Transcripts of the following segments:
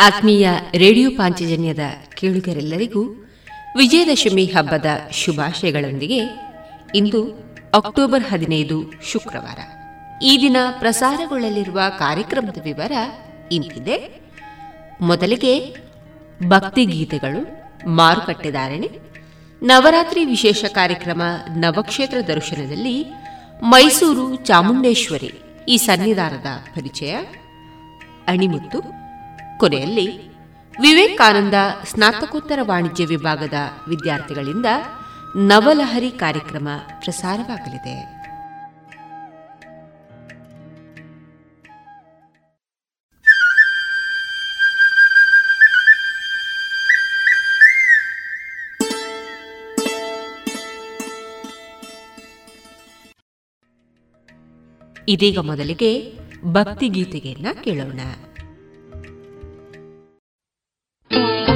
ಆತ್ಮೀಯ ರೇಡಿಯೋ ಪಾಂಚಜನ್ಯದ ಕೇಳುಗರೆಲ್ಲರಿಗೂ ವಿಜಯದಶಮಿ ಹಬ್ಬದ ಶುಭಾಶಯಗಳೊಂದಿಗೆ ಇಂದು ಅಕ್ಟೋಬರ್ ಹದಿನೈದು ಶುಕ್ರವಾರ. ಈ ದಿನ ಪ್ರಸಾರಗೊಳ್ಳಲಿರುವ ಕಾರ್ಯಕ್ರಮದ ವಿವರ ಇಂತಿದೆ. ಮೊದಲಿಗೆ ಭಕ್ತಿಗೀತೆಗಳು ಮಾರುಕಟ್ಟೆದಾರಣೆ ನವರಾತ್ರಿ ವಿಶೇಷ ಕಾರ್ಯಕ್ರಮ ನವಕ್ಷೇತ್ರ ದರ್ಶನದಲ್ಲಿ ಮೈಸೂರು ಚಾಮುಂಡೇಶ್ವರಿ ಈ ಸನ್ನಿಧಾನದ ಪರಿಚಯ, ಅಣಿಮುತ್ತು ಕೊನೆಯಲ್ಲಿ ವಿವೇಕಾನಂದ ಸ್ನಾತಕೋತ್ತರ ವಾಣಿಜ್ಯ ವಿಭಾಗದ ವಿದ್ಯಾರ್ಥಿಗಳಿಂದ ನವಲಹರಿ ಕಾರ್ಯಕ್ರಮ ಪ್ರಸಾರವಾಗಲಿದೆ. ಇದೀಗ ಮೊದಲಿಗೆ ಭಕ್ತಿ ಗೀತೆಯನ್ನ ಕೇಳೋಣ. ರೇಡಿಯೋ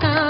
está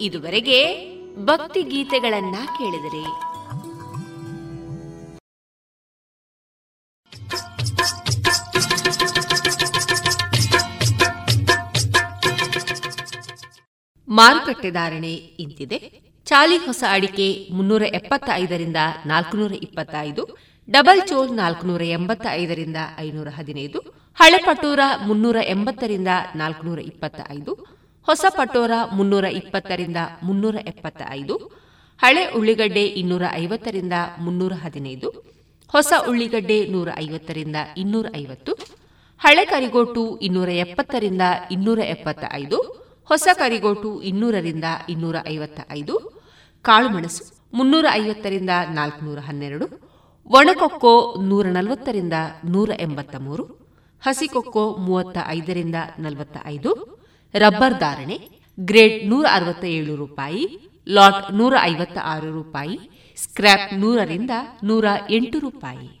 ಇದುವರೆಗೆ ಭಕ್ತಿ ಗೀತೆಗಳನ್ನ ಕೇಳಿದರೆ. ಮಾರುಕಟ್ಟೆ ಧಾರಣೆ ಇಂತಿದೆ. ಚಾಲಿ ಹೊಸ ಅಡಿಕೆ ಮುನ್ನೂರ ಎಪ್ಪತ್ತೈದರಿಂದ ನಾಲ್ಕುನೂರ ಇಪ್ಪತ್ತೈದು, ಡಬಲ್ ಚೋಲ್ ನಾಲ್ಕುನೂರ ಎಂಬತ್ತ ಐದರಿಂದ ಐನೂರ ಹದಿನೈದು, ಹಳೆಪಟೂರ ಮುನ್ನೂರ ಎಂಬತ್ತರಿಂದ ನಾಲ್ಕುನೂರ ಇಪ್ಪತ್ತ ಐದು ಹೊಸ ಪಟೋರ ಮುನ್ನೂರ ಇಪ್ಪತ್ತರಿಂದ ಮುನ್ನೂರ ಎಪ್ಪತ್ತ ಐದು ಹಳೆ ಉಳ್ಳಿಗಡ್ಡೆ ಇನ್ನೂರ ಐವತ್ತರಿಂದ ಮುನ್ನೂರ ಹದಿನೈದು, ಹೊಸ ಉಳ್ಳಿಗಡ್ಡೆ ನೂರ ಐವತ್ತರಿಂದ ಇನ್ನೂರ ಐವತ್ತು, ಹಳೆ ಕರಿಗೋಟು ಇನ್ನೂರ ಎಪ್ಪತ್ತರಿಂದ ಇನ್ನೂರ ಎಪ್ಪತ್ತ ಐದು ಹೊಸ ಕರಿಗೋಟು ಇನ್ನೂರರಿಂದ ಇನ್ನೂರ ಐವತ್ತ ಐದು ಕಾಳುಮೆಣಸು ಮುನ್ನೂರ ಐವತ್ತರಿಂದ ನಾಲ್ಕುನೂರ ಹನ್ನೆರಡು, ಒಣಕೊಕ್ಕೋ ನೂರ ನಲವತ್ತರಿಂದ ನೂರ ಎಂಬತ್ತ ಮೂರು, ಹಸಿಕೊಕ್ಕೋ ಮೂವತ್ತ ಐದರಿಂದ ನಲವತ್ತ ಐದು ರಬ್ಬರ್ ಧಾರಣೆ, ಗ್ರೇಡ್ ನೂರ ಅರವತ್ತ ಏಳು ರೂಪಾಯಿ, ಲಾಟ್ ನೂರ ಐವತ್ತ ಆರು ರೂಪಾಯಿ, ಸ್ಕ್ರ್ಯಾಪ್ ನೂರರಿಂದ ನೂರ ಎಂಟು ರೂಪಾಯಿ.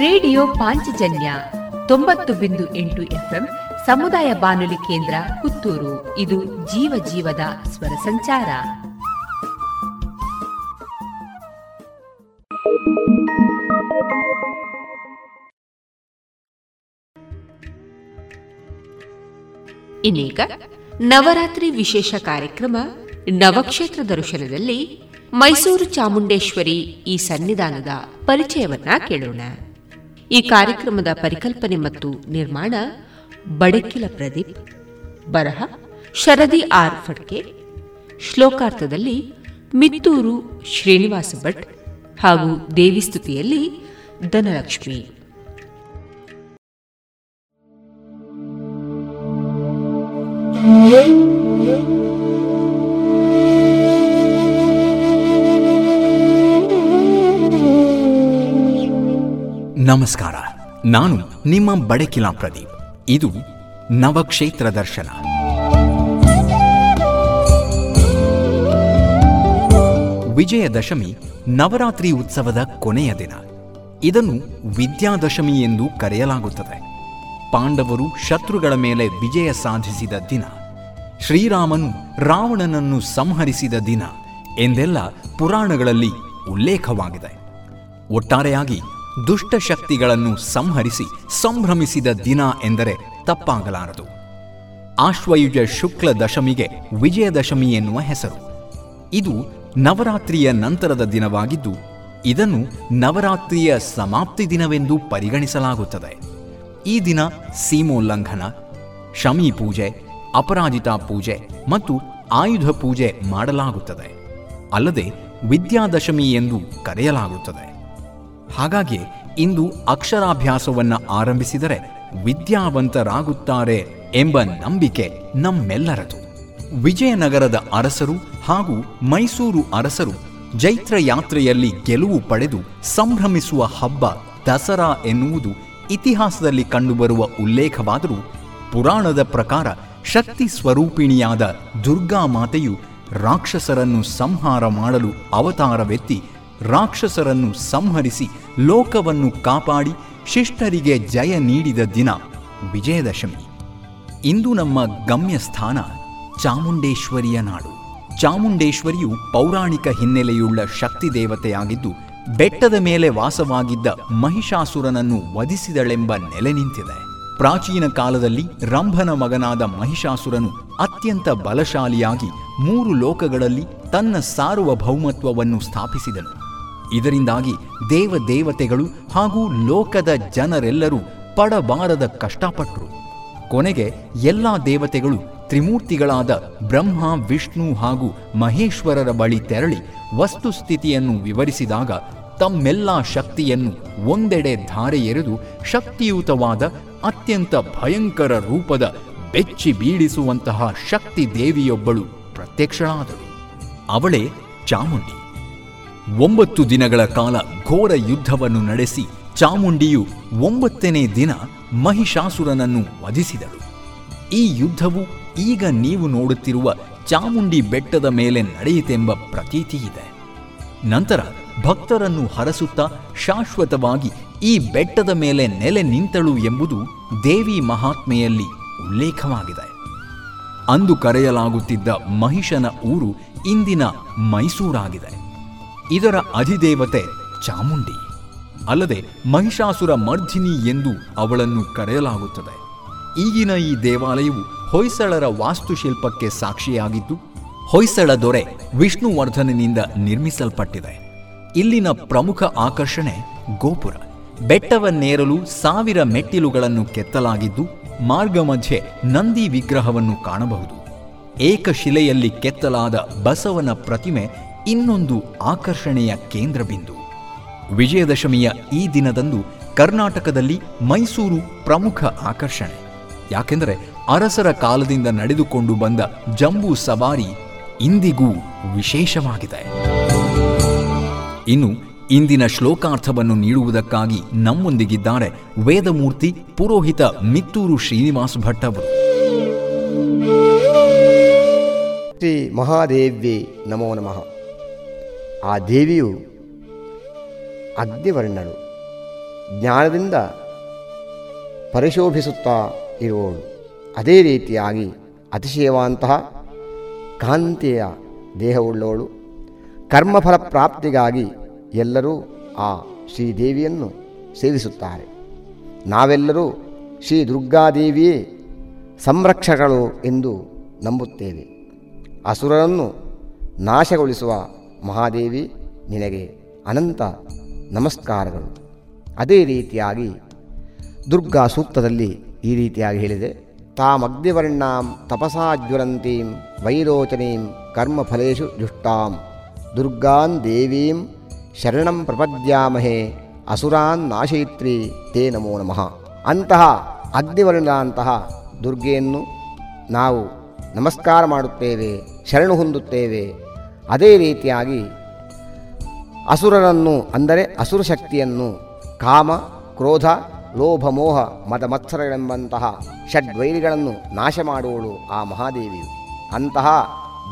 ರೇಡಿಯೋ ಪಾಂಚಜನ್ಯ ತೊಂಬತ್ತು ಬಿಂದು ಎಂಟು ಎಫ್ಎಂ ಸಮುದಾಯ ಬಾನುಲಿ ಕೇಂದ್ರ ಪುತ್ತೂರು. ಇದು ಜೀವ ಜೀವದ ಸ್ವರ ಸಂಚಾರ. ಇನ್ನೀಗ ನವರಾತ್ರಿ ವಿಶೇಷ ಕಾರ್ಯಕ್ರಮ ನವಕ್ಷೇತ್ರ ದರ್ಶನದಲ್ಲಿ ಮೈಸೂರು ಚಾಮುಂಡೇಶ್ವರಿ ಈ ಸನ್ನಿಧಾನದ ಪರಿಚಯವನ್ನ ಕೇಳೋಣ. ಈ ಕಾರ್ಯಕ್ರಮದ ಪರಿಕಲ್ಪನೆ ಮತ್ತು ನಿರ್ಮಾಣ ಬಡಕಿಲ ಪ್ರದೀಪ್, ಬರಹ ಶರದಿ ಆರ್ ಫಡ್ಕೆ, ಶ್ಲೋಕಾರ್ಥದಲ್ಲಿ ಮಿತ್ತೂರು ಶ್ರೀನಿವಾಸ ಭಟ್ ಹಾಗೂ ದೇವಿಸ್ತುತಿಯಲ್ಲಿ ಧನಲಕ್ಷ್ಮಿ. ನಮಸ್ಕಾರ. ನಾನು ನಿಮ್ಮ ಬಡಕಿಲಾ ಪ್ರದೀಪ್. ಇದು ನವಕ್ಷೇತ್ರ ದರ್ಶನ. ವಿಜಯದಶಮಿ ನವರಾತ್ರಿ ಉತ್ಸವದ ಕೊನೆಯ ದಿನ. ಇದನ್ನು ವಿದ್ಯಾದಶಮಿ ಎಂದು ಕರೆಯಲಾಗುತ್ತದೆ. ಪಾಂಡವರು ಶತ್ರುಗಳ ಮೇಲೆ ವಿಜಯ ಸಾಧಿಸಿದ ದಿನ. ಶ್ರೀರಾಮನು ರಾವಣನನ್ನು ಸಂಹರಿಸಿದ ದಿನ ಎಂದೆಲ್ಲ ಪುರಾಣಗಳಲ್ಲಿ ಉಲ್ಲೇಖವಾಗಿದೆ. ಒಟ್ಟಾರೆಯಾಗಿ ದುಷ್ಟಶಕ್ತಿಗಳನ್ನು ಸಂಹರಿಸಿ ಸಂಭ್ರಮಿಸಿದ ದಿನ ಎಂದರೆ ತಪ್ಪಾಗಲಾರದು. ಆಶ್ವಯುಜ ಶುಕ್ಲ ದಶಮಿಗೆ ವಿಜಯದಶಮಿ ಎನ್ನುವ ಹೆಸರು. ಇದು ನವರಾತ್ರಿಯ ನಂತರದ ದಿನವಾಗಿದ್ದು, ಇದನ್ನು ನವರಾತ್ರಿಯ ಸಮಾಪ್ತಿ ದಿನವೆಂದು ಪರಿಗಣಿಸಲಾಗುತ್ತದೆ. ಈ ದಿನ ಸೀಮೋಲ್ಲಂಘನ, ಶಮಿ ಪೂಜೆ, ಅಪರಾಜಿತಾ ಪೂಜೆ ಮತ್ತು ಆಯುಧ ಪೂಜೆ ಮಾಡಲಾಗುತ್ತದೆ. ಅಲ್ಲದೆ ವಿದ್ಯಾದಶಮಿ ಎಂದು ಕರೆಯಲಾಗುತ್ತದೆ. ಹಾಗಾಗಿ ಇಂದು ಅಕ್ಷರಾಭ್ಯಾಸವನ್ನು ಆರಂಭಿಸಿದರೆ ವಿದ್ಯಾವಂತರಾಗುತ್ತಾರೆ ಎಂಬ ನಂಬಿಕೆ ನಮ್ಮೆಲ್ಲರದು. ವಿಜಯನಗರದ ಅರಸರು ಹಾಗೂ ಮೈಸೂರು ಅರಸರು ಜೈತ್ರ ಯಾತ್ರೆಯಲ್ಲಿ ಗೆಲುವು ಪಡೆದು ಸಂಭ್ರಮಿಸುವ ಹಬ್ಬ ದಸರಾ ಎನ್ನುವುದು ಇತಿಹಾಸದಲ್ಲಿ ಕಂಡುಬರುವ ಉಲ್ಲೇಖವಾದರೂ ಪುರಾಣದ ಪ್ರಕಾರ ಶಕ್ತಿ ಸ್ವರೂಪಿಣಿಯಾದ ದುರ್ಗಾ ಮಾತೆಯು ರಾಕ್ಷಸರನ್ನು ಸಂಹಾರ ಮಾಡಲು ಅವತಾರವೆತ್ತಿ ರಾಕ್ಷಸರನ್ನು ಸಂಹರಿಸಿ ಲೋಕವನ್ನು ಕಾಪಾಡಿ ಶಿಷ್ಟರಿಗೆ ಜಯ ನೀಡಿದ ದಿನ ವಿಜಯದಶಮಿ. ಇಂದು ನಮ್ಮ ಗಮ್ಯ ಸ್ಥಾನ ಚಾಮುಂಡೇಶ್ವರಿಯ ನಾಡು. ಚಾಮುಂಡೇಶ್ವರಿಯು ಪೌರಾಣಿಕ ಹಿನ್ನೆಲೆಯುಳ್ಳ ಶಕ್ತಿ ದೇವತೆಯಾಗಿದ್ದು, ಬೆಟ್ಟದ ಮೇಲೆ ವಾಸವಾಗಿದ್ದ ಮಹಿಷಾಸುರನನ್ನು ವಧಿಸಿದಳೆಂಬ ನೆಲೆ ನಿಂತಿದೆ. ಪ್ರಾಚೀನ ಕಾಲದಲ್ಲಿ ರಂಭನ ಮಗನಾದ ಮಹಿಷಾಸುರನು ಅತ್ಯಂತ ಬಲಶಾಲಿಯಾಗಿ ಮೂರು ಲೋಕಗಳಲ್ಲಿ ತನ್ನ ಸಾರ್ವಭೌಮತ್ವವನ್ನು ಸ್ಥಾಪಿಸಿದನು. ಇದರಿಂದಾಗಿ ದೇವ ದೇವತೆಗಳು ಹಾಗೂ ಲೋಕದ ಜನರೆಲ್ಲರೂ ಪಡಬಾರದ ಕಷ್ಟಪಟ್ಟರು ಕೊನೆಗೆ ಎಲ್ಲ ದೇವತೆಗಳು ತ್ರಿಮೂರ್ತಿಗಳಾದ ಬ್ರಹ್ಮ, ವಿಷ್ಣು ಹಾಗೂ ಮಹೇಶ್ವರರ ಬಳಿ ತೆರಳಿ ವಸ್ತುಸ್ಥಿತಿಯನ್ನು ವಿವರಿಸಿದಾಗ ತಮ್ಮೆಲ್ಲ ಶಕ್ತಿಯನ್ನು ಒಂದೆಡೆ ಧಾರೆ ಎರೆದು ಶಕ್ತಿಯುತವಾದ ಅತ್ಯಂತ ಭಯಂಕರ ರೂಪದ ಬೆಚ್ಚಿ ಬೀಳಿಸುವಂತಹ ಶಕ್ತಿ ದೇವಿಯೊಬ್ಬಳು ಪ್ರತ್ಯಕ್ಷಳಾದಳು. ಅವಳೇ ಚಾಮುಂಡಿ. ಒಂಬತ್ತು ದಿನಗಳ ಕಾಲ ಘೋರ ಯುದ್ಧವನ್ನು ನಡೆಸಿ ಚಾಮುಂಡಿಯು ಒಂಬತ್ತನೇ ದಿನ ಮಹಿಷಾಸುರನನ್ನು ವಧಿಸಿದಳು. ಈ ಯುದ್ಧವು ಈಗ ನೀವು ನೋಡುತ್ತಿರುವ ಚಾಮುಂಡಿ ಬೆಟ್ಟದ ಮೇಲೆ ನಡೆಯಿತೆಂಬ ಪ್ರತೀತಿ ಇದೆ. ನಂತರ ಭಕ್ತರನ್ನು ಹರಸುತ್ತಾ ಶಾಶ್ವತವಾಗಿ ಈ ಬೆಟ್ಟದ ಮೇಲೆ ನೆಲೆ ನಿಂತಳು ಎಂಬುದು ದೇವಿ ಮಹಾತ್ಮೆಯಲ್ಲಿ ಉಲ್ಲೇಖವಾಗಿದೆ. ಅಂದು ಕರೆಯಲಾಗುತ್ತಿದ್ದ ಮಹಿಷನ ಊರು ಇಂದಿನ ಮೈಸೂರಾಗಿದೆ. ಇದರ ಅಧಿದೇವತೆ ಚಾಮುಂಡಿ. ಅಲ್ಲದೆ ಮಹಿಷಾಸುರ ಮರ್ಧಿನಿ ಎಂದು ಅವಳನ್ನು ಕರೆಯಲಾಗುತ್ತದೆ. ಈಗಿನ ಈ ದೇವಾಲಯವು ಹೊಯ್ಸಳರ ವಾಸ್ತುಶಿಲ್ಪಕ್ಕೆ ಸಾಕ್ಷಿಯಾಗಿದ್ದು, ಹೊಯ್ಸಳ ದೊರೆ ವಿಷ್ಣುವರ್ಧನನಿಂದ ನಿರ್ಮಿಸಲ್ಪಟ್ಟಿದೆ. ಇಲ್ಲಿನ ಪ್ರಮುಖ ಆಕರ್ಷಣೆ ಗೋಪುರ. ಬೆಟ್ಟವನ್ನೇರಲು ಸಾವಿರ ಮೆಟ್ಟಿಲುಗಳನ್ನು ಕೆತ್ತಲಾಗಿದ್ದು, ಮಾರ್ಗ ಮಧ್ಯೆ ನಂದಿ ವಿಗ್ರಹವನ್ನು ಕಾಣಬಹುದು. ಏಕಶಿಲೆಯಲ್ಲಿ ಕೆತ್ತಲಾದ ಬಸವನ ಪ್ರತಿಮೆ ಇನ್ನೊಂದು ಆಕರ್ಷಣೆಯ ಕೇಂದ್ರಬಿಂದು. ವಿಜಯದಶಮಿಯ ಈ ದಿನದಂದು ಕರ್ನಾಟಕದಲ್ಲಿ ಮೈಸೂರು ಪ್ರಮುಖ ಆಕರ್ಷಣೆ. ಯಾಕೆಂದರೆ ಅರಸರ ಕಾಲದಿಂದ ನಡೆದುಕೊಂಡು ಬಂದ ಜಂಬೂ ಸವಾರಿ ಇಂದಿಗೂ ವಿಶೇಷವಾಗಿದೆ. ಇನ್ನು ಇಂದಿನ ಶ್ಲೋಕಾರ್ಥವನ್ನು ನೀಡುವುದಕ್ಕಾಗಿ ನಮ್ಮೊಂದಿಗಿದ್ದಾರೆ ವೇದಮೂರ್ತಿ ಪುರೋಹಿತ ಮಿತ್ತೂರು ಶ್ರೀನಿವಾಸ ಭಟ್ ಅವರು. ಶ್ರೀ ಮಹಾದೇವ್ಯೇ ನಮೋ ನಮಃ. ಆ ದೇವಿಯು ಅಗ್ನಿವರ್ಣಳು ಜ್ಞಾನದಿಂದ ಪರಿಶೋಭಿಸುತ್ತಾ ಇರುವವಳು ಅದೇ ರೀತಿಯಾಗಿ ಅತಿಶಯವಂತಹ ಕಾಂತಿಯ ದೇಹವುಳ್ಳವಳು. ಕರ್ಮಫಲ ಪ್ರಾಪ್ತಿಗಾಗಿ ಎಲ್ಲರೂ ಆ ಶ್ರೀದೇವಿಯನ್ನು ಸೇವಿಸುತ್ತಾರೆ. ನಾವೆಲ್ಲರೂ ಶ್ರೀ ದುರ್ಗಾದೇವಿಯೇ ಸಂರಕ್ಷಕಳು ಎಂದು ನಂಬುತ್ತೇವೆ. ಅಸುರರನ್ನು ನಾಶಗೊಳಿಸುವ ಮಹಾದೇವಿ, ನಿನಗೆ ಅನಂತ ನಮಸ್ಕಾರಗಳು. ಅದೇ ರೀತಿಯಾಗಿ ದುರ್ಗಾ ಸೂಕ್ತದಲ್ಲಿ ಈ ರೀತಿಯಾಗಿ ಹೇಳಿದೆ. ತಾಮಗ್ನಿವರ್ಣಾಂ ತಪಸಾ ಜ್ವಲಂತೀಂ ವೈಲೋಚನೀಂ ಕರ್ಮಫಲೇಶು ಜುಷ್ಟಾಂ. ದುರ್ಗಾನ್ ದೇವೀಂ ಶರಣಂ ಪ್ರಪದ್ಯಾಮಹೇ ಅಸುರಾನ್ ನಾಶಯಿತ್ರಿ ತೇ ನಮೋ ನಮಃ. ಅಂತಹ ಅಗ್ನಿವರ್ಣದಂತಹ ದುರ್ಗೆಯನ್ನು ನಾವು ನಮಸ್ಕಾರ ಮಾಡುತ್ತೇವೆ, ಶರಣು ಹೊಂದುತ್ತೇವೆ ಅದೇ ರೀತಿಯಾಗಿ ಅಸುರರನ್ನು ಅಂದರೆ ಅಸುರ ಶಕ್ತಿಯನ್ನು ಕಾಮ, ಕ್ರೋಧ, ಲೋಭ, ಮೋಹ, ಮದ, ಮತ್ಸರಗಳೆಂಬಂತಹ ಷಡ್ವೈರಿಗಳನ್ನು ನಾಶ ಮಾಡುವಳು ಆ ಮಹಾದೇವಿಯು. ಅಂತಹ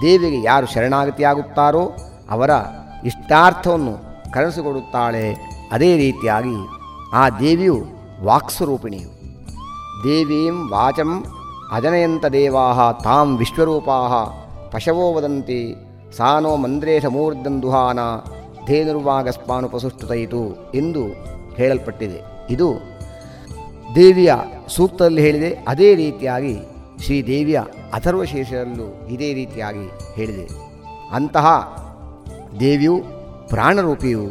ದೇವಿಗೆ ಯಾರು ಶರಣಾಗತಿಯಾಗುತ್ತಾರೋ ಅವರ ಇಷ್ಟಾರ್ಥವನ್ನು ಕರೆಸಿಕೊಡುತ್ತಾಳೆ ಅದೇ ರೀತಿಯಾಗಿ ಆ ದೇವಿಯು ವಾಕ್ಸ್ವರೂಪಿಣಿಯು. ದೇವೀಂ ವಾಚಂ ಅಜನಯಂತ ದೇವಾ ತಾಂ ವಿಶ್ವರೂಪಾ ಪಶವೋ ವದಂತಿ ಸಾನೋ ಮಂದ್ರೇಶ ಮೂರ್ಧಂದುಹಾನ ಧೇನುರ್ವಾಗಸ್ಪಾನುಪಸುಷ್ಟುತಯಿತು ಎಂದು ಹೇಳಲ್ಪಟ್ಟಿದೆ. ಇದು ದೇವಿಯ ಸೂಕ್ತದಲ್ಲಿ ಹೇಳಿದೆ, ಅದೇ ರೀತಿಯಾಗಿ ಶ್ರೀದೇವಿಯ ಅಥರ್ವಶೇಷರಲ್ಲೂ ಇದೇ ರೀತಿಯಾಗಿ ಹೇಳಿದೆ. ಅಂತಹ ದೇವಿಯು ಪ್ರಾಣರೂಪಿಯು,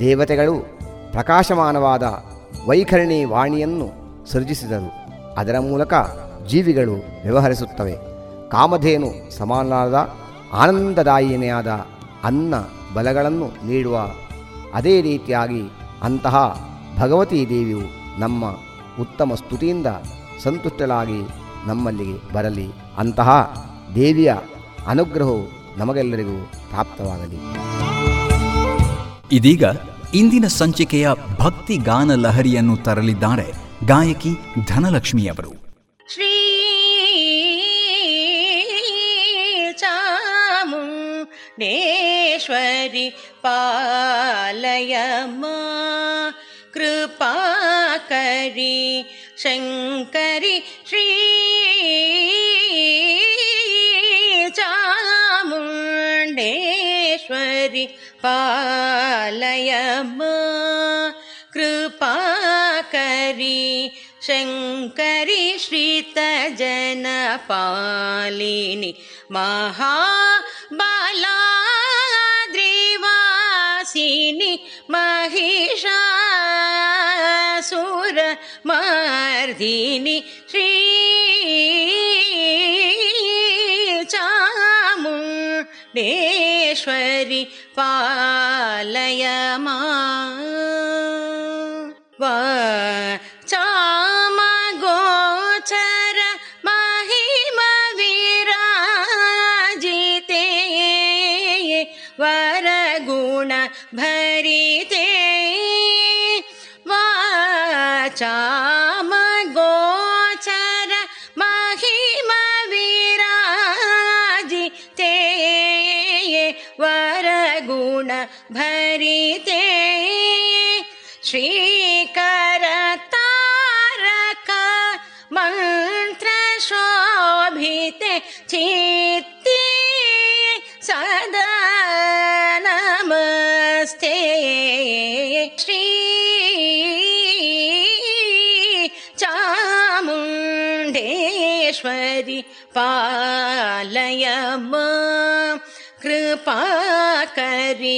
ದೇವತೆಗಳು ಪ್ರಕಾಶಮಾನವಾದ ವೈಖರಣಿ ವಾಣಿಯನ್ನು ಸೃಜಿಸಿದರು. ಅದರ ಮೂಲಕ ಜೀವಿಗಳು ವ್ಯವಹರಿಸುತ್ತವೆ. ಕಾಮಧೇನು ಸಮಾನವಾದ ಆನಂದದಾಯಿನಿಯಾದ ಅನ್ನ ಬಲಗಳನ್ನು ನೀಡುವ ಅದೇ ರೀತಿಯಾಗಿ ಅಂತಹ ಭಗವತೀ ದೇವಿಯು ನಮ್ಮ ಉತ್ತಮ ಸ್ತುತಿಯಿಂದ ಸಂತುಷ್ಟಳಾಗಿ ನಮ್ಮಲ್ಲಿಗೆ ಬರಲಿ. ಅಂತಹ ದೇವಿಯ ಅನುಗ್ರಹವು ನಮಗೆಲ್ಲರಿಗೂ ಪ್ರಾಪ್ತವಾಗಲಿ. ಇದೀಗ ಇಂದಿನ ಸಂಚಿಕೆಯ ಭಕ್ತಿ ಗಾನ ಲಹರಿಯನ್ನು ತರಲಿದ್ದಾರೆ ಗಾಯಕಿ ಧನಲಕ್ಷ್ಮಿಯವರು श्री चामुण्डेश्वरि पालय मा कृपाकरि शङ्करि श्री चामुण्डेश्वरि पालय कृपाकरि शङ्करि श्रितजनपालिनि महाबालाद्रिवासिनि मार्दिनि श्रीचामुेश्वरि पालय मा। पालय कृपाकरि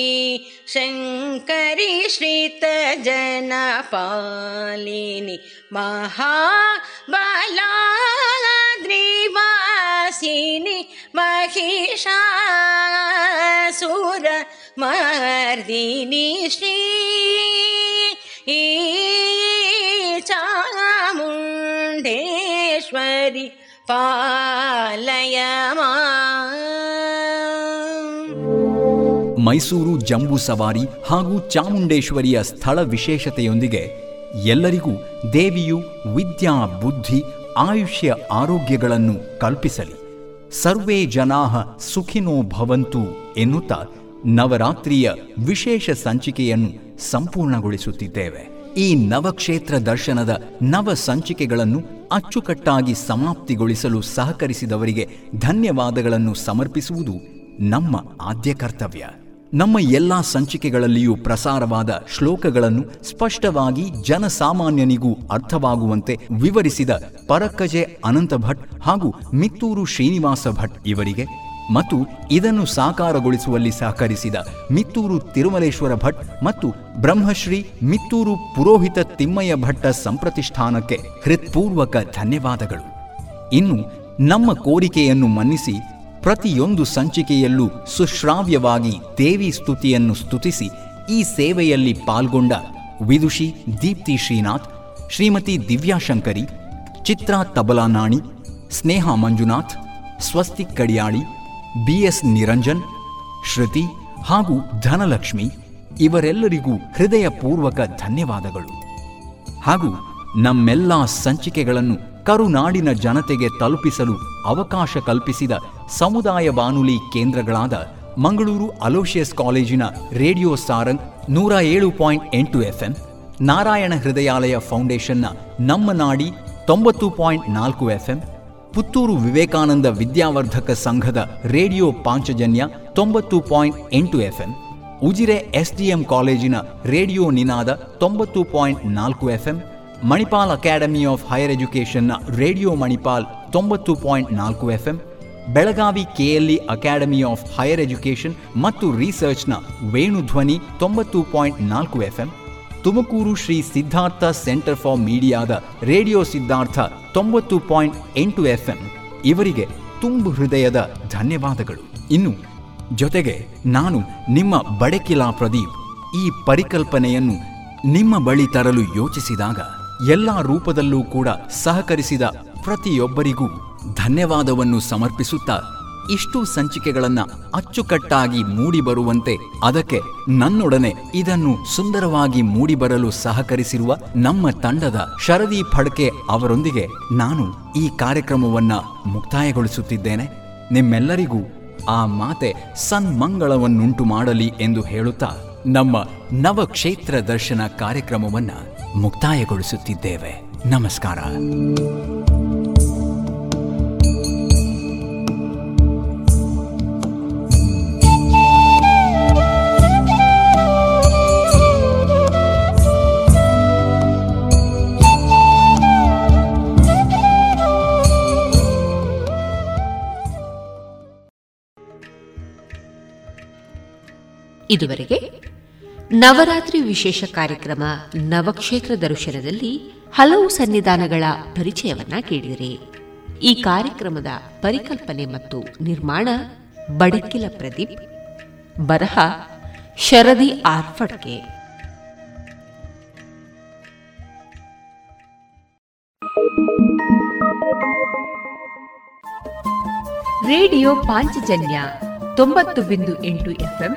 शङ्करि श्रितजनपालिनि महाबलाद्रिवासिनि महिषा सुरमहर्दिनि श्री चामुण्डेश्वरि पा ಮೈಸೂರು ಜಂಬೂ ಸವಾರಿ ಹಾಗೂ ಚಾಮುಂಡೇಶ್ವರಿಯ ಸ್ಥಳ ವಿಶೇಷತೆಯೊಂದಿಗೆ ಎಲ್ಲರಿಗೂ ದೇವಿಯು ವಿದ್ಯಾ, ಬುದ್ಧಿ, ಆಯುಷ್ಯ, ಆರೋಗ್ಯಗಳನ್ನು ಕಲ್ಪಿಸಲಿ. ಸರ್ವೇ ಜನಾಹ ಸುಖಿನೋ ಭವಂತು ಎನ್ನುತ್ತಾ ನವರಾತ್ರಿಯ ವಿಶೇಷ ಸಂಚಿಕೆಯನ್ನು ಸಂಪೂರ್ಣಗೊಳಿಸುತ್ತಿದ್ದೇವೆ. ಈ ನವಕ್ಷೇತ್ರ ದರ್ಶನದ ನವ ಸಂಚಿಕೆಗಳನ್ನು ಅಚ್ಚುಕಟ್ಟಾಗಿ ಸಮಾಪ್ತಿಗೊಳಿಸಲು ಸಹಕರಿಸಿದವರಿಗೆ ಧನ್ಯವಾದಗಳನ್ನು ಸಮರ್ಪಿಸುವುದು ನಮ್ಮ ಆದ್ಯ ಕರ್ತವ್ಯ. ನಮ್ಮ ಎಲ್ಲಾ ಸಂಚಿಕೆಗಳಲ್ಲಿಯೂ ಪ್ರಸಾರವಾದ ಶ್ಲೋಕಗಳನ್ನು ಸ್ಪಷ್ಟವಾಗಿ ಜನಸಾಮಾನ್ಯನಿಗೂ ಅರ್ಥವಾಗುವಂತೆ ವಿವರಿಸಿದ ಪರಕ್ಕಜೆ ಅನಂತ ಭಟ್ ಹಾಗೂ ಮಿತ್ತೂರು ಶ್ರೀನಿವಾಸ ಭಟ್ ಇವರಿಗೆ ಮತ್ತು ಇದನ್ನು ಸಾಕಾರಗೊಳಿಸುವಲ್ಲಿ ಸಹಕರಿಸಿದ ಮಿತ್ತೂರು ತಿರುಮಲೇಶ್ವರ ಭಟ್ ಮತ್ತು ಬ್ರಹ್ಮಶ್ರೀ ಮಿತ್ತೂರು ಪುರೋಹಿತ ತಿಮ್ಮಯ್ಯ ಭಟ್ಟ ಸಂಪ್ರತಿಷ್ಠಾನಕ್ಕೆ ಹೃತ್ಪೂರ್ವಕ ಧನ್ಯವಾದಗಳು. ಇನ್ನು ನಮ್ಮ ಕೋರಿಕೆಯನ್ನು ಮನ್ನಿಸಿ ಪ್ರತಿಯೊಂದು ಸಂಚಿಕೆಯಲ್ಲೂ ಸುಶ್ರಾವ್ಯವಾಗಿ ದೇವಿ ಸ್ತುತಿಯನ್ನು ಸ್ತುತಿಸಿ ಈ ಸೇವೆಯಲ್ಲಿ ಪಾಲ್ಗೊಂಡ ವಿದುಷಿ ದೀಪ್ತಿ ಶ್ರೀನಾಥ್, ಶ್ರೀಮತಿ ದಿವ್ಯಾಶಂಕರಿ ಚಿತ್ರಾ ತಬಲಾನಾಣಿ ಸ್ನೇಹ ಮಂಜುನಾಥ್, ಸ್ವಸ್ತಿ ಕಡಿಯಾಳಿ ಬಿ ಎಸ್ ನಿರಂಜನ್, ಶ್ರುತಿ ಹಾಗೂ ಧನಲಕ್ಷ್ಮಿ ಇವರೆಲ್ಲರಿಗೂ ಹೃದಯಪೂರ್ವಕ ಧನ್ಯವಾದಗಳು. ಹಾಗೂ ನಮ್ಮೆಲ್ಲ ಸಂಚಿಕೆಗಳನ್ನು ಕರುನಾಡಿನ ಜನತೆಗೆ ತಲುಪಿಸಲು ಅವಕಾಶ ಕಲ್ಪಿಸಿದ ಸಮುದಾಯ ಬಾನುಲಿ ಕೇಂದ್ರಗಳಾದ ಮಂಗಳೂರು ಅಲೋಷಿಯಸ್ ಕಾಲೇಜಿನ ರೇಡಿಯೋ ಸಾರಂಗ್ ನೂರ ಏಳು ಪಾಯಿಂಟ್ ಎಂಟು ಎಫ್ಎಂ, ನಾರಾಯಣ ಹೃದಯಾಲಯ ಫೌಂಡೇಶನ್ನ ನಮ್ಮ ನಾಡಿ ತೊಂಬತ್ತು ಪಾಯಿಂಟ್ ನಾಲ್ಕು ಎಫ್ಎಂ, ಪುತ್ತೂರು ವಿವೇಕಾನಂದ ವಿದ್ಯಾವರ್ಧಕ ಸಂಘದ ರೇಡಿಯೋ ಪಾಂಚಜನ್ಯ ತೊಂಬತ್ತು ಪಾಯಿಂಟ್ ಎಂಟು ಎಫ್ಎಂ, ಉಜಿರೆ ಎಸ್ಡಿಎಂ ಕಾಲೇಜಿನ ರೇಡಿಯೋ ನಿನಾದ ತೊಂಬತ್ತು ಪಾಯಿಂಟ್ ನಾಲ್ಕು FM Manipal academy of higher ಎಜುಕೇಷನ್ನ radio Manipal ತೊಂಬತ್ತು ಪಾಯಿಂಟ್ ನಾಲ್ಕು F M Belagavi KLE academy of higher education ಮತ್ತು ರಿಸರ್ಚ್ನ ವೇಣುಧ್ವನಿ ತೊಂಬತ್ತು ಪಾಯಿಂಟ್ ನಾಲ್ಕು F M Tumakuru Shri Siddhartha centre for ಮೀಡಿಯಾದ radio Siddhartha ತೊಂಬತ್ತು ಪಾಯಿಂಟ್ ಎಂಟು ಎಫ್ ಎಂ ಇವರಿಗೆ ತುಂಬು ಹೃದಯದ ಧನ್ಯವಾದಗಳು. ಇನ್ನು ಜೊತೆಗೆ ನಾನು ನಿಮ್ಮ ಬಡಕಿಲಾ ಪ್ರದೀಪ್ ಈ ಪರಿಕಲ್ಪನೆಯನ್ನು ನಿಮ್ಮ ಬಳಿ ತರಲು ಯೋಚಿಸಿದಾಗ ಎಲ್ಲ ರೂಪದಲ್ಲೂ ಕೂಡ ಸಹಕರಿಸಿದ ಪ್ರತಿಯೊಬ್ಬರಿಗೂ ಧನ್ಯವಾದವನ್ನು ಸಮರ್ಪಿಸುತ್ತಾ ಇಷ್ಟು ಸಂಚಿಕೆಗಳನ್ನು ಅಚ್ಚುಕಟ್ಟಾಗಿ ಮೂಡಿಬರುವಂತೆ ಅದಕ್ಕೆ ನನ್ನೊಡನೆ ಇದನ್ನು ಸುಂದರವಾಗಿ ಮೂಡಿಬರಲು ಸಹಕರಿಸಿರುವ ನಮ್ಮ ತಂಡದ ಶರದಿ ಫಡ್ಕೆ ಅವರೊಂದಿಗೆ ನಾನು ಈ ಕಾರ್ಯಕ್ರಮವನ್ನ ಮುಕ್ತಾಯಗೊಳಿಸುತ್ತಿದ್ದೇನೆ. ನಿಮ್ಮೆಲ್ಲರಿಗೂ ಆ ಮಾತೆ ಸನ್ಮಂಗಳವನ್ನುಂಟು ಮಾಡಲಿ ಎಂದು ಹೇಳುತ್ತಾ ನಮ್ಮ ನವಕ್ಷೇತ್ರ ದರ್ಶನ ಕಾರ್ಯಕ್ರಮವನ್ನ ಮುಕ್ತಾಯಗೊಳಿಸುತ್ತಿದ್ದೇವೆ. ನಮಸ್ಕಾರ. ಇದುವರೆಗೆ ನವರಾತ್ರಿ ವಿಶೇಷ ಕಾರ್ಯಕ್ರಮ ನವಕ್ಷೇತ್ರ ದರ್ಶನದಲ್ಲಿ ಹಲವು ಸನ್ನಿಧಾನಗಳ ಪರಿಚಯವನ್ನ ಕೇಳಿದರೆ. ಈ ಕಾರ್ಯಕ್ರಮದ ಪರಿಕಲ್ಪನೆ ಮತ್ತು ನಿರ್ಮಾಣ ಬಡಕಿಲ ಪ್ರದೀಪ್, ಬರಹ ಶರದಿ ಆರ್ಫಡ್ಕೆ ರೇಡಿಯೋ ಪಾಂಚಜನ್ಯ ತೊಂಬತ್ತು ಬಿಂದು ಎಂಟು ಎಫ್ಎಂ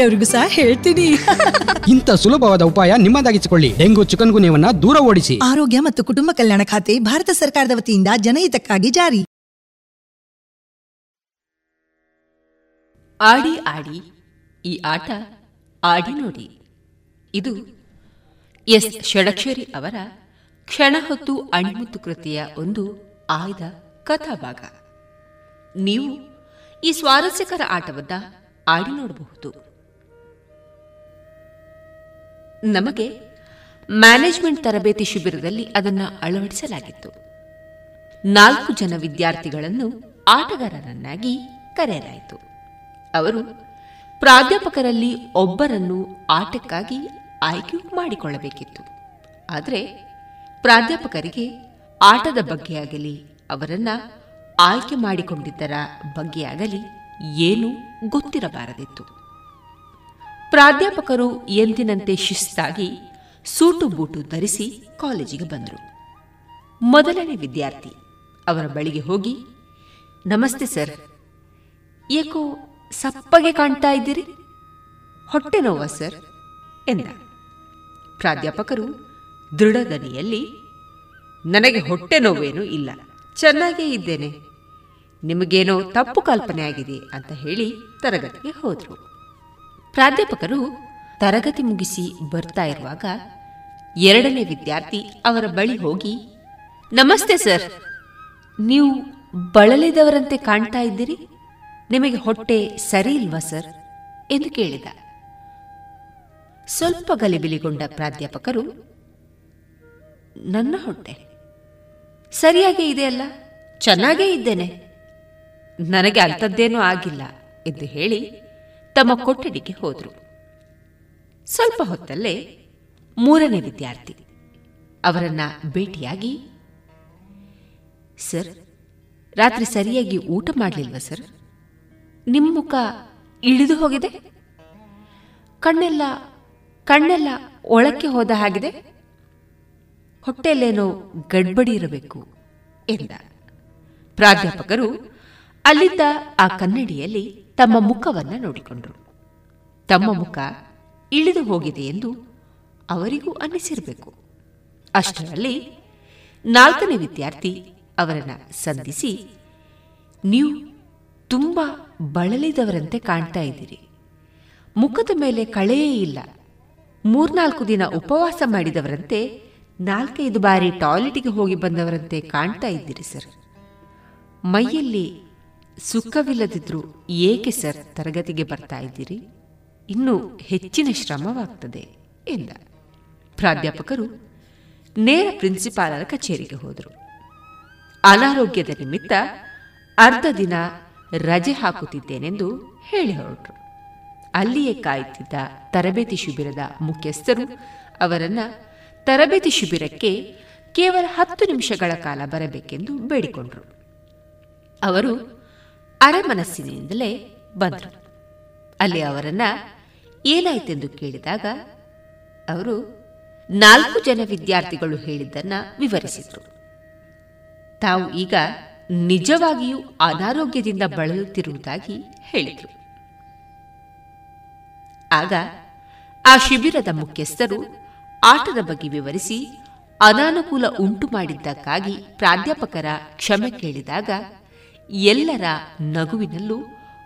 ಬೇರೆಯವರಿಗೂ ಸಹ ಹೇಳ್ತೀನಿ. ಇಂಥ ಸುಲಭವಾದ ಉಪಾಯ ನಿಮ್ಮದಾಗಿಸಿಕೊಳ್ಳಿ. ಡೆಂಗು ಚಿಕನ್ ಗುನ್ಯವನ್ನ ದೂರ ಓಡಿಸಿ. ಆರೋಗ್ಯ ಮತ್ತು ಕುಟುಂಬ ಕಲ್ಯಾಣ ಖಾತೆ ಭಾರತ ಸರ್ಕಾರದ ವತಿಯಿಂದ ಜನಹಿತಕ್ಕಾಗಿ ಜಾರಿ. ಆಡಿ ಆಡಿ ಈ ಆಟ ಆಡಿ ನೋಡಿ. ಇದು ಎಸ್. ಷಡಕ್ಷರಿ ಅವರ ಕ್ಷಣ ಹೊತ್ತು ಅಣಿಮುತ್ತು ಕೃತಿಯ ಒಂದು ಆಯ್ದ ಕಥಾಭಾಗ. ನೀವು ಈ ಸ್ವಾರಸ್ಯಕರ ಆಟವನ್ನ ಆಡಿ ನೋಡಬಹುದು. ನಮಗೆ ಮ್ಯಾನೇಜ್ಮೆಂಟ್ ತರಬೇತಿ ಶಿಬಿರದಲ್ಲಿ ಅದನ್ನು ಅಳವಡಿಸಲಾಗಿತ್ತು. ನಾಲ್ಕು ಜನ ವಿದ್ಯಾರ್ಥಿಗಳನ್ನು ಆಟಗಾರರನ್ನಾಗಿ ಕರೆಯಲಾಯಿತು. ಅವರು ಪ್ರಾಧ್ಯಾಪಕರಲ್ಲಿ ಒಬ್ಬರನ್ನು ಆಟಕ್ಕಾಗಿ ಆಯ್ಕೆ ಮಾಡಿಕೊಳ್ಳಬೇಕಿತ್ತು. ಆದರೆ ಪ್ರಾಧ್ಯಾಪಕರಿಗೆ ಆಟದ ಬಗ್ಗೆಯಾಗಲಿ ಅವರನ್ನ ಆಯ್ಕೆ ಮಾಡಿಕೊಂಡಿದ್ದರ ಬಗ್ಗೆಯಾಗಲಿ ಏನೂ ಗೊತ್ತಿರಬಾರದಿತ್ತು. ಪ್ರಾಧ್ಯಾಪಕರು ಎಂದಿನಂತೆ ಶಿಸ್ತಾಗಿ ಸೂಟು ಬೂಟು ಧರಿಸಿ ಕಾಲೇಜಿಗೆ ಬಂದರು. ಮೊದಲನೇ ವಿದ್ಯಾರ್ಥಿ ಅವರ ಬಳಿಗೆ ಹೋಗಿ, ನಮಸ್ತೆ ಸರ್. ಏಕೋ ಸಪ್ಪಗೆ ಕಾಣ್ತಾ ಇದ್ದೀರಿ? ಹೊಟ್ಟೆ ನೋವಾ ಸರ್? ಎಂದ. ಪ್ರಾಧ್ಯಾಪಕರು ದೃಢದನಿಯಲ್ಲಿ ನನಗೆ ಹೊಟ್ಟೆ ನೋವೇನೂ ಇಲ್ಲ. ಚೆನ್ನಾಗೇ ಇದ್ದೇನೆ. ನಿಮಗೇನೋ ತಪ್ಪು ಕಲ್ಪನೆ ಆಗಿದೆ ಅಂತ ಹೇಳಿ ತರಗತಿಗೆ ಹೋದರು. ಪ್ರಾಧ್ಯಾಪಕರು ತರಗತಿ ಮುಗಿಸಿ ಬರ್ತಾ ಇರುವಾಗ ಎರಡನೇ ವಿದ್ಯಾರ್ಥಿ ಅವರ ಬಳಿ ಹೋಗಿ, ನಮಸ್ತೆ ಸರ್, ನೀವು ಬಳಲಿದವರಂತೆ ಕಾಣ್ತಾ ಇದ್ದೀರಿ? ನಿಮಗೆ ಹೊಟ್ಟೆ ಸರಿ ಇಲ್ವಾ ಸರ್? ಎಂದು ಕೇಳಿದ. ಸ್ವಲ್ಪ ಗಲಿಬಿಲಿಗೊಂಡ ಪ್ರಾಧ್ಯಾಪಕರು, ನನ್ನ ಹೊಟ್ಟೆ ಸರಿಯಾಗೇ ಇದೆಯಲ್ಲ ಚೆನ್ನಾಗೇ ಇದ್ದೇನೆ. ನನಗೆ ಅಂಥದ್ದೇನೂ ಆಗಿಲ್ಲ, ಎಂದು ಹೇಳಿ ತಮ್ಮ ಕೊಠಡಿಗೆ ಹೋದರು. ಸ್ವಲ್ಪ ಹೊತ್ತಲ್ಲೇ ಮೂರನೇ ವಿದ್ಯಾರ್ಥಿ ಅವರನ್ನ ಭೇಟಿಯಾಗಿ, ಸರ್, ರಾತ್ರಿ ಸರಿಯಾಗಿ ಊಟ ಮಾಡಲಿಲ್ವ ಸರ್? ನಿಮ್ಮ ಮುಖ ಇಳಿದು ಹೋಗಿದೆ? ಕಣ್ಣೆಲ್ಲ ಕಣ್ಣೆಲ್ಲ ಒಳಕ್ಕೆ ಹೋದ ಹಾಗಿದೆ? ಹೊಟ್ಟೆಯಲ್ಲೇನೋ ಗಡ್ಬಡಿ ಇರಬೇಕು, ಎಂದ. ಪ್ರಾಧ್ಯಾಪಕರು ಅಲ್ಲಿದ್ದ ಆ ಕನ್ನಡಿಯಲ್ಲಿ ತಮ್ಮ ಮುಖವನ್ನು ನೋಡಿಕೊಂಡರು. ತಮ್ಮ ಮುಖ ಇಳಿದು ಹೋಗಿದೆ ಎಂದು ಅವರಿಗೂ ಅನ್ನಿಸಿರಬೇಕು. ಅಷ್ಟರಲ್ಲಿ ನಾಲ್ಕನೇ ವಿದ್ಯಾರ್ಥಿ ಅವರನ್ನು ಸಂಧಿಸಿ, ನೀವು ತುಂಬ ಬಳಲಿದವರಂತೆ ಕಾಣ್ತಾ ಇದ್ದೀರಿ. ಮುಖದ ಮೇಲೆ ಕಳೆಯೇ ಇಲ್ಲ. ಮೂರ್ನಾಲ್ಕು ದಿನ ಉಪವಾಸ ಮಾಡಿದವರಂತೆ ನಾಲ್ಕೈದು ಬಾರಿ ಟಾಯ್ಲೆಟ್ಗೆ ಹೋಗಿ ಬಂದವರಂತೆ ಕಾಣ್ತಾ ಇದ್ದೀರಿ ಸರ್. ಮೈಯಲ್ಲಿ ಸುಖವಿಲ್ಲದಿದ್ರು ಏಕೆ ಸರ್ ತರಗತಿಗೆ ಬರ್ತಾ ಇದ್ದೀರಿ? ಇನ್ನೂ ಹೆಚ್ಚಿನ ಶ್ರಮವಾಗ್ತದೆ ಎಂದ. ಪ್ರಾಧ್ಯಾಪಕರು ನೇರ ಪ್ರಿನ್ಸಿಪಾಲರ ಕಚೇರಿಗೆ ಹೋದರು. ಅನಾರೋಗ್ಯದ ನಿಮಿತ್ತ ಅರ್ಧ ದಿನ ರಜೆ ಹಾಕುತ್ತಿದ್ದೇನೆಂದು ಹೇಳಿ ಹೊರಟರು. ಅಲ್ಲಿಯೇ ಕಾಯುತ್ತಿದ್ದ ತರಬೇತಿ ಶಿಬಿರದ ಮುಖ್ಯಸ್ಥರು ಅವರನ್ನ ತರಬೇತಿ ಶಿಬಿರಕ್ಕೆ ಕೇವಲ ಹತ್ತು ನಿಮಿಷಗಳ ಕಾಲ ಬರಬೇಕೆಂದು ಬೇಡಿಕೊಂಡರು. ಅವರು ಅರೆಮನಸ್ಸಿನಿಂದಲೇ ಬಂದರು. ಅಲ್ಲಿ ಅವರನ್ನ ಏನಾಯ್ತೆಂದು ಕೇಳಿದಾಗ ಅವರು ನಾಲ್ಕು ಜನ ವಿದ್ಯಾರ್ಥಿಗಳು ಹೇಳಿದ್ದನ್ನ ವಿವರಿಸಿದರು. ತಾವು ಈಗ ನಿಜವಾಗಿಯೂ ಅನಾರೋಗ್ಯದಿಂದ ಬಳಲುತ್ತಿರುವುದಾಗಿ ಹೇಳಿದರು. ಆಗ ಆ ಶಿಬಿರದ ಮುಖ್ಯಸ್ಥರು ಆಟದ ಬಗ್ಗೆ ವಿವರಿಸಿ ಅನಾನುಕೂಲ ಉಂಟು ಮಾಡಿದ್ದಕ್ಕಾಗಿ ಪ್ರಾಧ್ಯಾಪಕರ ಕ್ಷಮೆ ಕೇಳಿದಾಗ ಎಲ್ಲರ ನಗುವಿನಲ್ಲೂ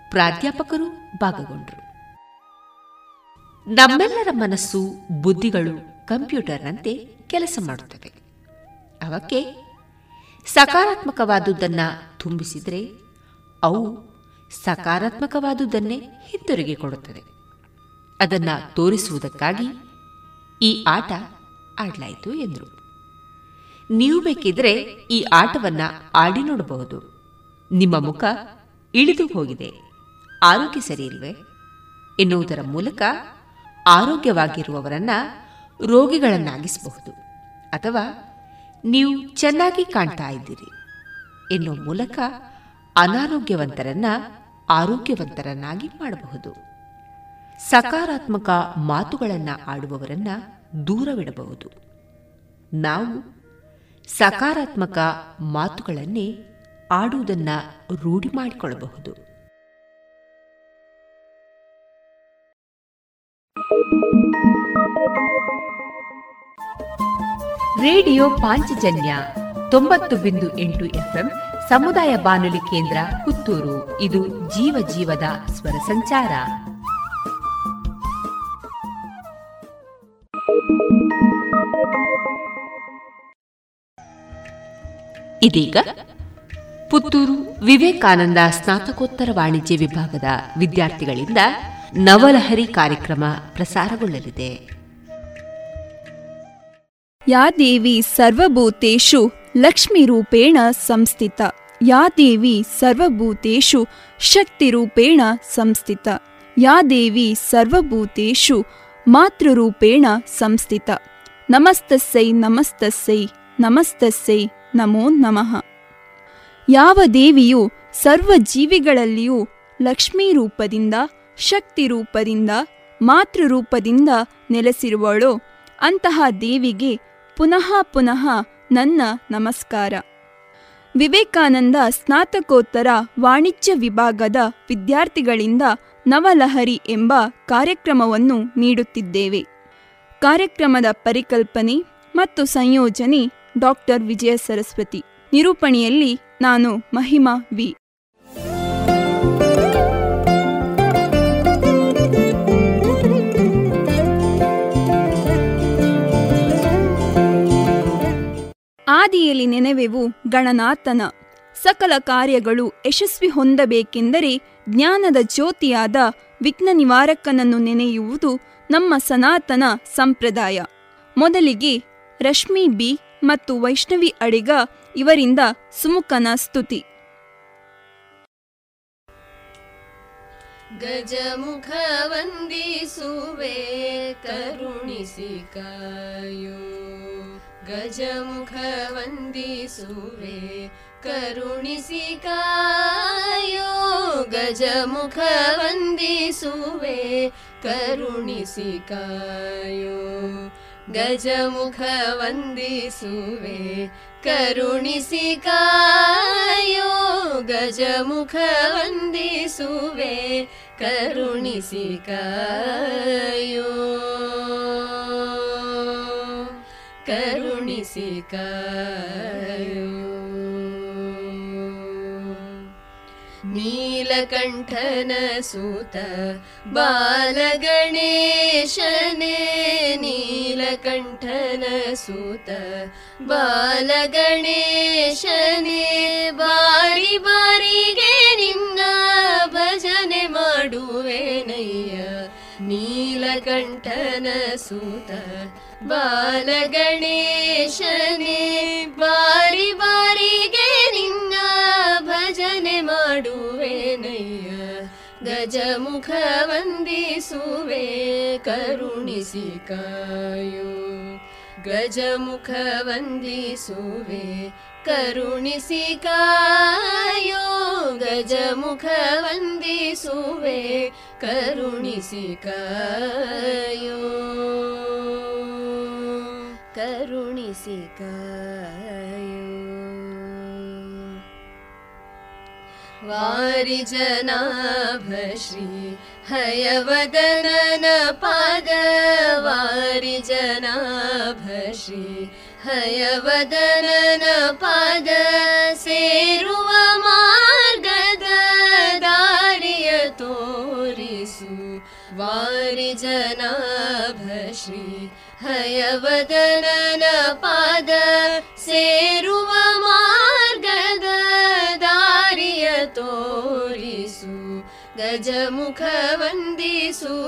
ಪ್ರಾಧ್ಯಾಪಕರು ಭಾಗಗೊಂಡರು. ನಮ್ಮೆಲ್ಲರ ಮನಸ್ಸು, ಬುದ್ಧಿಗಳು ಕಂಪ್ಯೂಟರ್ನಂತೆ ಕೆಲಸ ಮಾಡುತ್ತವೆ. ಅವಕ್ಕೆ ಸಕಾರಾತ್ಮಕವಾದುದನ್ನು ತುಂಬಿಸಿದರೆ ಅವು ಸಕಾರಾತ್ಮಕವಾದುದನ್ನೇ ಹಿಂತಿರುಗಿ ಕೊಡುತ್ತದೆ ಅದನ್ನು ತೋರಿಸುವುದಕ್ಕಾಗಿ ಈ ಆಟ ಆಡಲಾಯಿತು ಎಂದರು. ನೀವು ಬೇಕಿದ್ರೆ ಈ ಆಟವನ್ನು ಆಡಿ ನೋಡಬಹುದು. ನಿಮ್ಮ ಮುಖ ಇಳಿದು ಹೋಗಿದೆ. ಆರೋಗ್ಯ ಸರಿಯಿಲ್ವೇ? ಎನ್ನುವುದರ ಮೂಲಕ ಆರೋಗ್ಯವಾಗಿರುವವರನ್ನ ರೋಗಿಗಳನ್ನಾಗಿಸಬಹುದು. ಅಥವಾ ನೀವು ಚೆನ್ನಾಗಿ ಕಾಣ್ತಾ ಇದ್ದೀರಿ ಎನ್ನುವ ಮೂಲಕ ಅನಾರೋಗ್ಯವಂತರನ್ನ ಆರೋಗ್ಯವಂತರನ್ನಾಗಿ ಮಾಡಬಹುದು. ಸಕಾರಾತ್ಮಕ ಮಾತುಗಳನ್ನು ಆಡುವವರನ್ನ ದೂರವಿಡಬಹುದು. ನಾವು ಸಕಾರಾತ್ಮಕ ಮಾತುಗಳನ್ನೇ ಆಡುವುದನ್ನ ರೂಢಿ ಮಾಡಿಕೊಳ್ಳಬಹುದು. ರೇಡಿಯೋ ಪಾಂಚಜನ್ಯ ತೊಂಬತ್ತು ಬಿಂದು ಎಂಟು ಎಫ್ಎಂ ಸಮುದಾಯ ಬಾನುಲಿ ಕೇಂದ್ರ ಪುತ್ತೂರು. ಇದು ಜೀವ ಜೀವದ ಸ್ವರ ಸಂಚಾರ. ಇದೀಗ ಪುತ್ತೂರು ವಿವೇಕಾನಂದ ಸ್ನಾತಕೋತ್ತರ ವಾಣಿಜ್ಯ ವಿಭಾಗದ ವಿದ್ಯಾರ್ಥಿಗಳಿಂದ ನವಲಹರಿ ಕಾರ್ಯಕ್ರಮ ಪ್ರಸಾರಗೊಳ್ಳಲಿದೆ. ಯಾ ದೇವಿ ಸರ್ವಭೂತೇಷು ಲಕ್ಷ್ಮೀರೂಪೇಣ ಸಂಸ್ಥಿತ. ಯಾ ದೇವಿ ಸರ್ವಭೂತೇಷು ಶಕ್ತಿರೂಪೇಣ ಸಂಸ್ಥಿತ. ಯಾ ದೇವಿ ಸರ್ವಭೂತೇಷು ಮಾತೃರೂಪೇಣ ಸಂಸ್ಥಿತ. ನಮಸ್ತಸ್ಸೈ ನಮಸ್ತಸ್ಸೈ ನಮಸ್ತಸ್ಸೈ, ನಮೋ ನಮಃ. ಯಾವ ದೇವಿಯು ಸರ್ವ ಜೀವಿಗಳಲ್ಲಿಯೂ ಲಕ್ಷ್ಮೀ ರೂಪದಿಂದ, ಶಕ್ತಿ ರೂಪದಿಂದ ಮಾತೃರೂಪದಿಂದ ನೆಲೆಸಿರುವಳೋ, ಅಂತಹ ದೇವಿಗೆ ಪುನಃ ಪುನಃ ನನ್ನ ನಮಸ್ಕಾರ. ವಿವೇಕಾನಂದ ಸ್ನಾತಕೋತ್ತರ ವಾಣಿಜ್ಯ ವಿಭಾಗದ ವಿದ್ಯಾರ್ಥಿಗಳಿಂದ ನವಲಹರಿ ಎಂಬ ಕಾರ್ಯಕ್ರಮವನ್ನು ನೀಡುತ್ತಿದ್ದೇವೆ. ಕಾರ್ಯಕ್ರಮದ ಪರಿಕಲ್ಪನೆ ಮತ್ತು ಸಂಯೋಜನೆ ಡಾಕ್ಟರ್ ವಿಜಯ ಸರಸ್ವತಿ. ನಿರೂಪಣೆಯಲ್ಲಿ ನಾನು ಮಹಿಮಾ ವಿ. ಆದಿಯಲ್ಲಿ ನೆನೆವೆವು ಗಣನಾಥನ. ಸಕಲ ಕಾರ್ಯಗಳು ಯಶಸ್ವಿ ಹೊಂದಬೇಕೆಂದರೆ ಜ್ಞಾನದ ಜ್ಯೋತಿಯಾದ ವಿಘ್ನ ನಿವಾರಕನನ್ನು ನೆನೆಯುವುದು ನಮ್ಮ ಸನಾತನ ಸಂಪ್ರದಾಯ. ಮೊದಲಿಗೆ ರಶ್ಮಿ ಬಿ. ಮತ್ತು ವೈಷ್ಣವಿ ಅಡಿಗ ಇವರಿಂದ ಸುಮುಖನ ಸ್ತುತಿ. ಗಜಮುಖ ವಂದಿಸುವೆ ಕರುಣಿಸಿ ಗಜಮುಖ ವಂದಿಸುವೆ ಕರುಣಿಸಿ ಕಾಯೋ. ಗಜಮುಖ ವಂದಿಸುವೆ ಕರುಣಿಸಿ ಕಾಯೋ. गजमुखवन्दिसुवे करुणिसिकायो गजमुखवन्दिसुवे करुणिसिकायो करुणिसिकायो सुवेणिकाुणिका ಕರುಣಿಸಿ ಕಾಯೋ ಕರುಣಿಸಿ ಕಾಯೋ ನೀಲಕಂಠನ ಸೂತ ಬಾಲಗಣೇಶನೇ ನೀಲಕಂಠನ ಸೂತ ಬಾಲಗಣೇಶನೇ ಬಾರಿ ಬಾರಿಗೆ ನಿನ್ನ ಭಜನೆ ಮಾಡುವೆನಯ್ಯ ನೀಲಕಂಠನ ಸೂತ ಬಾಲಗಣೇಶನೇ ಬಾರಿ ಬಾರಿಗೆ गजमुखवन्दिसुवे करुणिसिकायो गजमुखवन्दिसुवे करुणिसिकायो गजमुखवन्दिसुवे करुणिसिकायो सुवेणि वारिजनाभश्री जना भष्री हयवदलन पाद वारि जना भष्री हयवदन पाद शेरुव तोरिसु वारिजनाभश्री जना भष्री पाद शेरुवा गजमुख विसुवेणिकयो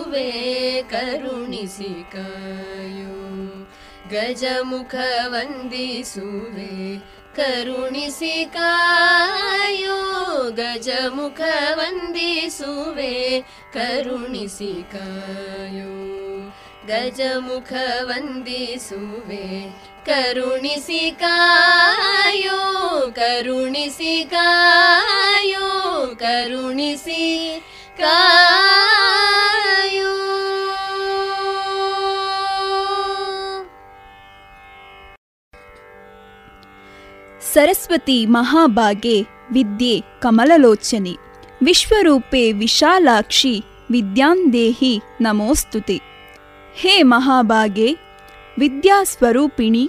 गजमुख विसुवेणि शिका करुणिसिकायो। वन्दे सुवेणिका गजमुख वन्दे सुवे करुणिसिकायो करुणिसिकायो करुणिसि कायो सरस्वती महाभागे विद्ये कमललोचने विश्वरूपे विशालाक्षि विद्यान्देहि नमोऽस्तु ते हे महाभागे विद्यास्वरूपिणि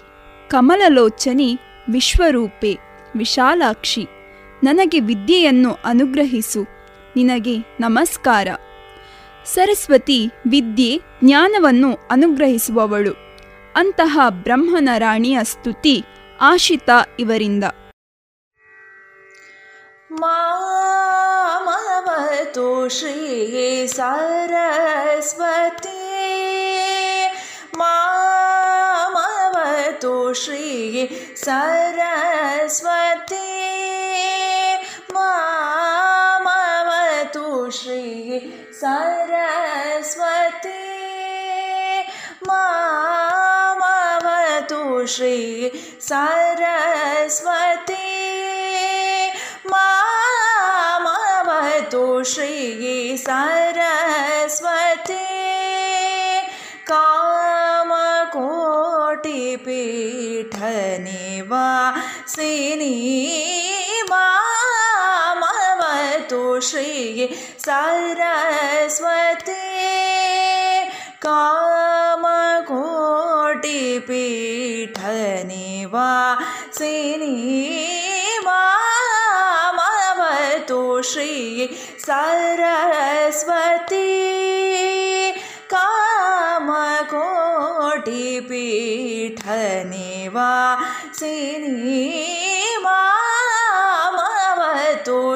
ಕಮಲಲೋಚನಿ ವಿಶ್ವರೂಪೆ, ವಿಶಾಲಾಕ್ಷಿ. ನನಗೆ ವಿದ್ಯೆಯನ್ನು ಅನುಗ್ರಹಿಸು. ನಿನಗೆ ನಮಸ್ಕಾರ. ಸರಸ್ವತಿ ವಿದ್ಯೆ ಜ್ಞಾನವನ್ನು ಅನುಗ್ರಹಿಸುವವಳು. ಅಂತಹ ಬ್ರಹ್ಮನ ರಾಣಿಯ ಸ್ತುತಿ ಆಶಿತ ಇವರಿಂದ. ಮಾಮವತು ಶ್ರೀ ಸರಸ್ವತಿ. ಮಾ श्री सरस्वती। मामवतु श्री सरस्वती। मामवतु श्री सरस्वती। मामवतु श्री सरस्वती श्री सरस्वती कामकोटिपीठनि वा सिनी वा श्रीये सरस्वती कामकोटिपीठनि वा सिनी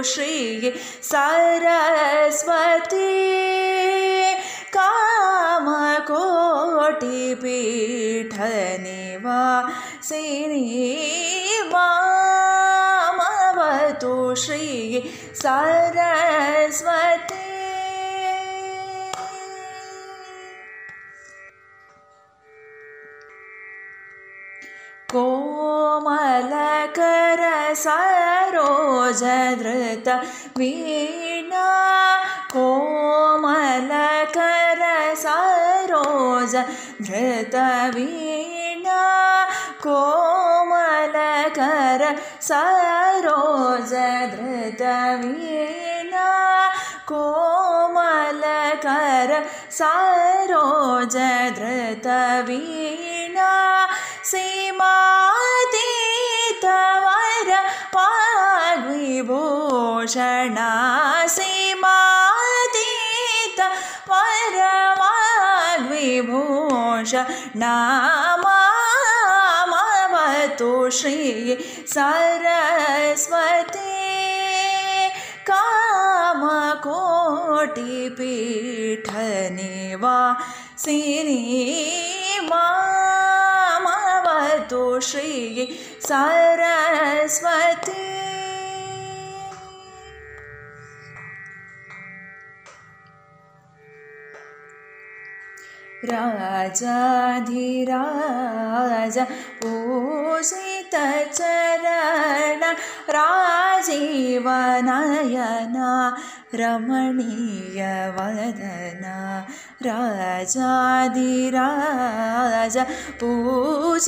श्री सरस्वती। कामकोटिपीठनिवासिनी मामवतु श्री सरस्वती कोमलकरसरोजधृत वीणा जृतवीणा कोमलर कोमलकर कोमलर सरो धृतवीणा कोमलकर सृतवीणा सीमातीतवर वर सीमातीत सीमातित परमद्विभूष श्री सरस्वती काम कोटिपीठने वा सिरिमा श्री सरस्वती। राजाधिराज पूजितचरण राजीवनयना रमणीयवदना राजाधिराज पूजितचरण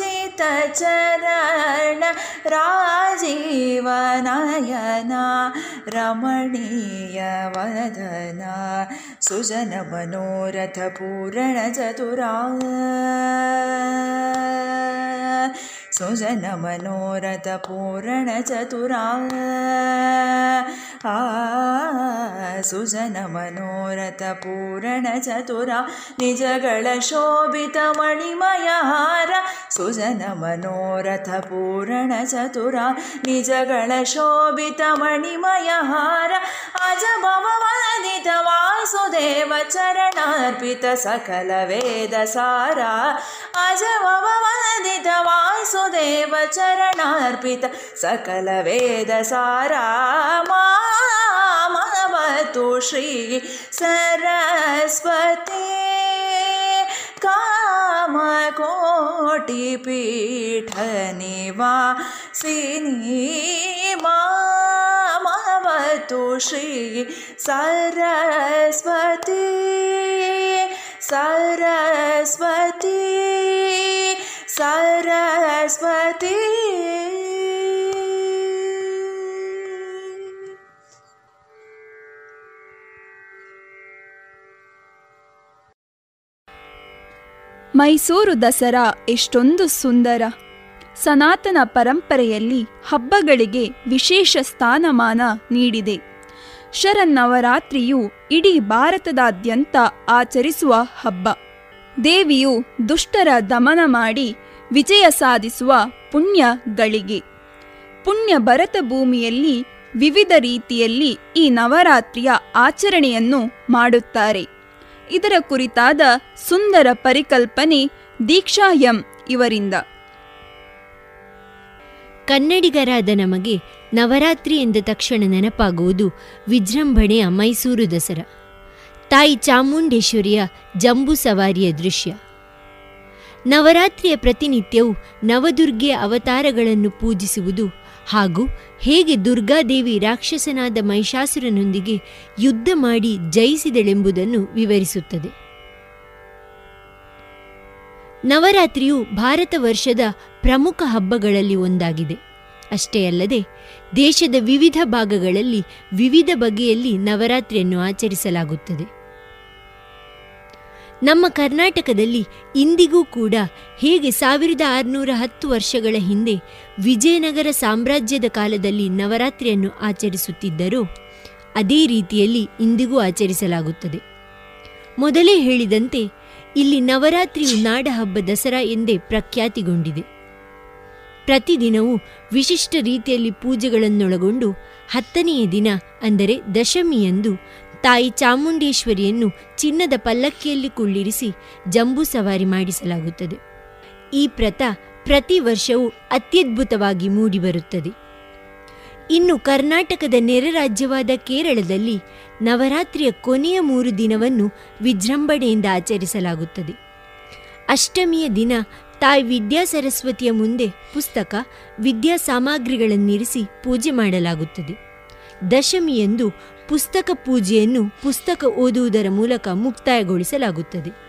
राजीवनयना रमणीयवदना सुजनमनोरथपूरणचतुरा सुजन मनोरथ पूर्णचतुरा सुजन मनोरथ पूरणचतुरा निजगणशोभितमणिमयहार सुजन मनोरथ पूर्णचतुरा वासुदेवचरणार्पित सकलवेद सारा अज देवचरणार्पित सकलवेदसारा मा मनवतुश्री सरस्वती। कामकोटिपीठनि वा सिनी मा सरस्वती। सरस्वती। ಸರಸ್ವತಿ. ಮೈಸೂರು ದಸರಾ ಎಷ್ಟೊಂದು ಸುಂದರ. ಸನಾತನ ಪರಂಪರೆಯಲ್ಲಿ ಹಬ್ಬಗಳಿಗೆ ವಿಶೇಷ ಸ್ಥಾನಮಾನ ನೀಡಿದೆ. ಶರನ್ನವರಾತ್ರಿಯು ಇಡೀ ಭಾರತದಾದ್ಯಂತ ಆಚರಿಸುವ ಹಬ್ಬ. ದೇವಿಯು ದುಷ್ಟರ ದಮನ ಮಾಡಿ ವಿಜಯ ಸಾಧಿಸುವ ಪುಣ್ಯ ಗಳಿಗೆ ಪುಣ್ಯ ಭರತ ಭೂಮಿಯಲ್ಲಿ ವಿವಿಧ ರೀತಿಯಲ್ಲಿ ಈ ನವರಾತ್ರಿಯ ಆಚರಣೆಯನ್ನು ಮಾಡುತ್ತಾರೆ. ಇದರ ಕುರಿತಾದ ಸುಂದರ ಪರಿಕಲ್ಪನೆ ದೀಕ್ಷಾ ಎಂ ಇವರಿಂದ. ಕನ್ನಡಿಗರಾದ ನಮಗೆ ನವರಾತ್ರಿ ಎಂದ ತಕ್ಷಣ ನೆನಪಾಗುವುದು ವಿಜೃಂಭಣೆಯ ಮೈಸೂರು ದಸರಾ. ತಾಯಿ ಚಾಮುಂಡೇಶ್ವರಿಯ ಜಂಬೂ ಸವಾರಿಯ ದೃಶ್ಯ. ನವರಾತ್ರಿಯ ಪ್ರತಿನಿತ್ಯವೂ ನವದುರ್ಗೆಯ ಅವತಾರಗಳನ್ನು ಪೂಜಿಸುವುದು ಹಾಗೂ ಹೇಗೆ ದುರ್ಗಾದೇವಿ ರಾಕ್ಷಸನಾದ ಮಹಿಷಾಸುರನೊಂದಿಗೆ ಯುದ್ಧ ಮಾಡಿ ಜಯಿಸಿದಳೆಂಬುದನ್ನು ವಿವರಿಸುತ್ತದೆ. ನವರಾತ್ರಿಯು ಭಾರತ ವರ್ಷದ ಪ್ರಮುಖ ಹಬ್ಬಗಳಲ್ಲಿ ಒಂದಾಗಿದೆ. ಅಷ್ಟೇ ಅಲ್ಲದೆ ದೇಶದ ವಿವಿಧ ಭಾಗಗಳಲ್ಲಿ ವಿವಿಧ ಬಗೆಯಲ್ಲಿ ನವರಾತ್ರಿಯನ್ನು ಆಚರಿಸಲಾಗುತ್ತದೆ. ನಮ್ಮ ಕರ್ನಾಟಕದಲ್ಲಿ ಇಂದಿಗೂ ಕೂಡ ಹೇಗೆ ಸಾವಿರದ ಆರುನೂರ ಹತ್ತು ವರ್ಷಗಳ ಹಿಂದೆ ವಿಜಯನಗರ ಸಾಮ್ರಾಜ್ಯದ ಕಾಲದಲ್ಲಿ ನವರಾತ್ರಿಯನ್ನು ಆಚರಿಸುತ್ತಿದ್ದರೋ ಅದೇ ರೀತಿಯಲ್ಲಿ ಇಂದಿಗೂ ಆಚರಿಸಲಾಗುತ್ತದೆ. ಮೊದಲೇ ಹೇಳಿದಂತೆ ಇಲ್ಲಿ ನವರಾತ್ರಿಯು ನಾಡಹಬ್ಬ ದಸರಾ ಎಂದೇ ಪ್ರಖ್ಯಾತಿಗೊಂಡಿದೆ. ಪ್ರತಿದಿನವೂ ವಿಶಿಷ್ಟ ರೀತಿಯಲ್ಲಿ ಪೂಜೆಗಳನ್ನೊಳಗೊಂಡು ಹತ್ತನೆಯ ದಿನ ಅಂದರೆ ದಶಮಿಯಂದು ತಾಯಿ ಚಾಮುಂಡೇಶ್ವರಿಯನ್ನು ಚಿನ್ನದ ಪಲ್ಲಕ್ಕಿಯಲ್ಲಿ ಕುಳ್ಳಿರಿಸಿ ಜಂಬೂ ಸವಾರಿ ಮಾಡಿಸಲಾಗುತ್ತದೆ. ಈ ಪ್ರಥ ಪ್ರತಿ ವರ್ಷವೂ ಅತ್ಯದ್ಭುತವಾಗಿ ಮೂಡಿಬರುತ್ತದೆ. ಇನ್ನು ಕರ್ನಾಟಕದ ನೆರೆ ರಾಜ್ಯವಾದ ಕೇರಳದಲ್ಲಿ ನವರಾತ್ರಿಯ ಕೊನೆಯ ಮೂರು ದಿನವನ್ನು ವಿಜೃಂಭಣೆಯಿಂದ ಆಚರಿಸಲಾಗುತ್ತದೆ. ಅಷ್ಟಮಿಯ ದಿನ ತಾಯಿ ವಿದ್ಯಾ ಸರಸ್ವತಿಯ ಮುಂದೆ ಪುಸ್ತಕ, ವಿದ್ಯಾ ಸಾಮಗ್ರಿಗಳನ್ನಿರಿಸಿ ಪೂಜೆ ಮಾಡಲಾಗುತ್ತದೆ. ದಶಮಿಯಂದು ಪುಸ್ತಕ ಪೂಜೆಯನ್ನು ಪುಸ್ತಕ ಓದುವುದರ ಮೂಲಕ ಮುಕ್ತಾಯಗೊಳಿಸಲಾಗುತ್ತದೆ.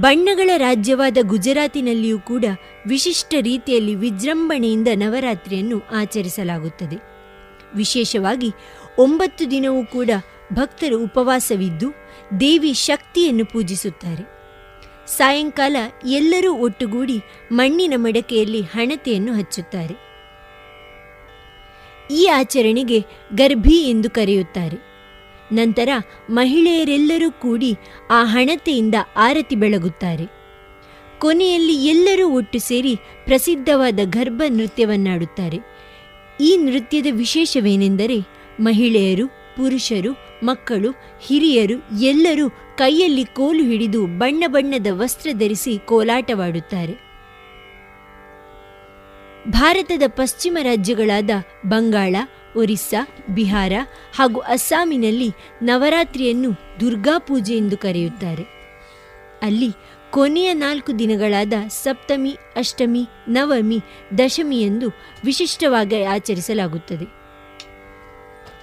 ಬಣ್ಣಗಳ ರಾಜ್ಯವಾದ ಗುಜರಾತಿನಲ್ಲಿಯೂ ಕೂಡ ವಿಶಿಷ್ಟ ರೀತಿಯಲ್ಲಿ ವಿಜೃಂಭಣೆಯಿಂದ ನವರಾತ್ರಿಯನ್ನು ಆಚರಿಸಲಾಗುತ್ತದೆ. ವಿಶೇಷವಾಗಿ ಒಂಬತ್ತು ದಿನವೂ ಕೂಡ ಭಕ್ತರು ಉಪವಾಸವಿದ್ದು ದೇವಿ ಶಕ್ತಿಯನ್ನು ಪೂಜಿಸುತ್ತಾರೆ. ಸಾಯಂಕಾಲ ಎಲ್ಲರೂ ಒಟ್ಟುಗೂಡಿ ಮಣ್ಣಿನ ಮಡಕೆಯಲ್ಲಿ ಹಣತೆಯನ್ನು ಹಚ್ಚುತ್ತಾರೆ. ಈ ಆಚರಣೆಗೆ ಗರ್ಭಿ ಎಂದು ಕರೆಯುತ್ತಾರೆ. ನಂತರ ಮಹಿಳೆಯರೆಲ್ಲರೂ ಕೂಡಿ ಆ ಹಣತೆಯಿಂದ ಆರತಿ ಬೆಳಗುತ್ತಾರೆ. ಕೊನೆಯಲ್ಲಿ ಎಲ್ಲರೂ ಒಟ್ಟು ಸೇರಿ ಪ್ರಸಿದ್ಧವಾದ ಗರ್ಭ ನೃತ್ಯವನ್ನಾಡುತ್ತಾರೆ. ಈ ನೃತ್ಯದ ವಿಶೇಷವೇನೆಂದರೆ ಮಹಿಳೆಯರು, ಪುರುಷರು, ಮಕ್ಕಳು, ಹಿರಿಯರು ಎಲ್ಲರೂ ಕೈಯಲ್ಲಿ ಕೋಲು ಹಿಡಿದು ಬಣ್ಣ ಬಣ್ಣದ ವಸ್ತ್ರ ಧರಿಸಿ ಕೋಲಾಟವಾಡುತ್ತಾರೆ. ಭಾರತದ ಪಶ್ಚಿಮ ರಾಜ್ಯಗಳಾದ ಬಂಗಾಳ, ಒರಿಸ್ಸಾ, ಬಿಹಾರ ಹಾಗೂ ಅಸ್ಸಾಮಿನಲ್ಲಿ ನವರಾತ್ರಿಯನ್ನು ದುರ್ಗಾ ಪೂಜೆ ಎಂದು ಕರೆಯುತ್ತಾರೆ. ಅಲ್ಲಿ ಕೊನೆಯ ನಾಲ್ಕು ದಿನಗಳಾದ ಸಪ್ತಮಿ, ಅಷ್ಟಮಿ, ನವಮಿ, ದಶಮಿ ಎಂದು ವಿಶಿಷ್ಟವಾಗಿ ಆಚರಿಸಲಾಗುತ್ತದೆ.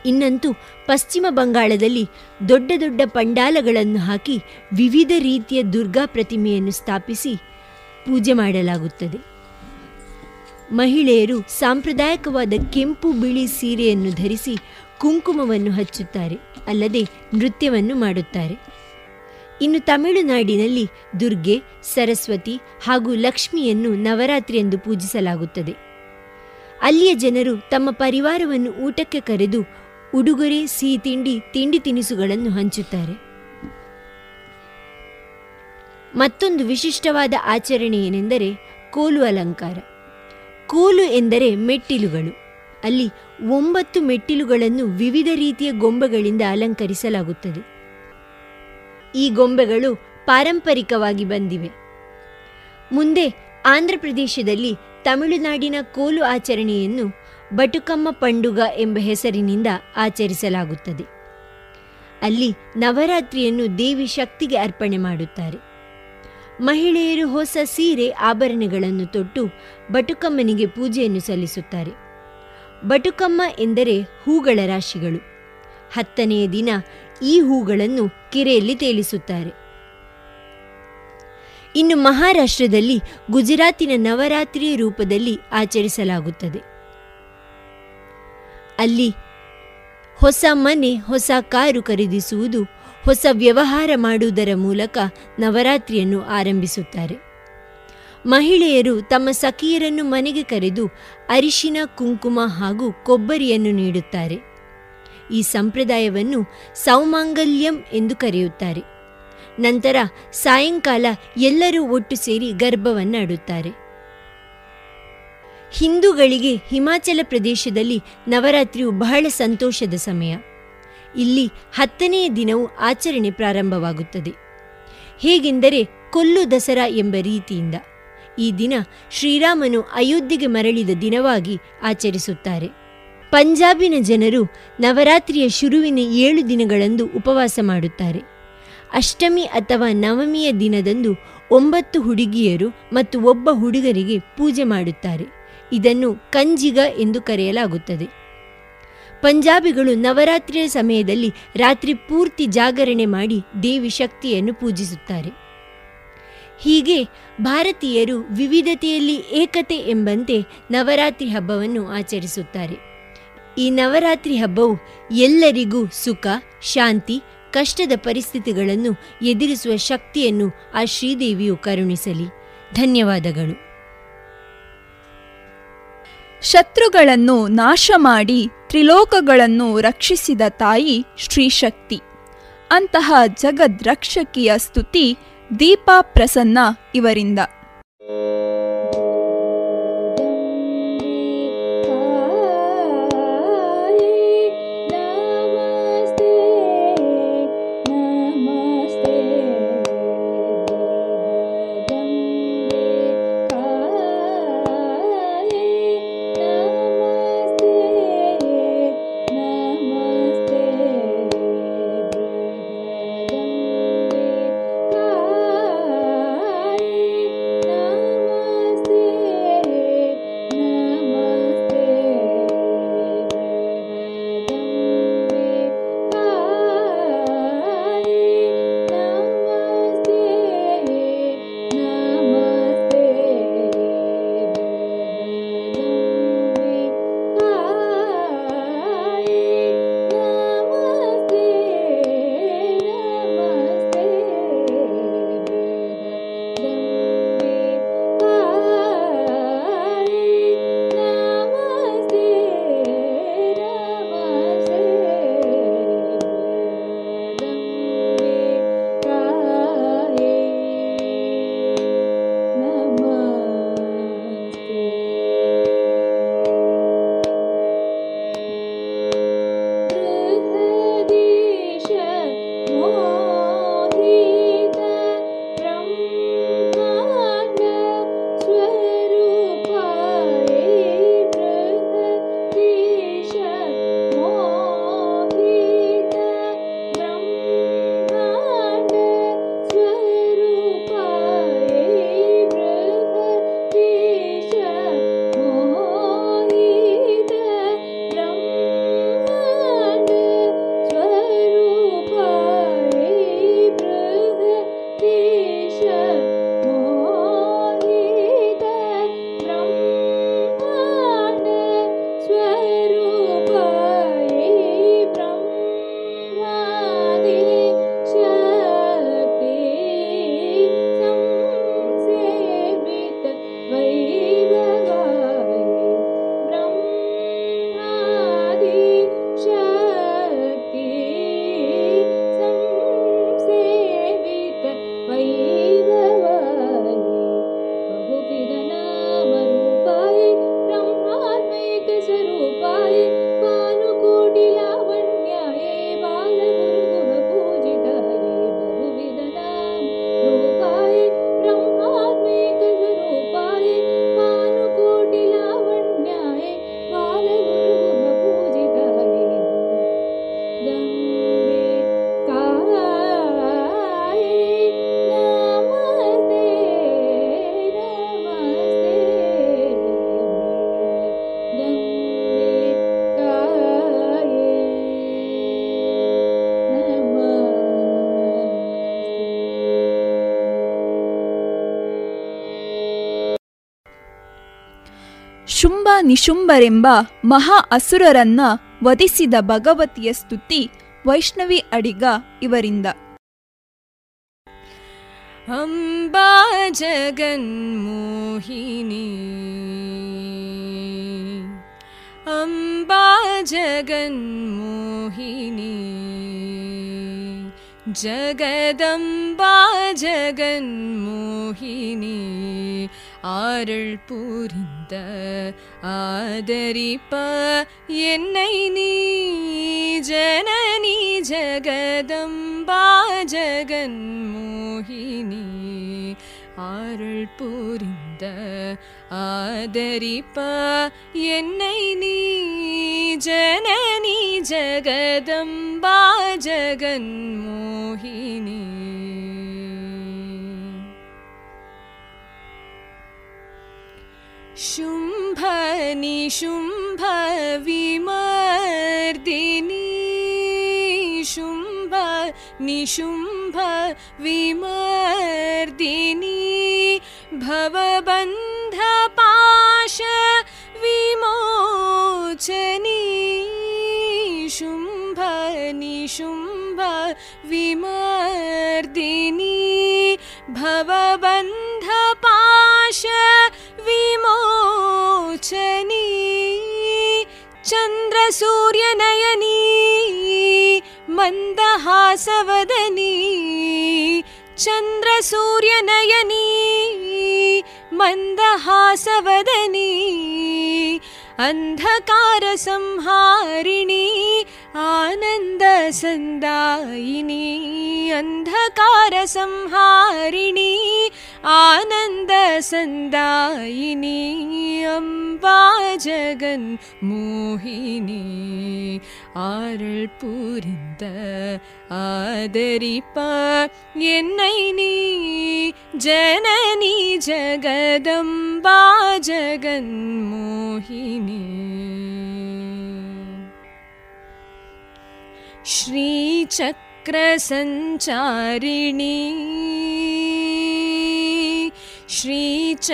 ಇನ್ನಂತೂ ಪಶ್ಚಿಮ ಬಂಗಾಳದಲ್ಲಿ ದೊಡ್ಡ ದೊಡ್ಡ ಪಂಡಾಲಗಳನ್ನು ಹಾಕಿ ವಿವಿಧ ರೀತಿಯ ದುರ್ಗಾ ಪ್ರತಿಮೆಯನ್ನು ಸ್ಥಾಪಿಸಿ ಪೂಜೆ ಮಾಡಲಾಗುತ್ತದೆ. ಮಹಿಳೆಯರು ಸಾಂಪ್ರದಾಯಿಕವಾದ ಕೆಂಪು ಬಿಳಿ ಸೀರೆಯನ್ನು ಧರಿಸಿ ಕುಂಕುಮವನ್ನು ಹಚ್ಚುತ್ತಾರೆ, ಅಲ್ಲದೆ ನೃತ್ಯವನ್ನು ಮಾಡುತ್ತಾರೆ. ಇನ್ನು ತಮಿಳುನಾಡಿನಲ್ಲಿ ದುರ್ಗೆ, ಸರಸ್ವತಿ ಹಾಗೂ ಲಕ್ಷ್ಮಿಯನ್ನು ನವರಾತ್ರಿ ಎಂದು ಪೂಜಿಸಲಾಗುತ್ತದೆ. ಅಲ್ಲಿಯ ಜನರು ತಮ್ಮ ಪರಿವಾರವನ್ನು ಊಟಕ್ಕೆ ಕರೆದು ಉಡುಗೊರೆ ಸಿಹಿ ತಿಂಡಿ ತಿಂಡಿ ತಿನಿಸುಗಳನ್ನು ಹಂಚುತ್ತಾರೆ. ಮತ್ತೊಂದು ವಿಶಿಷ್ಟವಾದ ಆಚರಣೆ ಏನೆಂದರೆ ಕೋಲು ಅಲಂಕಾರ. ಕೋಲು ಎಂದರೆ ಮೆಟ್ಟಿಲುಗಳು. ಅಲ್ಲಿ ಒಂಬತ್ತು ಮೆಟ್ಟಿಲುಗಳನ್ನು ವಿವಿಧ ರೀತಿಯ ಗೊಂಬೆಗಳಿಂದ ಅಲಂಕರಿಸಲಾಗುತ್ತದೆ. ಈ ಗೊಂಬೆಗಳು ಪಾರಂಪರಿಕವಾಗಿ ಬಂದಿವೆ. ಮುಂದೆ ಆಂಧ್ರಪ್ರದೇಶದಲ್ಲಿ ತಮಿಳುನಾಡಿನ ಕೋಲು ಆಚರಣೆಯನ್ನು ಬಟುಕಮ್ಮ ಪಂಡುಗ ಎಂಬ ಹೆಸರಿನಿಂದ ಆಚರಿಸಲಾಗುತ್ತದೆ. ಅಲ್ಲಿ ನವರಾತ್ರಿಯನ್ನು ದೇವಿ ಶಕ್ತಿಗೆ ಅರ್ಪಣೆ ಮಾಡುತ್ತಾರೆ. ಮಹಿಳೆಯರು ಹೊಸ ಸೀರೆ ಆಭರಣಗಳನ್ನು ತೊಟ್ಟು ಬಟುಕಮ್ಮನಿಗೆ ಪೂಜೆಯನ್ನು ಸಲ್ಲಿಸುತ್ತಾರೆ. ಬಟುಕಮ್ಮ ಎಂದರೆ ಹೂಗಳ ರಾಶಿಗಳು. ಹತ್ತನೆಯ ದಿನ ಈ ಹೂಗಳನ್ನು ಕೆರೆಯಲ್ಲಿ ತೇಲಿಸುತ್ತಾರೆ. ಇನ್ನು ಮಹಾರಾಷ್ಟ್ರದಲ್ಲಿ ಗುಜರಾತಿನ ನವರಾತ್ರಿ ರೂಪದಲ್ಲಿ ಆಚರಿಸಲಾಗುತ್ತದೆ. ಅಲ್ಲಿ ಹೊಸ ಮನೆ, ಹೊಸ ಕಾರು ಖರೀದಿಸುವುದು ಹೊಸ ವ್ಯವಹಾರ ಮಾಡುವುದರ ಮೂಲಕ ನವರಾತ್ರಿಯನ್ನು ಆರಂಭಿಸುತ್ತಾರೆ. ಮಹಿಳೆಯರು ತಮ್ಮ ಸಖಿಯರನ್ನು ಮನೆಗೆ ಕರೆದು ಅರಿಶಿನ, ಕುಂಕುಮ ಹಾಗೂ ಕೊಬ್ಬರಿಯನ್ನು ನೀಡುತ್ತಾರೆ. ಈ ಸಂಪ್ರದಾಯವನ್ನು ಸೌಮಾಂಗಲ್ಯಂ ಎಂದು ಕರೆಯುತ್ತಾರೆ. ನಂತರ ಸಾಯಂಕಾಲ ಎಲ್ಲರೂ ಒಟ್ಟು ಸೇರಿ ಗರ್ಭವನ್ನಾಡುತ್ತಾರೆ. ಹಿಂದೂಗಳಿಗೆ ಹಿಮಾಚಲ ಪ್ರದೇಶದಲ್ಲಿ ನವರಾತ್ರಿಯು ಬಹಳ ಸಂತೋಷದ ಸಮಯ. ಇಲ್ಲಿ ಹತ್ತನೆಯ ದಿನವು ಆಚರಣೆ ಪ್ರಾರಂಭವಾಗುತ್ತದೆ. ಹೇಗೆಂದರೆ ಕೊಲ್ಲು ದಸರಾ ಎಂಬ ರೀತಿಯಿಂದ. ಈ ದಿನ ಶ್ರೀರಾಮನು ಅಯೋಧ್ಯೆಗೆ ಮರಳಿದ ದಿನವಾಗಿ ಆಚರಿಸುತ್ತಾರೆ. ಪಂಜಾಬಿನ ಜನರು ನವರಾತ್ರಿಯ ಶುರುವಿನ ಏಳು ದಿನಗಳಂದು ಉಪವಾಸ ಮಾಡುತ್ತಾರೆ. ಅಷ್ಟಮಿ ಅಥವಾ ನವಮಿಯ ದಿನದಂದು ಒಂಬತ್ತು ಹುಡುಗಿಯರು ಮತ್ತು ಒಬ್ಬ ಹುಡುಗರಿಗೆ ಪೂಜೆ ಮಾಡುತ್ತಾರೆ. ಇದನ್ನು ಕಂಜಿಗ ಎಂದು ಕರೆಯಲಾಗುತ್ತದೆ. ಪಂಜಾಬಿಗಳು ನವರಾತ್ರಿಯ ಸಮಯದಲ್ಲಿ ರಾತ್ರಿ ಪೂರ್ತಿ ಜಾಗರಣೆ ಮಾಡಿ ದೇವಿ ಶಕ್ತಿಯನ್ನು ಪೂಜಿಸುತ್ತಾರೆ. ಹೀಗೆ ಭಾರತೀಯರು ವಿವಿಧತೆಯಲ್ಲಿ ಏಕತೆ ಎಂಬಂತೆ ನವರಾತ್ರಿ ಹಬ್ಬವನ್ನು ಆಚರಿಸುತ್ತಾರೆ. ಈ ನವರಾತ್ರಿ ಹಬ್ಬವು ಎಲ್ಲರಿಗೂ ಸುಖ, ಶಾಂತಿ, ಕಷ್ಟದ ಪರಿಸ್ಥಿತಿಗಳನ್ನು ಎದುರಿಸುವ ಶಕ್ತಿಯನ್ನು ಆ ಶ್ರೀದೇವಿಯು ಕರುಣಿಸಲಿ. ಧನ್ಯವಾದಗಳು. ಶತ್ರುಗಳನ್ನು ನಾಶ ಮಾಡಿ ತ್ರಿಲೋಕಗಳನ್ನು ರಕ್ಷಿಸಿದ ತಾಯಿ ಶ್ರೀಶಕ್ತಿ. ಅಂತಹ ಜಗದ್ರಕ್ಷಕಿಯ ಸ್ತುತಿ ದೀಪಾ ಪ್ರಸನ್ನ ಇವರಿಂದ. ನಿಶುಂಬರೆಂಬ ಮಹಾ ಅಸುರರನ್ನ ವಧಿಸಿದ ಭಗವತಿಯ ಸ್ತುತಿ ವೈಷ್ಣವಿ ಅಡಿಗ ಇವರಿಂದ. ಅಂಬಾ ಜಗನ್ಮೋಹಿನಿ. ಅಂಬಾ ಜಗನ್ಮೋಹಿನಿ. ಜಗದಂಬಾ ಜಗನ್ಮೋಹಿನಿ. ಆರಳ್ಪುರಿಂದ ஆதரிப்ப என்னை आदरि पेन्नैनि जननी जगदम्बा जगन् मोहिनी आरुपुरि आदरिपानैनि जननी जगदम्बा जगन् मोहिनी शुम् निशुम्भ विमर्दिनी शुम्भ निशुम्भ विमर्दिनी भवबन्धपाश विमोचनी शुम्भ निशुम्भ विमर्दिनी भवबन्धपाश विमोचनी चन्द्रसूर्यनयनी मन्दहासवदनी चन्द्रसूर्यनयनी मन्दहासवदनी अन्धकारसंहारिणी आनन्दसन्दायिनी अन्धकारसंहारिणी आनन्दसन्दायिनी अम्बा जगन् मोहिनी आर्पुरिन्द आदरिपयन्नैनी जननी जगदम्बा वा जगन्मोहिनी श्रीचक्रसञ्चारिणी। श्रीचक्रसञ्चारिणी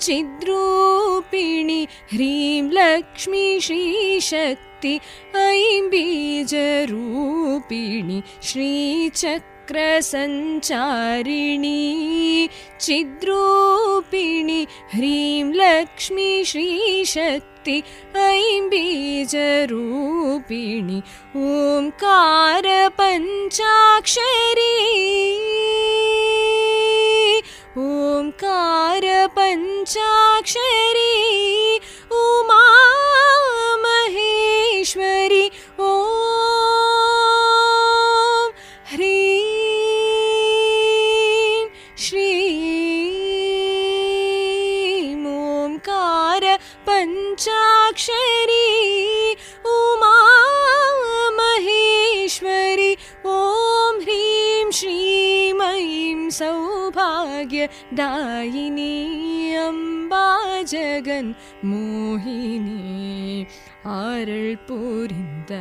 चिद्रूपिणि ह्रीं लक्ष्मी श्रीशक्ति ऐं बीजरूपिणि श्रीचक्रसञ्चारिणी चिद्रूपिणि ह्रीं लक्ष्मी श्रीशक्ति ऐं बीजरूपिणि ओङ्कार पञ्चाक्षरी ओङ्कार पञ्चाक्षरी उमा महेश्वरि ॐ अम्बा जगन्मोहिनी ஆரள் பூரிந்த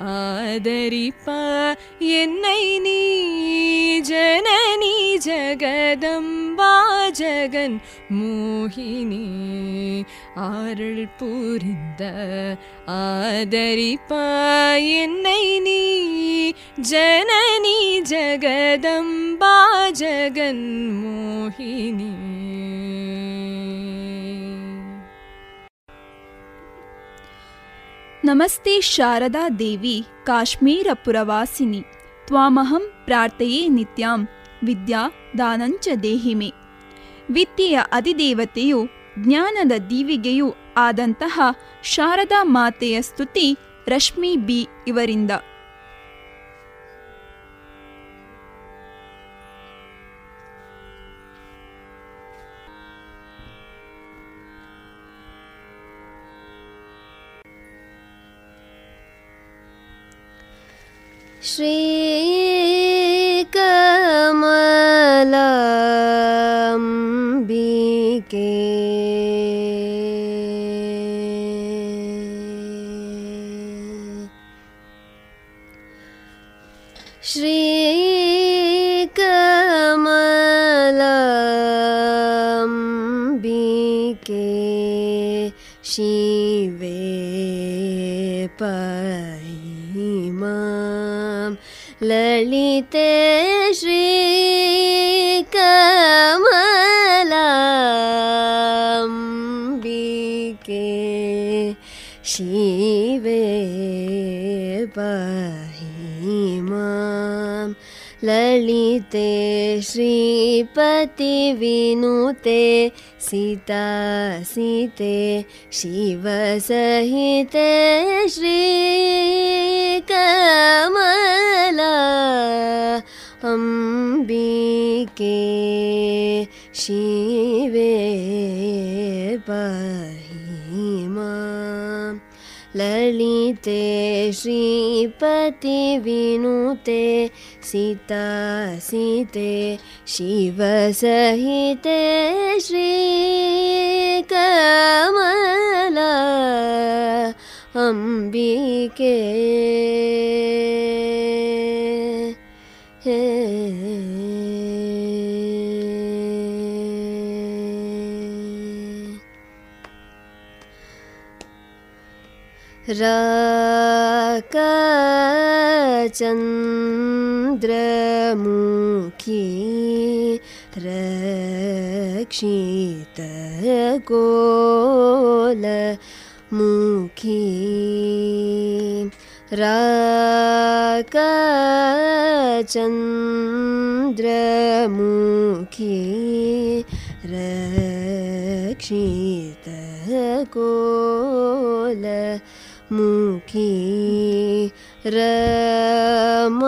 ஆதரிப்பா என்னை நீ ஜனனி ஜகதம்பா ஜகன் மோகினி. ஆரள் பூரிந்த ஆதரிப்பா என்னை நீ ஜனனி ஜகதம்பா ஜகன் மோகினி. ನಮಸ್ತೆ ಶಾರದಾ ದೇವಿ ಕಾಶ್ಮೀರಪುರವಾಸಿನಿ ತ್ವಾಮಹಂ ಪ್ರಾರ್ಥಯೇ ನಿತ್ಯಾಂ, ವಿದ್ಯಾ ದಾನಂಚ ದೇಹಿಮೆ. ವಿದ್ಯೆಯ ಅಧಿದೇವತೆಯು, ಜ್ಞಾನದ ದೀವಿಗೆಯೂ ಆದಂತಹ ಶಾರದಾ ಮಾತೆಯ ಸ್ತುತಿ ರಶ್ಮಿ ಬಿ ಇವರಿಂದ. श्रीकमलाम्बिके श्रीपतिविनुते सीता सीते शिवसहिते श्रीकमला अम्बिके शिवे पाहि मां ललिते श्रीपतिविनुते सीता सीते शिव सहिते श्रीकमला अम्बिके। राकाचन् राकचन्द्रमुखी रक्षितकोलमुखी राकचन्द्रमुखी रक्षितकोलमुखी रमावाणी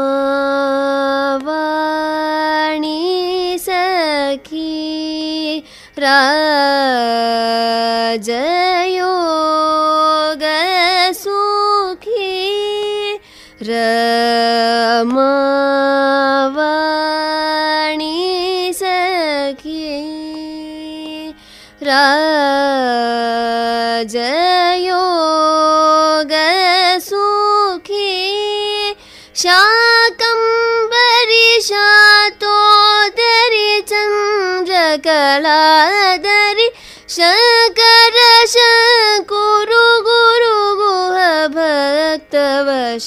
सखी राजयोगसुखी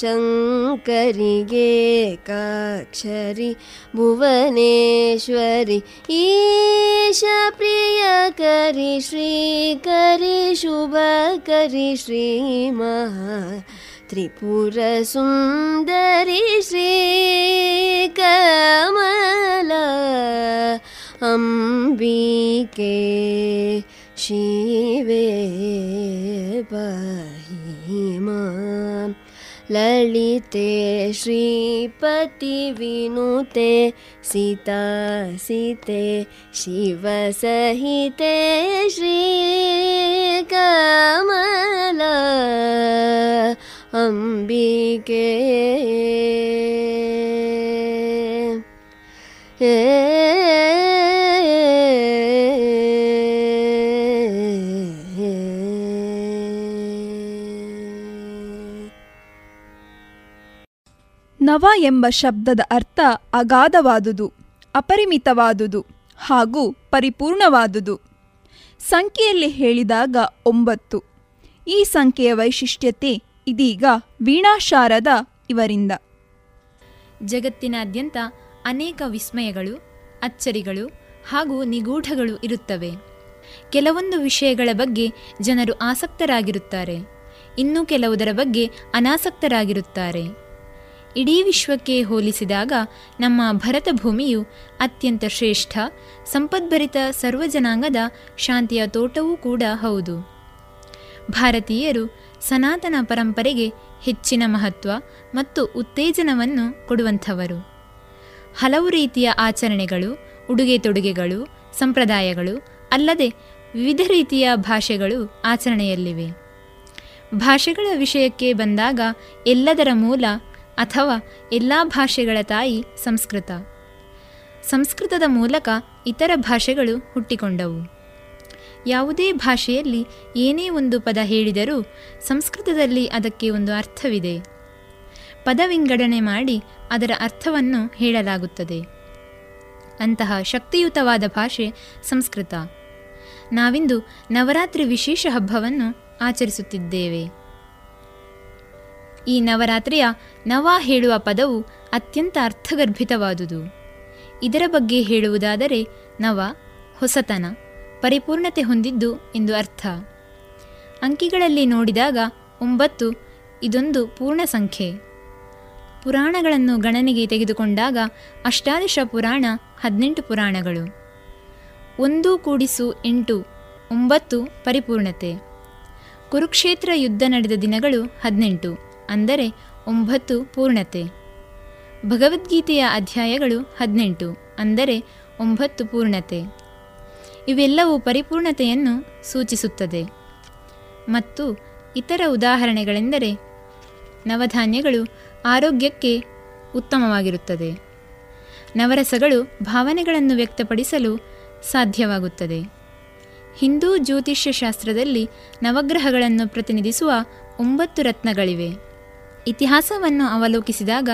शङ्करिगे काक्षरि भुवनेश्वरि। ईश प्रियकरि श्रीकरि शुभकरि श्रीमहा त्रिपुरसुन्दरि श्रीकमला अम्बिके शिवे पाहि मां ललिते श्रीपतिविनुते सीतासीते शिवसहिते श्रीकमला अम्बिके। ह ನವ ಎಂಬ ಶಬ್ದದ ಅರ್ಥ ಅಗಾಧವಾದುದು, ಅಪರಿಮಿತವಾದುದು ಹಾಗೂ ಪರಿಪೂರ್ಣವಾದುದು. ಸಂಖ್ಯೆಯಲ್ಲಿ ಹೇಳಿದಾಗ ಒಂಬತ್ತು. ಈ ಸಂಖ್ಯೆಯ ವೈಶಿಷ್ಟ್ಯತೆ ಇದೀಗ ವೀಣಾಶಾರದ ಇವರಿಂದ. ಜಗತ್ತಿನಾದ್ಯಂತ ಅನೇಕ ವಿಸ್ಮಯಗಳು, ಅಚ್ಚರಿಗಳು ಹಾಗೂ ನಿಗೂಢಗಳು ಇರುತ್ತವೆ. ಕೆಲವೊಂದು ವಿಷಯಗಳ ಬಗ್ಗೆ ಜನರು ಆಸಕ್ತರಾಗಿರುತ್ತಾರೆ. ಇನ್ನು ಕೆಲವುದರ ಬಗ್ಗೆ ಅನಾಸಕ್ತರಾಗಿರುತ್ತಾರೆ. ಇಡೀ ವಿಶ್ವಕ್ಕೆ ಹೋಲಿಸಿದಾಗ ನಮ್ಮ ಭರತ ಭೂಮಿಯು ಅತ್ಯಂತ ಶ್ರೇಷ್ಠ, ಸಂಪದ್ಭರಿತ ಸರ್ವಜನಾಂಗದ ಶಾಂತಿಯ ತೋಟವೂ ಕೂಡ ಹೌದು. ಭಾರತೀಯರು ಸನಾತನ ಪರಂಪರೆಗೆ ಹೆಚ್ಚಿನ ಮಹತ್ವ ಮತ್ತು ಉತ್ತೇಜನವನ್ನು ಕೊಡುವಂಥವರು. ಹಲವು ರೀತಿಯ ಆಚರಣೆಗಳು, ಉಡುಗೆ ತೊಡುಗೆಗಳು, ಸಂಪ್ರದಾಯಗಳು, ಅಲ್ಲದೆ ವಿವಿಧ ರೀತಿಯ ಭಾಷೆಗಳು ಆಚರಣೆಯಲ್ಲಿವೆ. ಭಾಷೆಗಳ ವಿಷಯಕ್ಕೆ ಬಂದಾಗ ಎಲ್ಲದರ ಮೂಲ ಅಥವಾ ಎಲ್ಲ ಭಾಷೆಗಳ ತಾಯಿ ಸಂಸ್ಕೃತ. ಸಂಸ್ಕೃತದ ಮೂಲಕ ಇತರ ಭಾಷೆಗಳು ಹುಟ್ಟಿಕೊಂಡವು. ಯಾವುದೇ ಭಾಷೆಯಲ್ಲಿ ಏನೇ ಒಂದು ಪದ ಹೇಳಿದರೂ ಸಂಸ್ಕೃತದಲ್ಲಿ ಅದಕ್ಕೆ ಒಂದು ಅರ್ಥವಿದೆ. ಪದ ವಿಂಗಡಣೆ ಮಾಡಿ ಅದರ ಅರ್ಥವನ್ನು ಹೇಳಲಾಗುತ್ತದೆ. ಅಂತಹ ಶಕ್ತಿಯುತವಾದ ಭಾಷೆ ಸಂಸ್ಕೃತ. ನಾವಿಂದು ನವರಾತ್ರಿ ವಿಶೇಷ ಹಬ್ಬವನ್ನು ಆಚರಿಸುತ್ತಿದ್ದೇವೆ. ಈ ನವರಾತ್ರಿಯ ನವ ಹೇಳುವ ಪದವು ಅತ್ಯಂತ ಅರ್ಥಗರ್ಭಿತವಾದುದು. ಇದರ ಬಗ್ಗೆ ಹೇಳುವುದಾದರೆ ನವ, ಹೊಸತನ, ಪರಿಪೂರ್ಣತೆ ಹೊಂದಿದ್ದು ಎಂದು ಅರ್ಥ. ಅಂಕಿಗಳಲ್ಲಿ ನೋಡಿದಾಗ ಒಂಬತ್ತು, ಇದೊಂದು ಪೂರ್ಣ ಸಂಖ್ಯೆ. ಪುರಾಣಗಳನ್ನು ಗಣನೆಗೆ ತೆಗೆದುಕೊಂಡಾಗ ಅಷ್ಟಾದಶ ಪುರಾಣ ಹದಿನೆಂಟು ಪುರಾಣಗಳು. ಒಂದು ಕೂಡಿಸು ಎಂಟು, ಒಂಬತ್ತು ಪರಿಪೂರ್ಣತೆ. ಕುರುಕ್ಷೇತ್ರ ಯುದ್ಧ ನಡೆದ ದಿನಗಳು ಹದಿನೆಂಟು. ಅಂದರೆ ಒಂಬತ್ತು ಪೂರ್ಣತೆ. ಭಗವದ್ಗೀತೆಯ ಅಧ್ಯಾಯಗಳು ಹದಿನೆಂಟು, ಅಂದರೆ ಒಂಬತ್ತು ಪೂರ್ಣತೆ. ಇವೆಲ್ಲವೂ ಪರಿಪೂರ್ಣತೆಯನ್ನು ಸೂಚಿಸುತ್ತದೆ. ಮತ್ತು ಇತರ ಉದಾಹರಣೆಗಳೆಂದರೆ ನವಧಾನ್ಯಗಳು ಆರೋಗ್ಯಕ್ಕೆ ಉತ್ತಮವಾಗಿರುತ್ತದೆ. ನವರಸಗಳು ಭಾವನೆಗಳನ್ನು ವ್ಯಕ್ತಪಡಿಸಲು ಸಾಧ್ಯವಾಗುತ್ತದೆ. ಹಿಂದೂ ಜ್ಯೋತಿಷ್ಯಶಾಸ್ತ್ರದಲ್ಲಿ ನವಗ್ರಹಗಳನ್ನು ಪ್ರತಿನಿಧಿಸುವ ಒಂಬತ್ತು ರತ್ನಗಳಿವೆ. ಇತಿಹಾಸವನ್ನು ಅವಲೋಕಿಸಿದಾಗ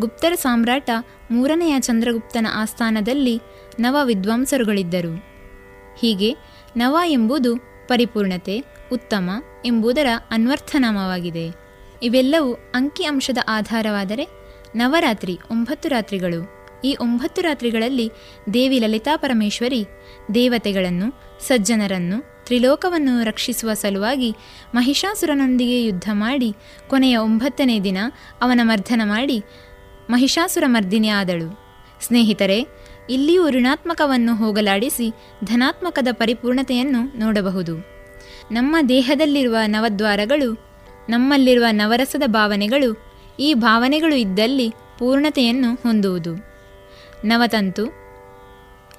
ಗುಪ್ತರ ಸಾಮ್ರಾಟ ಮೂರನೆಯ ಚಂದ್ರಗುಪ್ತನ ಆಸ್ಥಾನದಲ್ಲಿ ನವ ವಿದ್ವಾಂಸರುಗಳಿದ್ದರು. ಹೀಗೆ ನವ ಎಂಬುದು ಪರಿಪೂರ್ಣತೆ, ಉತ್ತಮ ಎಂಬುದರ ಅನ್ವರ್ಥನಾಮವಾಗಿದೆ. ಇವೆಲ್ಲವೂ ಅಂಕಿ ಅಂಶದ ಆಧಾರವಾದರೆ ನವರಾತ್ರಿ ಒಂಬತ್ತು ರಾತ್ರಿಗಳು. ಈ ಒಂಬತ್ತು ರಾತ್ರಿಗಳಲ್ಲಿ ದೇವಿ ಲಲಿತಾ ಪರಮೇಶ್ವರಿ ದೇವತೆಗಳನ್ನು, ಸಜ್ಜನರನ್ನು ತ್ರಿಲೋಕವನ್ನು ರಕ್ಷಿಸುವ ಸಲುವಾಗಿ ಮಹಿಷಾಸುರನೊಂದಿಗೆ ಯುದ್ಧ ಮಾಡಿ ಕೊನೆಯ ಒಂಬತ್ತನೇ ದಿನ ಅವನ ಮರ್ದನ ಮಾಡಿ ಮಹಿಷಾಸುರ ಮರ್ದಿನಿ ಆದಳು. ಸ್ನೇಹಿತರೆ, ಇಲ್ಲಿಯೂ ಋಣಾತ್ಮಕವನ್ನು ಹೋಗಲಾಡಿಸಿ ಧನಾತ್ಮಕದ ಪರಿಪೂರ್ಣತೆಯನ್ನು ನೋಡಬಹುದು. ನಮ್ಮ ದೇಹದಲ್ಲಿರುವ ನವದ್ವಾರಗಳು, ನಮ್ಮಲ್ಲಿರುವ ನವರಸದ ಭಾವನೆಗಳು, ಈ ಭಾವನೆಗಳು ಇದ್ದಲ್ಲಿ ಪೂರ್ಣತೆಯನ್ನು ಹೊಂದುವುದು. ನವತಂತು,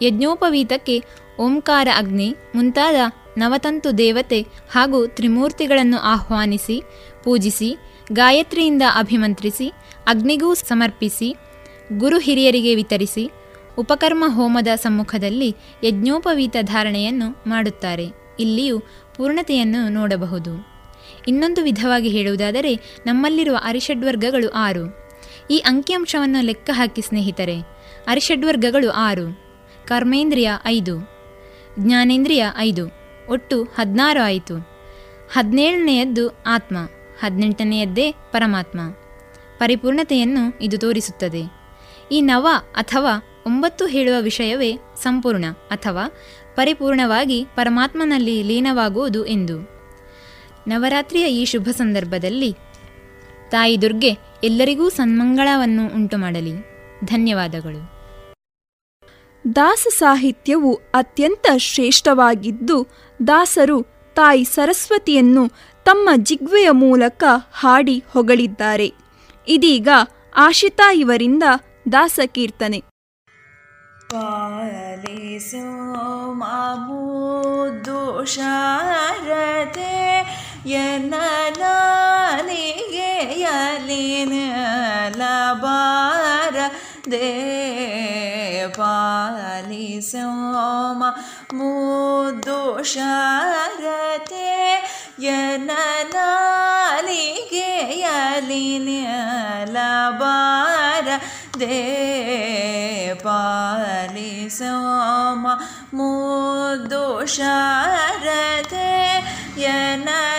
ಯಜ್ಞೋಪವೀತಕ್ಕೆ ಓಂಕಾರ ಅಗ್ನಿ ಮುಂತಾದ ನವತಂತು ದೇವತೆ ಹಾಗೂ ತ್ರಿಮೂರ್ತಿಗಳನ್ನು ಆಹ್ವಾನಿಸಿ, ಪೂಜಿಸಿ, ಗಾಯತ್ರಿಯಿಂದ ಅಭಿಮಂತ್ರಿಸಿ, ಅಗ್ನಿಗೂ ಸಮರ್ಪಿಸಿ, ಗುರು ಹಿರಿಯರಿಗೆ ವಿತರಿಸಿ, ಉಪಕರ್ಮ ಹೋಮದ ಸಮ್ಮುಖದಲ್ಲಿ ಯಜ್ಞೋಪವೀತ ಧಾರಣೆಯನ್ನು ಮಾಡುತ್ತಾರೆ. ಇಲ್ಲಿಯೂ ಪೂರ್ಣತೆಯನ್ನು ನೋಡಬಹುದು. ಇನ್ನೊಂದು ವಿಧವಾಗಿ ಹೇಳುವುದಾದರೆ, ನಮ್ಮಲ್ಲಿರುವ ಅರಿಷಡ್ವರ್ಗಗಳು ಆರು. ಈ ಅಂಕಿಅಂಶವನ್ನು ಲೆಕ್ಕ ಹಾಕಿ ಸ್ನೇಹಿತರೆ, ಅರಿಷಡ್ವರ್ಗಗಳು ಆರು. ಕರ್ಮೇಂದ್ರಿಯ ಐದು. ಜ್ಞಾನೇಂದ್ರಿಯ ಐದು. ಒಟ್ಟು ಹದಿನಾರು ಆಯಿತು. ಹದಿನೇಳನೆಯದ್ದು ಆತ್ಮ, ಹದಿನೆಂಟನೆಯದ್ದೇ ಪರಮಾತ್ಮ. ಪರಿಪೂರ್ಣತೆಯನ್ನು ಇದು ತೋರಿಸುತ್ತದೆ. ಈ ನವ ಅಥವಾ ಒಂಬತ್ತು ಹೇಳುವ ವಿಷಯವೇ ಸಂಪೂರ್ಣ ಅಥವಾ ಪರಿಪೂರ್ಣವಾಗಿ ಪರಮಾತ್ಮನಲ್ಲಿ ಲೀನವಾಗುವುದು ಎಂದು. ನವರಾತ್ರಿಯ ಈ ಶುಭ ಸಂದರ್ಭದಲ್ಲಿ ತಾಯಿ ದುರ್ಗೆ ಎಲ್ಲರಿಗೂ ಸನ್ಮಂಗಳವನ್ನು ಉಂಟು ಮಾಡಲಿ ಧನ್ಯವಾದಗಳು. ದಾಸ ಸಾಹಿತ್ಯವು ಅತ್ಯಂತ ಶ್ರೇಷ್ಠವಾಗಿದ್ದು, ದಾಸರು ತಾಯಿ ಸರಸ್ವತಿಯನ್ನು ತಮ್ಮ ಜಿಗ್ವೆಯ ಮೂಲಕ ಹಾಡಿ ಹೊಗಳಿದ್ದಾರೆ. ಇದೀಗ ಆಶಿತಾ ಇವರಿಂದ ದಾಸಕೀರ್ತನೆ ಯಲಿನ ಬಾರ ದೇ ಪಾಲಿಸೋ ಮುದ್ದು ಶಾರದೆ ಎನ್ನಲಾಲಿಗೆ ಯಲಿನ ಬಾರ ದೇ ಪಾಲಿಸೋಮ ಮುದ್ದು ಶಾರದೆ ಯನನಾಲಿಗೆ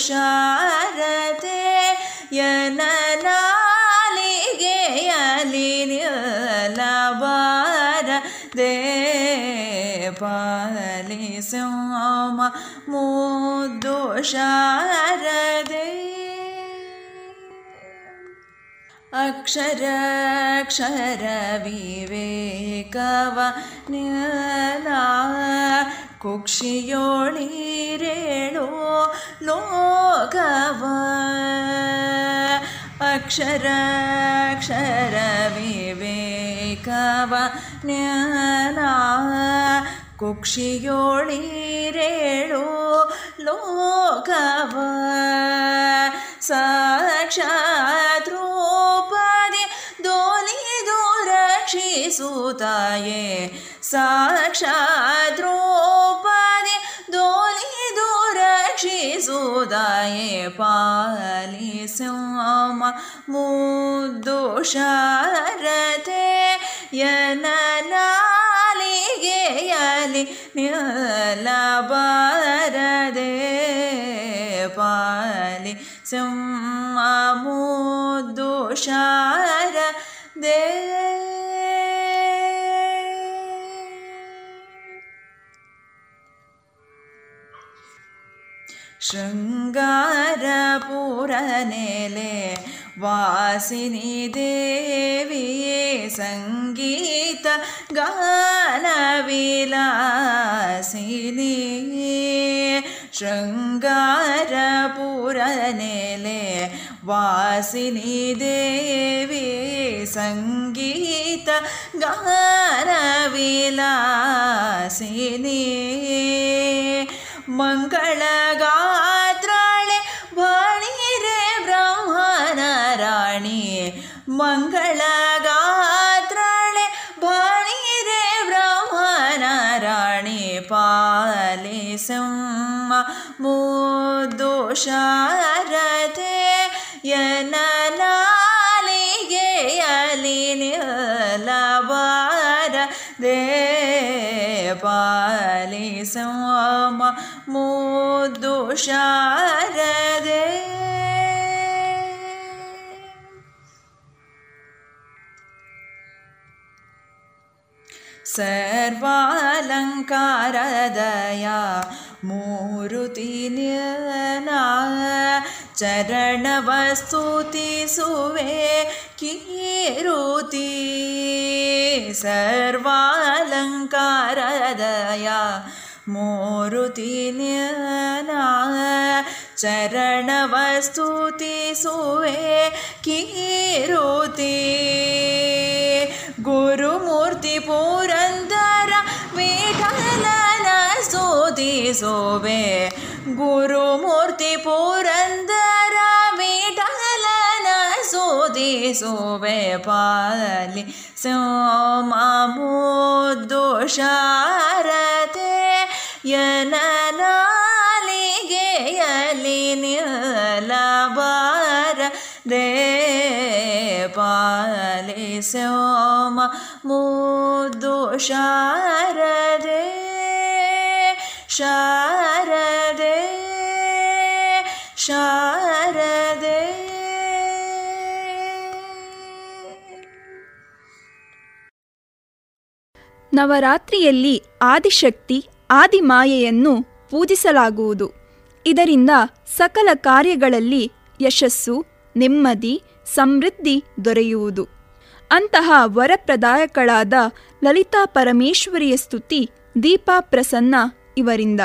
ಮುದು ಶಾರದೆ ಯನನಾಲಿಗೆ ಯಲಿನ ಬಾರ ದೇ ಪಾಲಿಸೋ ಮುದ್ದು ಶಾರದೆ ಅಕ್ಷರ ಅಕ್ಷರ कुक्षियोळीरेणो लोकव लो ज्ञाना कुक्षियोळीरेणो लोकव ज्ञ कक्षियोणि शिसुता ए साक्षा द्रुपदे ध्वोलि पालि सु मू दोषा रथे यननालियलि पालि सु शृङ्गार पूरने ले वासिनी देव सङ्गीत गनविसिनी शृङ्गार पूरने वासिनी देवी सङ्गीत गहन मङ्गलगा ಮುದ್ದು ಶಾರದೆ ಯನನಾಲಿಗೆಯಲಿ ನಿಲಬಾರ ದೇ ಪಾಲಿಸಮ್ಮ ಮುದ್ದು ಶಾರದೆ मूर्तिन्यः चरणवस्तुति सुवे कीरुति सर्वालङ्कारदया। मरुतीनिना चरणवस्तुति सुवे कीरुति। गुरुमूर्तिपुर शोभे गुरु मूर्ति परन्दरवि टलना सोदिशोभे पालि स्योम मो दोषारते यनलियलि निलबार रे पालि स्योम मू ಶಾರದೆ ಶಾರದೆ. ನವರಾತ್ರಿಯಲ್ಲಿ ಆದಿಶಕ್ತಿ, ಆದಿಮಾಯೆಯನ್ನು ಪೂಜಿಸಲಾಗುವುದು. ಇದರಿಂದ ಸಕಲ ಕಾರ್ಯಗಳಲ್ಲಿ ಯಶಸ್ಸು, ನೆಮ್ಮದಿ, ಸಮೃದ್ಧಿ ದೊರೆಯುವುದು. ಅಂತಹ ವರಪ್ರದಾಯಕಳಾದ ಲಲಿತಾ ಪರಮೇಶ್ವರಿಯ ಸ್ತುತಿ ದೀಪಾ ಪ್ರಸನ್ನ ಇವರಿಂದ.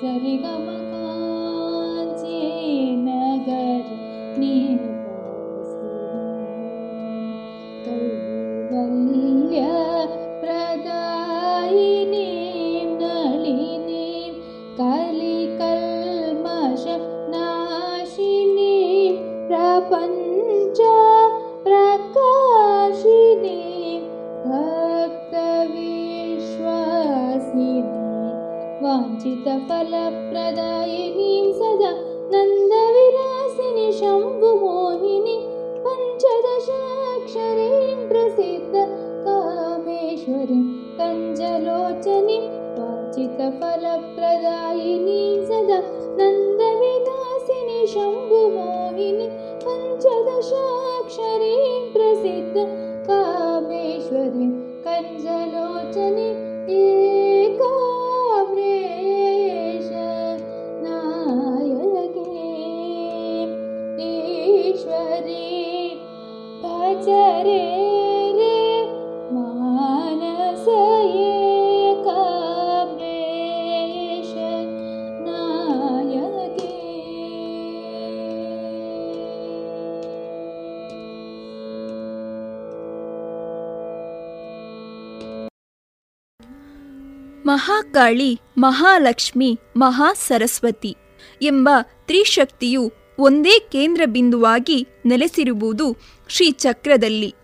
在你的 ಮಹಾಕಾಳಿ ಮಹಾಲಕ್ಷ್ಮಿ, ಮಹಾಸರಸ್ವತಿ ಎಂಬ ತ್ರಿಶಕ್ತಿಯು ಒಂದೇ ಕೇಂದ್ರ ಬಿಂದುವಾಗಿ ನೆಲೆಸಿರುವುದು ಶ್ರೀಚಕ್ರದಲ್ಲಿ.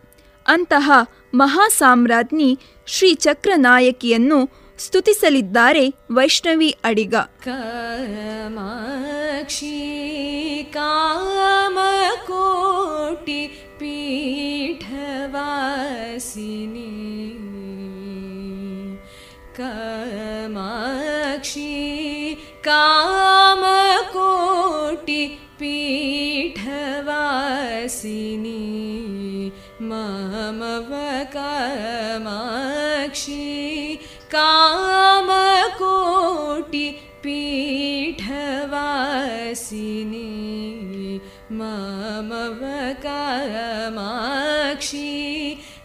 ಅಂತಹ ಮಹಾಸಾಮ್ರಾಜ್ಞಿ ಶ್ರೀಚಕ್ರ ನಾಯಕಿಯನ್ನು ಸ್ತುತಿಸಲಿದ್ದಾರೆ ವೈಷ್ಣವಿ ಅಡಿಗ. ಕಾಮಾಕ್ಷಿ ಕಾಮಕೋಟಿ ಪೀಠವಾಸಿನಿ. क्षी काम कोटि पीठिनी मकामाक्षी काम कोटि पीठिनी मकामाक्षी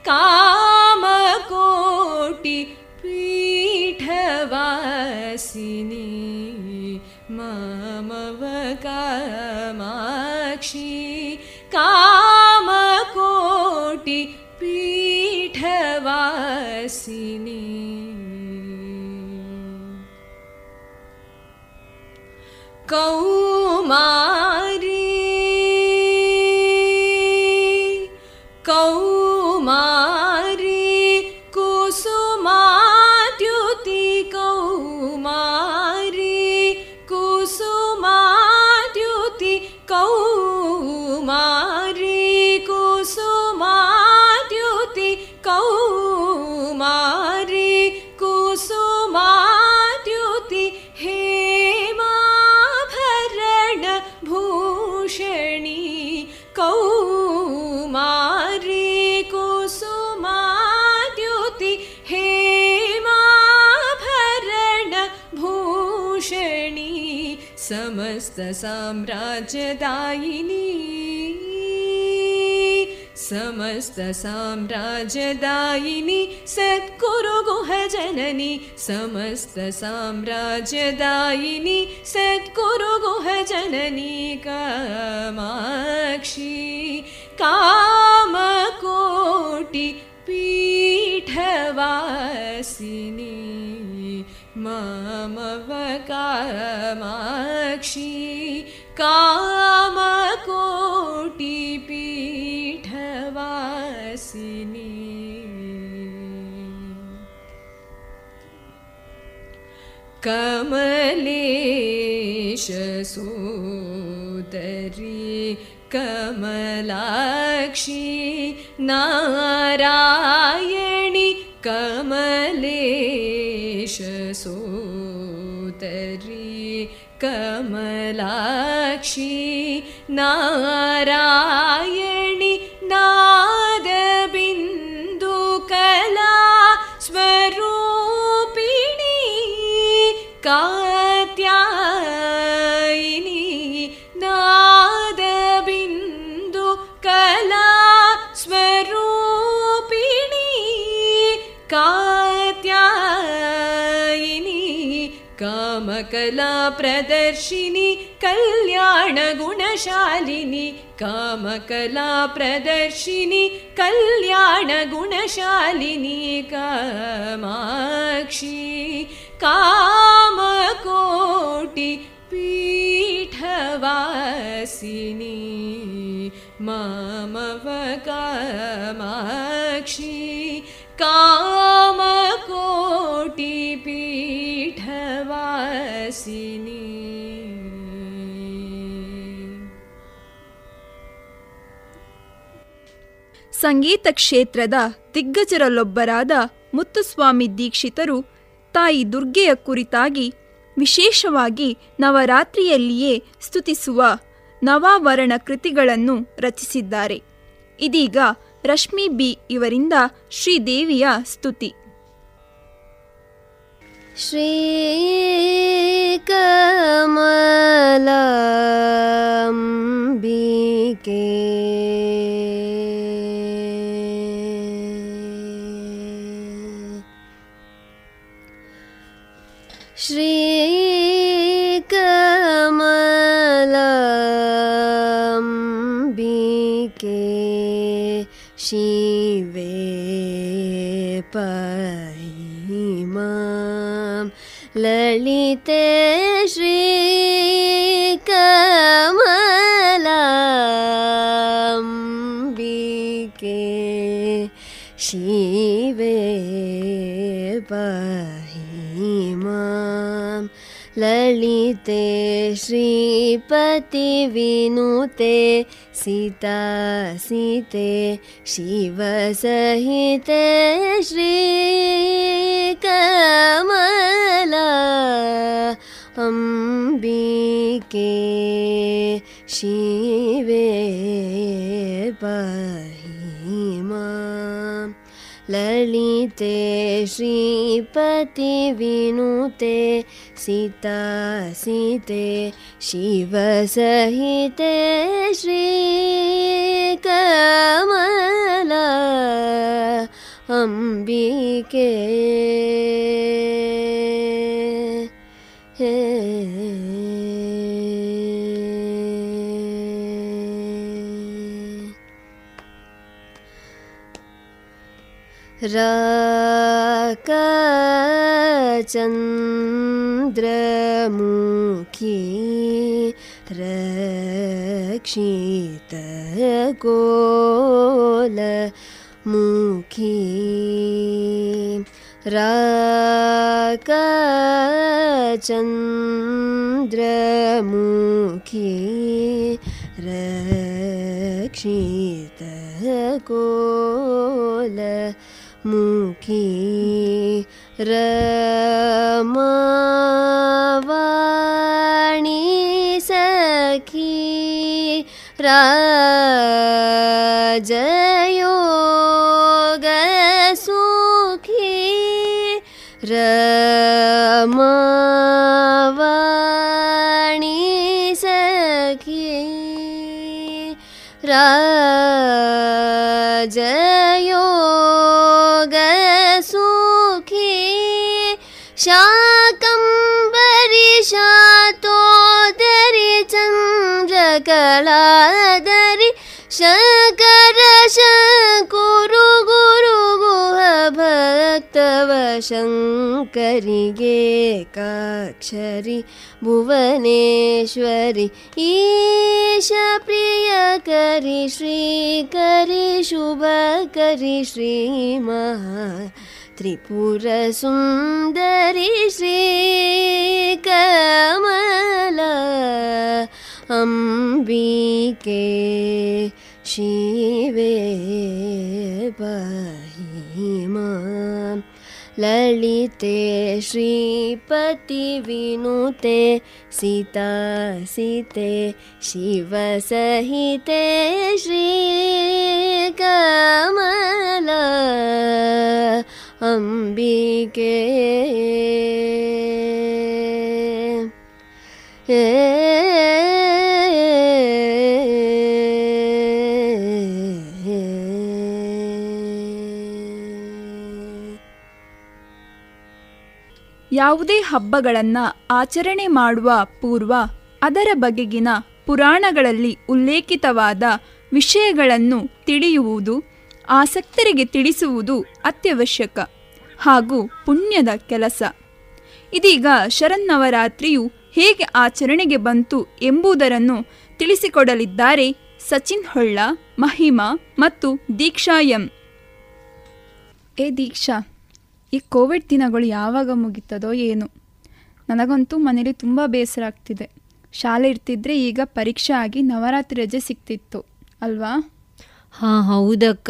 का नी ममवकामाक्षी कामकोटि पीठवासिनी। कौमा समस्तसाम्राज्यदायिनी समस्तसाम्राज्यदायिनी गुहजननी समस्तसाम्राज्यदायिनी गुहजननी कामाक्षी कामकोटि पीठवासिनी ममवकामाक्षी कामकोटिपीठवासिनी। काम कमलेशसोदरी कमलाक्षी नारायणी कमल कमलाक्षी नारायणि कामकलाप्रदर्शिनि कल्याणगुणशालिनि कामकलाप्रदर्शिनि कल्याणगुणशालिनि कामाक्षि कामकोटि पीठवासिनि मामवकामाक्षि कामकोटिपी ಸಿನಿ ಸಂಗೀತ ಕ್ಷೇತ್ರದ ದಿಗ್ಗಜರಲ್ಲೊಬ್ಬರಾದ ಮುತ್ತುಸ್ವಾಮಿ ದೀಕ್ಷಿತರು ತಾಯಿ ದುರ್ಗೆಯ ಕುರಿತಾಗಿ ವಿಶೇಷವಾಗಿ ನವರಾತ್ರಿಯಲ್ಲಿಯೇ ಸ್ತುತಿಸುವ ನವಾವರಣ ಕೃತಿಗಳನ್ನು ರಚಿಸಿದ್ದಾರೆ. ಇದೀಗ ರಶ್ಮಿ ಬಿ ಇವರಿಂದ ಶ್ರೀದೇವಿಯ ಸ್ತುತಿ. श्रीकमलाम्बिके श्रीकमलाम्बिके शिवे महिमां ललिते श्रीकमलाम्बिके शिवे महिमां ललिते श्रीपतिविनुते सीता सीते शिवसहिते श्रीकमला अम्बिके शिवे पहि मा ललिते श्रीपतिविनुते सीतासीते शिवसहिते श्रीकमला अम्बिके। हे। राकचन्द्रमुखी रक्षितकोलमुखी राकचन्द्रमुखी मुखे रमावाणी सखी रज शङ्करिगे काक्षरि भुवनेश्वरि। ईश प्रियकरि श्रीकरि शुभकरि श्रीमहा त्रिपुरसुन्दरि श्रीकमला अम्बिके शिवे पाहि मां ललिते श्रीपतिविनुते सीतासीते शिवसहिते श्रीकमल अम्बिके। ह ಯಾವುದೇ ಹಬ್ಬಗಳನ್ನು ಆಚರಣೆ ಮಾಡುವ ಪೂರ್ವ ಅದರ ಬಗೆಗಿನ ಪುರಾಣಗಳಲ್ಲಿ ಉಲ್ಲೇಖಿತವಾದ ವಿಷಯಗಳನ್ನು ತಿಳಿಯುವುದು, ಆಸಕ್ತರಿಗೆ ತಿಳಿಸುವುದು ಅತ್ಯವಶ್ಯಕ ಹಾಗೂ ಪುಣ್ಯದ ಕೆಲಸ. ಇದೀಗ ಶರನ್ನವರಾತ್ರಿಯು ಹೇಗೆ ಆಚರಣೆಗೆ ಬಂತು ಎಂಬುದರನ್ನು ತಿಳಿಸಿಕೊಡಲಿದ್ದಾರೆ ಸಚಿನ್ ಹೊಳ್ಳ, ಮಹಿಮಾ ಮತ್ತು ದೀಕ್ಷಾ ಎಂ. ಎ ದೀಕ್ಷಾ ಈ ಕೋವಿಡ್ ದಿನಗಳು ಯಾವಾಗ ಮುಗೀತದೋ ಏನು? ನನಗಂತೂ ಮನೇಲಿ ತುಂಬ ಬೇಸರ ಆಗ್ತಿದೆ. ಶಾಲೆ ಇರ್ತಿದ್ರೆ ಈಗ ಪರೀಕ್ಷೆ ಆಗಿ ನವರಾತ್ರಿ ರಜೆ ಸಿಕ್ತಿತ್ತು. ಅಲ್ವಾ? ಹಾಂ ಹೌದಕ್ಕ.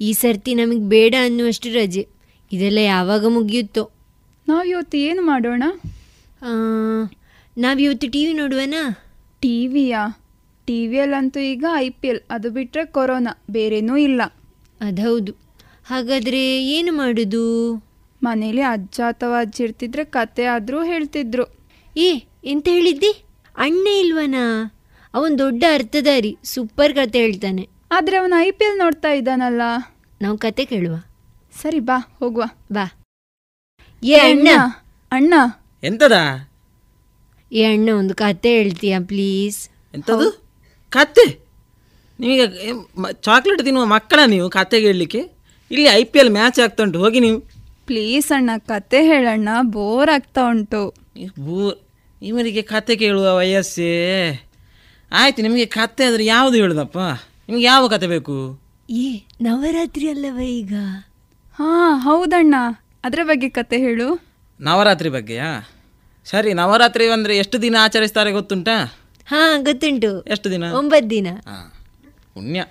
ಈ ಸರ್ತಿ ನಮಗೆ ಬೇಡ ಅನ್ನುವಷ್ಟು ರಜೆ. ಇದೆಲ್ಲ ಯಾವಾಗ ಮುಗಿಯುತ್ತೋ? ನಾವು ಇವತ್ತು ಏನು ಮಾಡೋಣ? ನಾವಿವತ್ತು ಟಿ ವಿ ನೋಡುವನ? ಟಿ ವಿಯಾ? ಟಿ ವಿಯಲ್ಲಂತೂ ಈಗ ಐ ಪಿ ಎಲ್ ಅದು ಬಿಟ್ಟರೆ ಕೊರೋನಾ ಬೇರೇನೂ ಇಲ್ಲ. ಅದೌದು ಹಾಗಾದರೆ ಏನು ಮಾಡೋದು? ಮನೇಲಿ ಅಜ್ಜ ಅಥವಾ ಅಜ್ಜಿ ಇರ್ತಿದ್ರೆ ಕತೆ ಆದರೂ ಹೇಳ್ತಿದ್ರು. ಏ ಎಂತ ಹೇಳಿದ್ದಿ? ಅಣ್ಣ ಇಲ್ವನಾ? ಅವನ್ ದೊಡ್ಡ ಅರ್ಥದಾರಿ ಸೂಪರ್ ಕತೆ ಹೇಳ್ತಾನೆ. ಆದರೆ ಅವನು ಐ ಪಿ ಎಲ್ ನೋಡ್ತಾ ಇದ್ದಾನಲ್ಲ. ನಾವು ಕತೆ ಕೇಳುವ. ಸರಿ ಬಾ ಹೋಗುವ. ಬಾ. ಏ ಅಣ್ಣ ಅಣ್ಣ. ಎಂತದ? ಏ ಅಣ್ಣ ಒಂದು ಕತೆ ಹೇಳ್ತೀಯಾ ಪ್ಲೀಸ್? ಎಂತದು? ಕತೆ? ನಿಮಗೆ ಚಾಕ್ಲೇಟ್ ತಿನ್ನುವ ಮಕ್ಕಳ ನೀವು ಕತೆ ಹೇಳಲಿಕ್ಕೆ ಇಲ್ಲಿ ಐ ಪಿ ಎಲ್ ಮ್ಯಾಚ್ ಆಗ್ತಾ ಉಂಟು ಹೋಗಿ ನೀವು. ಪ್ಲೀಸ್ ಅಣ್ಣ ಕತೆ ಹೇಳಣ್ಣ ಬೋರ್ ಆಗ್ತಾ ಉಂಟು. ಬೋರ್ ಇವರಿಗೆ ಕತೆ ಕೇಳುವ ವಯಸ್ಸೇ. ಆಯ್ತು ನಿಮಗೆ ಕತೆ ಆದರೆ ಯಾವುದು ಹೇಳುದಪ್ಪ? ನಿಮ್ಗೆ ಯಾವ ಕತೆ ಬೇಕು? ಏ ನವರಾತ್ರಿ ಅಲ್ಲವ ಈಗ? ಹಾ ಹೌದಣ್ಣ. ಅದರ ಬಗ್ಗೆ ಕತೆ ಹೇಳು. ನವರಾತ್ರಿ ಬಗ್ಗೆಯಾ? ಸರಿ ನವರಾತ್ರಿ ಅಂದರೆ ಎಷ್ಟು ದಿನ ಆಚರಿಸ್ತಾರೆ ಗೊತ್ತುಂಟಾ? ಹಾ ಗೊತ್ತುಂಟು. ಎಷ್ಟು ದಿನ? ಒಂಬತ್ತು ದಿನ. ಹಾ ಪುಣ್ಯ.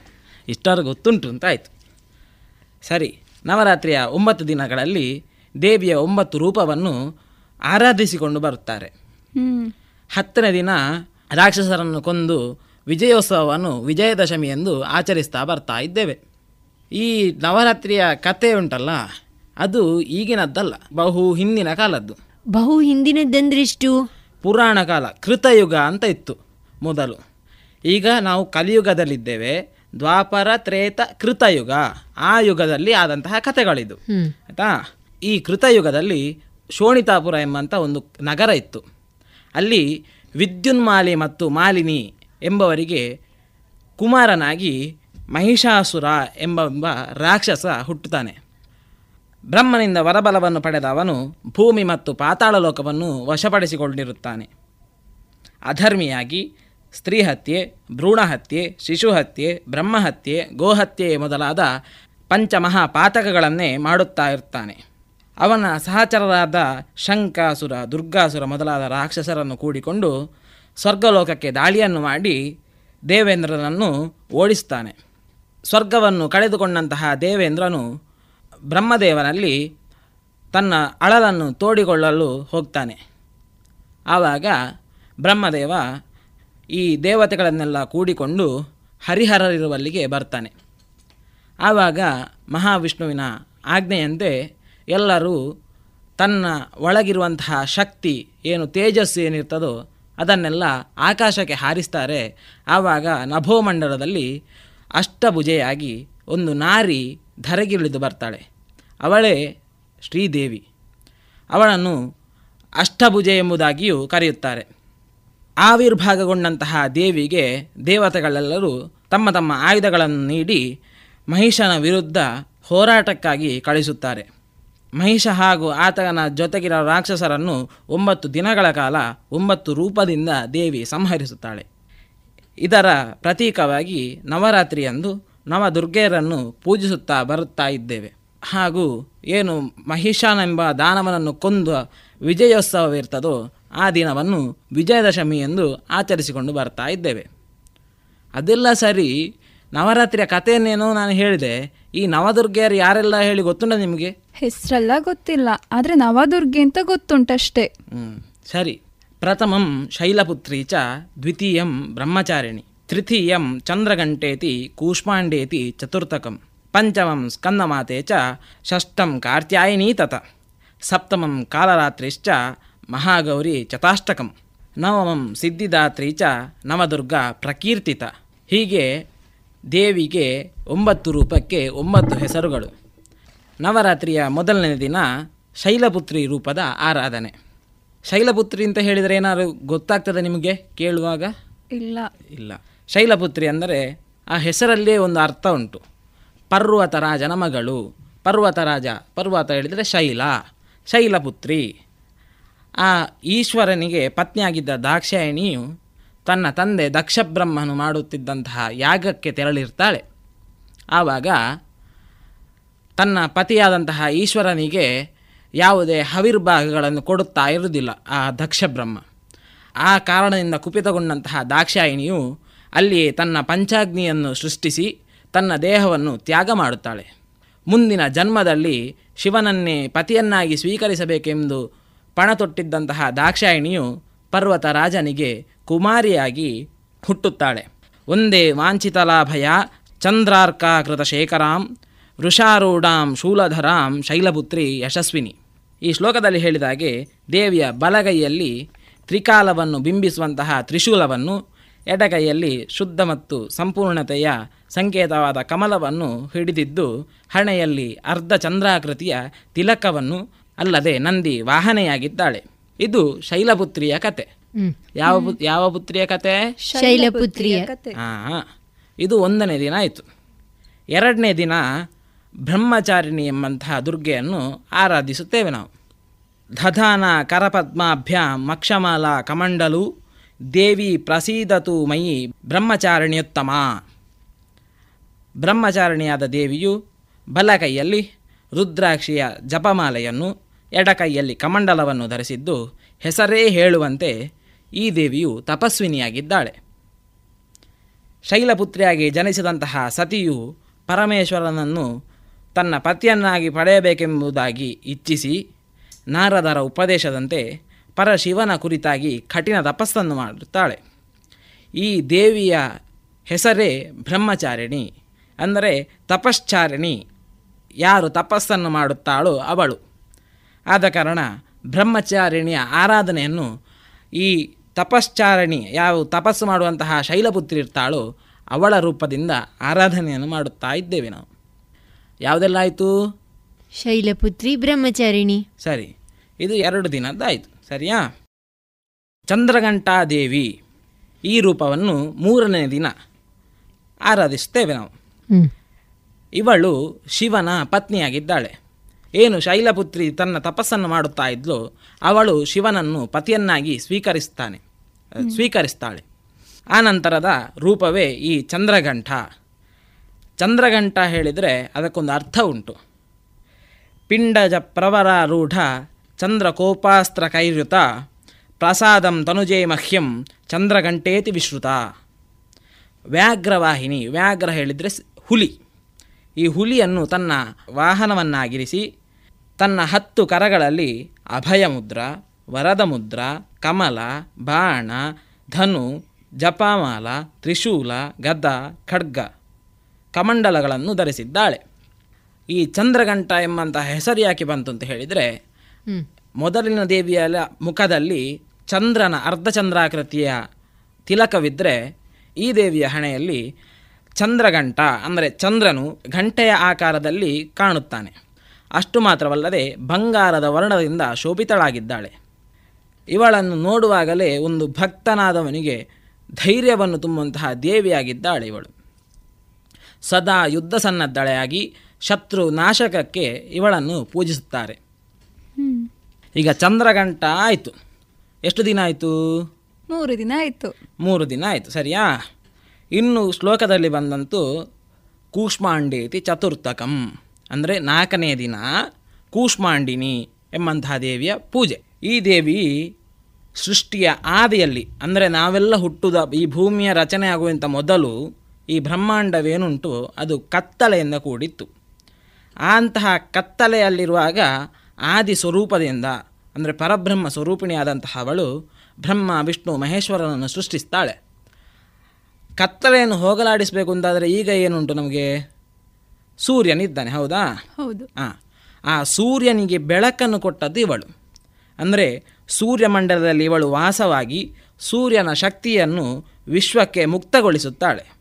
ಇಷ್ಟಾರು ಗೊತ್ತುಂಟು ಅಂತ ಆಯಿತು. ಸರಿ ನವರಾತ್ರಿಯ ಒಂಬತ್ತು ದಿನಗಳಲ್ಲಿ ದೇವಿಯ ಒಂಬತ್ತು ರೂಪವನ್ನು ಆರಾಧಿಸಿಕೊಂಡು ಬರುತ್ತಾರೆ. ಹತ್ತನೇ ದಿನ ರಾಕ್ಷಸರನ್ನು ಕೊಂದು ವಿಜಯೋತ್ಸವವನ್ನು ವಿಜಯದಶಮಿ ಎಂದು ಆಚರಿಸ್ತಾ ಬರ್ತಾ ಇದ್ದೇವೆ. ಈ ನವರಾತ್ರಿಯ ಕಥೆ ಉಂಟಲ್ಲ ಅದು ಈಗಿನದ್ದಲ್ಲ ಬಹು ಹಿಂದಿನ ಕಾಲದ್ದು. ಬಹು ಹಿಂದಿನದ್ದೆಂದ್ರಿಷ್ಟು? ಪುರಾಣ ಕಾಲ ಕೃತಯುಗ ಅಂತ ಇತ್ತು ಮೊದಲು. ಈಗ ನಾವು ಕಲಿಯುಗದಲ್ಲಿದ್ದೇವೆ ದ್ವಾಪರ ತ್ರೇತ ಕೃತಯುಗ. ಆ ಯುಗದಲ್ಲಿ ಆದಂತಹ ಕಥೆಗಳಿದು. ಆಯಿತಾ? ಈ ಕೃತಯುಗದಲ್ಲಿ ಶೋಣಿತಾಪುರ ಎಂಬಂಥ ಒಂದು ನಗರ ಇತ್ತು. ಅಲ್ಲಿ ವಿದ್ಯುನ್ಮಾಲಿ ಮತ್ತು ಮಾಲಿನಿ ಎಂಬವರಿಗೆ ಕುಮಾರನಾಗಿ ಮಹಿಷಾಸುರ ಎಂಬ ರಾಕ್ಷಸ ಹುಟ್ಟುತ್ತಾನೆ. ಬ್ರಹ್ಮನಿಂದ ವರಬಲವನ್ನು ಪಡೆದ ಅವನು ಭೂಮಿ ಮತ್ತು ಪಾತಾಳ ಲೋಕವನ್ನು ವಶಪಡಿಸಿಕೊಂಡಿರುತ್ತಾನೆ. ಅಧರ್ಮಿಯಾಗಿ ಸ್ತ್ರೀ ಹತ್ಯೆ ಭ್ರೂಣಹತ್ಯೆ ಶಿಶುಹತ್ಯೆ ಬ್ರಹ್ಮಹತ್ಯೆ ಗೋಹತ್ಯೆ ಮೊದಲಾದ ಪಂಚಮಹಾಪಾತಕಗಳನ್ನೇ ಮಾಡುತ್ತಾ ಇರ್ತಾನೆ. ಅವನ ಸಹಚರರಾದ ಶಂಕಾಸುರ, ದುರ್ಗಾಸುರ ಮೊದಲಾದ ರಾಕ್ಷಸರನ್ನು ಕೂಡಿಕೊಂಡು ಸ್ವರ್ಗಲೋಕಕ್ಕೆ ದಾಳಿಯನ್ನು ಮಾಡಿ ದೇವೇಂದ್ರನನ್ನು ಓಡಿಸ್ತಾನೆ. ಸ್ವರ್ಗವನ್ನು ಕಳೆದುಕೊಂಡಂತಹ ದೇವೇಂದ್ರನು ಬ್ರಹ್ಮದೇವನಲ್ಲಿ ತನ್ನ ಅಳಲನ್ನು ತೋಡಿಕೊಳ್ಳಲು ಹೋಗ್ತಾನೆ. ಆವಾಗ ಬ್ರಹ್ಮದೇವ ಈ ದೇವತೆಗಳನ್ನೆಲ್ಲ ಕೂಡಿಕೊಂಡು ಹರಿಹರರಿರುವಲ್ಲಿಗೆ ಬರ್ತಾನೆ. ಆವಾಗ ಮಹಾವಿಷ್ಣುವಿನ ಆಜ್ಞೆಯಂತೆ ಎಲ್ಲರೂ ತನ್ನ ಒಳಗಿರುವಂತಹ ಶಕ್ತಿ ಏನು ತೇಜಸ್ಸು ಏನಿರ್ತದೋ ಅದನ್ನೆಲ್ಲ ಆಕಾಶಕ್ಕೆ ಹಾರಿಸ್ತಾರೆ. ಆವಾಗ ನಭೋಮಂಡಲದಲ್ಲಿ ಅಷ್ಟಭುಜೆಯಾಗಿ ಒಂದು ನಾರಿ ಧರೆಗಿಳಿದು ಬರ್ತಾಳೆ. ಅವಳೇ ಶ್ರೀದೇವಿ. ಅವಳನ್ನು ಅಷ್ಟಭುಜೆ ಎಂಬುದಾಗಿಯೂ ಕರೆಯುತ್ತಾರೆ. ಆವಿರ್ಭಾಗಗೊಂಡಂತಹ ದೇವಿಗೆ ದೇವತೆಗಳೆಲ್ಲರೂ ತಮ್ಮ ತಮ್ಮ ಆಯುಧಗಳನ್ನು ನೀಡಿ ಮಹಿಷನ ವಿರುದ್ಧ ಹೋರಾಟಕ್ಕಾಗಿ ಕಳಿಸುತ್ತಾರೆ. ಮಹಿಷ ಹಾಗೂ ಆತನ ಜೊತೆಗಿನ ರಾಕ್ಷಸರನ್ನು ಒಂಬತ್ತು ದಿನಗಳ ಕಾಲ ಒಂಬತ್ತು ರೂಪದಿಂದ ದೇವಿ ಸಂಹರಿಸುತ್ತಾಳೆ. ಇದರ ಪ್ರತೀಕವಾಗಿ ನವರಾತ್ರಿಯಂದು ನವದುರ್ಗೆಯರನ್ನು ಪೂಜಿಸುತ್ತಾ ಬರುತ್ತಾ ಇದ್ದೇವೆ. ಹಾಗೂ ಏನು ಮಹಿಷನೆಂಬ ದಾನವನನ್ನು ಕೊಂದು ವಿಜಯೋತ್ಸವವಿರ್ತದೋ ಆ ದಿನವನ್ನು ವಿಜಯದಶಮಿ ಎಂದು ಆಚರಿಸಿಕೊಂಡು ಬರ್ತಾ ಇದ್ದೇವೆ. ಅದೆಲ್ಲ ಸರಿ ನವರಾತ್ರಿಯ ಕಥೆಯನ್ನೇನೋ ನಾನು ಹೇಳಿದೆ ಈ ನವದುರ್ಗೆಯರು ಯಾರೆಲ್ಲ ಹೇಳಿ ಗೊತ್ತುಂಟ ನಿಮಗೆ? ಹೆಸರೆಲ್ಲ ಗೊತ್ತಿಲ್ಲ ಆದರೆ ನವದುರ್ಗೆ ಅಂತ ಗೊತ್ತುಂಟಷ್ಟೇ. ಸರಿ. ಪ್ರಥಮಂ ಶೈಲಪುತ್ರಿ ಚ ದ್ವಿತೀಯಂ ಬ್ರಹ್ಮಚಾರಿಣಿ ತೃತೀಯಂ ಚಂದ್ರಗಂಟೇತಿ ಕೂಷ್ಮಾಂಡೇತಿ ಚತುರ್ಥಕಂ ಪಂಚಮಂ ಸ್ಕಂದಮಾತೆ ಚ ಷಷ್ಠಂ ಕಾರ್ತ್ಯಾಯಿನಿ ತತ ಸಪ್ತಮಂ ಕಾಲರಾತ್ರಿಶ್ಚ ಮಹಾಗೌರಿ ಚತಾಷ್ಟಕಂ ನವಮಂ ಸಿದ್ಧಿದಾತ್ರಿ ಚ ನವದುರ್ಗ ಪ್ರಕೀರ್ತಿತ. ಹೀಗೆ ದೇವಿಗೆ ಒಂಬತ್ತು ರೂಪಕ್ಕೆ ಒಂಬತ್ತು ಹೆಸರುಗಳು. ನವರಾತ್ರಿಯ ಮೊದಲನೇ ದಿನ ಶೈಲಪುತ್ರಿ ರೂಪದ ಆರಾಧನೆ. ಶೈಲಪುತ್ರಿ ಅಂತ ಹೇಳಿದರೆ ಏನಾದ್ರು ಗೊತ್ತಾಗ್ತದೆ ನಿಮಗೆ ಕೇಳುವಾಗ? ಇಲ್ಲ. ಇಲ್ಲ. ಶೈಲಪುತ್ರಿ ಅಂದರೆ ಆ ಹೆಸರಲ್ಲೇ ಒಂದು ಅರ್ಥ ಉಂಟು. ಪರ್ವತರಾಜನ ಮಗಳು. ಪರ್ವತರಾಜ ಪರ್ವತ ಹೇಳಿದರೆ ಶೈಲ. ಶೈಲಪುತ್ರಿ. ಆ ಈಶ್ವರನಿಗೆ ಪತ್ನಿಯಾಗಿದ್ದ ದಾಕ್ಷಾಯಣಿಯು ತನ್ನ ತಂದೆ ದಕ್ಷಬ್ರಹ್ಮನು ಮಾಡುತ್ತಿದ್ದಂತಹ ಯಾಗಕ್ಕೆ ತೆರಳಿರ್ತಾಳೆ. ಆವಾಗ ತನ್ನ ಪತಿಯಾದಂತಹ ಈಶ್ವರನಿಗೆ ಯಾವುದೇ ಹವಿರ್ಭಾಗಗಳನ್ನು ಕೊಡುತ್ತಾ ಇರುವುದಿಲ್ಲ ಆ ದಕ್ಷಬ್ರಹ್ಮ. ಆ ಕಾರಣದಿಂದ ಕುಪಿತಗೊಂಡಂತಹ ದಾಕ್ಷಾಯಿಣಿಯು ಅಲ್ಲಿಯೇ ತನ್ನ ಪಂಚಾಗ್ನಿಯನ್ನು ಸೃಷ್ಟಿಸಿ ತನ್ನ ದೇಹವನ್ನು ತ್ಯಾಗ ಮಾಡುತ್ತಾಳೆ. ಮುಂದಿನ ಜನ್ಮದಲ್ಲಿ ಶಿವನನ್ನೇ ಪತಿಯನ್ನಾಗಿ ಸ್ವೀಕರಿಸಬೇಕೆಂದು ಪಣ ತೊಟ್ಟಿದ್ದಂತಹ ದಾಕ್ಷಾಯಿಣಿಯು ಪರ್ವತ ರಾಜನಿಗೆ ಕುಮಾರಿಯಾಗಿ ಹುಟ್ಟುತ್ತಾಳೆ. ಒಂದೇ ವಾಂಛಿತಲಾಭಯ ಚಂದ್ರಾರ್ಕಾಕೃತ ಶೇಖರಾಂ, ವೃಷಾರೂಢಾಂ ಶೂಲಧರಾಂ ಶೈಲಪುತ್ರಿ ಯಶಸ್ವಿನಿ. ಈ ಶ್ಲೋಕದಲ್ಲಿ ಹೇಳಿದ ಹಾಗೆ ದೇವಿಯ ಬಲಗೈಯಲ್ಲಿ ತ್ರಿಕಾಲವನ್ನು ಬಿಂಬಿಸುವಂತಹ ತ್ರಿಶೂಲವನ್ನು, ಎಡಗೈಯಲ್ಲಿ ಶುದ್ಧ ಮತ್ತು ಸಂಪೂರ್ಣತೆಯ ಸಂಕೇತವಾದ ಕಮಲವನ್ನು ಹಿಡಿದಿದ್ದು ಹಣೆಯಲ್ಲಿ ಅರ್ಧ ಚಂದ್ರಾಕೃತಿಯ ತಿಲಕವನ್ನು ಅಲ್ಲದೆ ನಂದಿ ವಾಹನೆಯಾಗಿದ್ದಾಳೆ. ಇದು ಶೈಲಪುತ್ರಿಯ ಕತೆ. ಯಾವ ಯಾವ ಪುತ್ರಿಯ ಕತೆ? ಶೈಲಪುತ್ರಿಯ ಹಾ ಇದು ಒಂದನೇ ದಿನ ಆಯಿತು. ಎರಡನೇ ದಿನ ಬ್ರಹ್ಮಚಾರಿಣಿ ಎಂಬಂತಹ ದುರ್ಗೆಯನ್ನು ಆರಾಧಿಸುತ್ತೇವೆ ನಾವು. ದಧಾನ ಕರಪದ್ಮಾಭ್ಯಾ ಮಕ್ಷಮಾಲಾ ಕಮಂಡಲು ದೇವಿ ಪ್ರಸೀದತು ಮಯಿ ಬ್ರಹ್ಮಚಾರಿಣಿಯುತ್ತಮ. ಬ್ರಹ್ಮಚಾರಿಣಿಯಾದ ದೇವಿಯು ಬಲಕೈಯಲ್ಲಿ ರುದ್ರಾಕ್ಷಿಯ ಜಪಮಾಲೆಯನ್ನು ಎಡಕೈಯಲ್ಲಿ ಕಮಂಡಲವನ್ನು ಧರಿಸಿದ್ದು ಹೆಸರೇ ಹೇಳುವಂತೆ ಈ ದೇವಿಯು ತಪಸ್ವಿನಿಯಾಗಿದ್ದಾಳೆ. ಶೈಲಪುತ್ರಿಯಾಗಿ ಜನಿಸಿದಂತಹ ಸತಿಯು ಪರಮೇಶ್ವರನನ್ನು ತನ್ನ ಪತಿಯನ್ನಾಗಿ ಪಡೆಯಬೇಕೆಂಬುದಾಗಿ ಇಚ್ಛಿಸಿ ನಾರದರ ಉಪದೇಶದಂತೆ ಪರಶಿವನ ಕುರಿತಾಗಿ ಕಠಿಣ ತಪಸ್ಸನ್ನು ಮಾಡುತ್ತಾಳೆ. ಈ ದೇವಿಯ ಹೆಸರೇ ಬ್ರಹ್ಮಚಾರಿಣಿ ಅಂದರೆ ತಪಶ್ಚಾರಿಣಿ ಯಾರು ತಪಸ್ಸನ್ನು ಮಾಡುತ್ತಾಳೋ ಅವಳು. ಆದ ಕಾರಣ ಬ್ರಹ್ಮಚಾರಿಣಿಯ ಆರಾಧನೆಯನ್ನು ಈ ತಪಶ್ಚಾರಣಿ ಯಾವ ತಪಸ್ಸು ಮಾಡುವಂತಹ ಶೈಲಪುತ್ರಿ ಇರ್ತಾಳೋ ಅವಳ ರೂಪದಿಂದ ಆರಾಧನೆಯನ್ನು ಮಾಡುತ್ತಾ ಇದ್ದೇವೆ ನಾವು. ಯಾವುದೆಲ್ಲ ಆಯಿತು? ಶೈಲಪುತ್ರಿ ಬ್ರಹ್ಮಚಾರಿಣಿ. ಸರಿ ಇದು ಎರಡು ದಿನದ್ದಾಯಿತು. ಸರಿಯಾ? ಚಂದ್ರಘಂಟಾದೇವಿ ಈ ರೂಪವನ್ನು ಮೂರನೇ ದಿನ ಆರಾಧಿಸುತ್ತೇವೆ ನಾವು. ಇವಳು ಶಿವನ ಪತ್ನಿಯಾಗಿದ್ದಾಳೆ. ಏನು ಶೈಲಪುತ್ರಿ ತನ್ನ ತಪಸ್ಸನ್ನು ಮಾಡುತ್ತಾ ಇದ್ಲು, ಅವಳು ಶಿವನನ್ನು ಪತಿಯನ್ನಾಗಿ ಸ್ವೀಕರಿಸ್ತಾನೆ ಸ್ವೀಕರಿಸ್ತಾಳೆ. ಆನಂತರದ ರೂಪವೇ ಈ ಚಂದ್ರಘಂಠ. ಚಂದ್ರಘಂಠ ಹೇಳಿದರೆ ಅದಕ್ಕೊಂದು ಅರ್ಥ ಉಂಟು. ಪಿಂಡಜ ಪ್ರವರಾರೂಢ ಚಂದ್ರಕೋಪಾಸ್ತ್ರ ಕೈರುತ, ಪ್ರಸಾದಂ ತನುಜೇ ಮಹ್ಯಂ ಚಂದ್ರಘಂಟೇತಿ ವಿಶ್ರುತ. ವ್ಯಾಘ್ರವಾಹಿನಿ, ವ್ಯಾಘ್ರ ಹೇಳಿದರೆ ಹುಲಿ. ಈ ಹುಲಿಯನ್ನು ತನ್ನ ವಾಹನವನ್ನಾಗಿರಿಸಿ ತನ್ನ ಹತ್ತು ಕರಗಳಲ್ಲಿ ಅಭಯ ಮುದ್ರ ವರದ ಮುದ್ರ ಕಮಲ ಬಾಣ ಧನು ಜಪಾಮಾಲ ತ್ರಿಶೂಲ ಗದ ಖಡ್ಗ ಕಮಂಡಲಗಳನ್ನು ಧರಿಸಿದ್ದಾಳೆ. ಈ ಚಂದ್ರಗಂಟ ಎಂಬಂತಹ ಹೆಸರು ಯಾಕೆ ಬಂತು ಅಂತ ಹೇಳಿದರೆ ಮೊದಲಿನ ದೇವಿಯ ಮುಖದಲ್ಲಿ ಚಂದ್ರನ ಅರ್ಧಚಂದ್ರಾಕೃತಿಯ ತಿಲಕವಿದ್ದರೆ ಈ ದೇವಿಯ ಹಣೆಯಲ್ಲಿ ಚಂದ್ರಘಂಟ ಅಂದರೆ ಚಂದ್ರನು ಘಂಟೆಯ ಆಕಾರದಲ್ಲಿ ಕಾಣುತ್ತಾನೆ. ಅಷ್ಟು ಮಾತ್ರವಲ್ಲದೆ ಬಂಗಾರದ ವರ್ಣದಿಂದ ಶೋಭಿತಳಾಗಿದ್ದಾಳೆ. ಇವಳನ್ನು ನೋಡುವಾಗಲೇ ಒಂದು ಭಕ್ತನಾದವನಿಗೆ ಧೈರ್ಯವನ್ನು ತುಂಬುವಂತಹ ದೇವಿಯಾಗಿದ್ದಾಳೆ ಇವಳು. ಸದಾ ಯುದ್ಧ ಸನ್ನದ್ದಳೆಯಾಗಿ ಶತ್ರು ನಾಶಕಕ್ಕೆ ಇವಳನ್ನು ಪೂಜಿಸುತ್ತಾರೆ. ಈಗ ಚಂದ್ರಗಂಟ ಆಯಿತು. ಎಷ್ಟು ದಿನ ಆಯಿತು? ಮೂರು ದಿನ ಆಯಿತು. ಮೂರು ದಿನ ಆಯಿತು. ಸರಿಯಾ? ಇನ್ನು ಶ್ಲೋಕದಲ್ಲಿ ಬಂದಂತೂ ಕೂಷ್ಮಾಂಡೇತಿ ಚತುರ್ಥಕಂ ಅಂದರೆ ನಾಲ್ಕನೇ ದಿನ ಕೂಷ್ಮಾಂಡಿನಿ ಎಂಬಂತಹ ದೇವಿಯ ಪೂಜೆ. ಈ ದೇವಿ ಸೃಷ್ಟಿಯ ಆದಿಯಲ್ಲಿ, ಅಂದರೆ ನಾವೆಲ್ಲ ಹುಟ್ಟುದ, ಈ ಭೂಮಿಯ ರಚನೆ ಆಗುವಂಥ ಮೊದಲು ಈ ಬ್ರಹ್ಮಾಂಡವೇನುಂಟು, ಅದು ಕತ್ತಲೆಯಿಂದ ಕೂಡಿತ್ತು. ಅಂತಹ ಕತ್ತಲೆಯಲ್ಲಿರುವಾಗ ಆದಿ ಸ್ವರೂಪದಿಂದ, ಅಂದರೆ ಪರಬ್ರಹ್ಮ ಸ್ವರೂಪಿಣಿಯಾದಂತಹ ಅವಳು ಬ್ರಹ್ಮ, ವಿಷ್ಣು, ಮಹೇಶ್ವರನನ್ನು ಸೃಷ್ಟಿಸ್ತಾಳೆ. ಕತ್ತಲೆಯನ್ನು ಹೋಗಲಾಡಿಸಬೇಕು ಅಂತಾದರೆ ಈಗ ಏನುಂಟು ನಮಗೆ? ಸೂರ್ಯನಿದ್ದಾನೆ ಹೌದಾ? ಹೌದು. ಹಾಂ ಆ ಸೂರ್ಯನಿಗೆ ಬೆಳಕನ್ನು ಕೊಟ್ಟದ್ದು ಇವಳು. ಅಂದರೆ ಸೂರ್ಯಮಂಡಲದಲ್ಲಿ ಇವಳು ವಾಸವಾಗಿ ಸೂರ್ಯನ ಶಕ್ತಿಯನ್ನು ವಿಶ್ವಕ್ಕೆ ಮುಕ್ತಗೊಳಿಸುತ್ತಾಳೆ.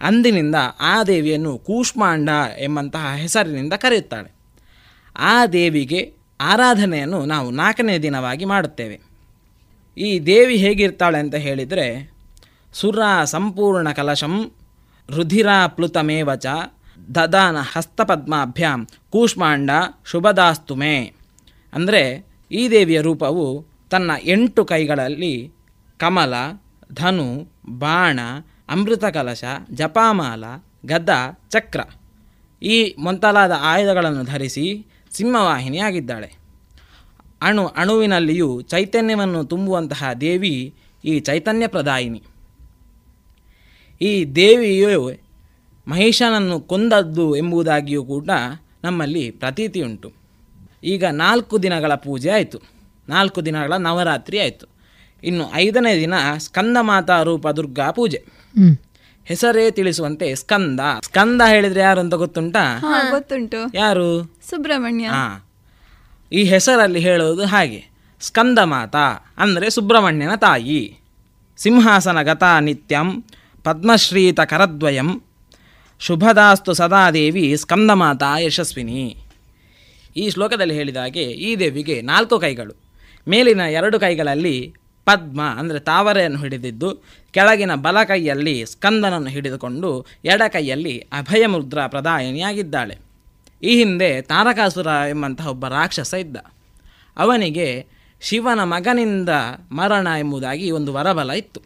ಅಂದಿನಿಂದ ಆ ದೇವಿಯನ್ನು ಕೂಷ್ಮಾಂಡ ಎಂಬಂತಹ ಹೆಸರಿನಿಂದ ಕರೆಯುತ್ತಾಳೆ. ಆ ದೇವಿಗೆ ಆರಾಧನೆಯನ್ನು ನಾವು ನಾಲ್ಕನೇ ದಿನವಾಗಿ ಮಾಡುತ್ತೇವೆ. ಈ ದೇವಿ ಹೇಗಿರ್ತಾಳೆ ಅಂತ ಹೇಳಿದರೆ ಸುರ ಸಂಪೂರ್ಣ ಕಲಶಂ ರುಧಿರಾಪ್ಲುತಮೇವ ಚ ದದಾನ ಹಸ್ತಪದ್ಮಾಭ್ಯಾಂ ಕೂಷ್ಮಾಂಡ ಶುಭದಾಸ್ತು ಮೇ. ಅಂದರೆ ಈ ದೇವಿಯ ರೂಪವು ತನ್ನ ಎಂಟು ಕೈಗಳಲ್ಲಿ ಕಮಲ, ಧನು, ಬಾಣ, ಅಮೃತ ಕಲಶ, ಜಪಾಮಾಲ, ಗದ, ಚಕ್ರ. ಈ ಮೊಂತಲಾದ ಆಯುಧಗಳನ್ನು ಧರಿಸಿ ಸಿಂಹವಾಹಿನಿಯಾಗಿದ್ದಾಳೆ ಅಣು ಅಣುವಿನಲ್ಲಿಯೂ ಚೈತನ್ಯವನ್ನು ತುಂಬುವಂತಹ ದೇವಿ ಈ ಚೈತನ್ಯ ಪ್ರದಾಯಿನಿ ಈ ದೇವಿಯು ಮಹಿಷನನ್ನು ಕೊಂದದ್ದು ಎಂಬುದಾಗಿಯೂ ಕೂಡ ನಮ್ಮಲ್ಲಿ ಪ್ರತೀತಿ ಉಂಟು. ಈಗ ನಾಲ್ಕು ದಿನಗಳ ಪೂಜೆ ಆಯಿತು. ನಾಲ್ಕು ದಿನಗಳ ನವರಾತ್ರಿ ಆಯಿತು. ಇನ್ನು ಐದನೇ ದಿನ ಸ್ಕಂದ ಮಾತಾ ರೂಪ ದುರ್ಗಾ ಪೂಜೆ. ಹೆಸರೇ ತಿಳಿಸುವಂತೆ ಸ್ಕಂದ. ಸ್ಕಂದ ಹೇಳಿದ್ರೆ ಯಾರು ಅಂತ ಗೊತ್ತುಂಟಾ? ಹಾ. ಗೊತ್ತುಂಟು. ಯಾರು? ಸುಬ್ರಹ್ಮಣ್ಯ. ಹಾ. ಈ ಹೆಸರಲ್ಲಿ ಹೇಳುವುದು ಹಾಗೆ. ಸ್ಕಂದ ಮಾತಾ ಅಂದರೆ ಸುಬ್ರಹ್ಮಣ್ಯನ ತಾಯಿ. ಸಿಂಹಾಸನ ಗತಾ ನಿತ್ಯಂ. ಪದ್ಮಶ್ರೀತ ಕರದ್ವಯಂ ಶುಭದಾಸ್ತು ಸದಾದೇವಿ ಸ್ಕಂದಮಾತಾ ಯಶಸ್ವಿನಿ. ಈ ಶ್ಲೋಕದಲ್ಲಿ ಹೇಳಿದ ಹಾಗೆ ಈ ದೇವಿಗೆ ನಾಲ್ಕು ಕೈಗಳು. ಮೇಲಿನ ಎರಡು ಕೈಗಳಲ್ಲಿ ಪದ್ಮ ಅಂದರೆ ತಾವರೆಯನ್ನು ಹಿಡಿದಿದ್ದು, ಕೆಳಗಿನ ಬಲ ಕೈಯಲ್ಲಿ ಸ್ಕಂದನನ್ನು ಹಿಡಿದುಕೊಂಡು ಎಡ ಕೈಯಲ್ಲಿ ಅಭಯ ಮುದ್ರಾ ಪ್ರದಾಯಿನಿಯಾಗಿದ್ದಾಳೆ. ಈ ಹಿಂದೆ ತಾರಕಾಸುರ ಎಂಬಂತಹ ಒಬ್ಬ ರಾಕ್ಷಸ ಇದ್ದ. ಅವನಿಗೆ ಶಿವನ ಮಗನಿಂದ ಮರಣ ಎಂಬುದಾಗಿ ಒಂದು ವರಬಲ ಇತ್ತು.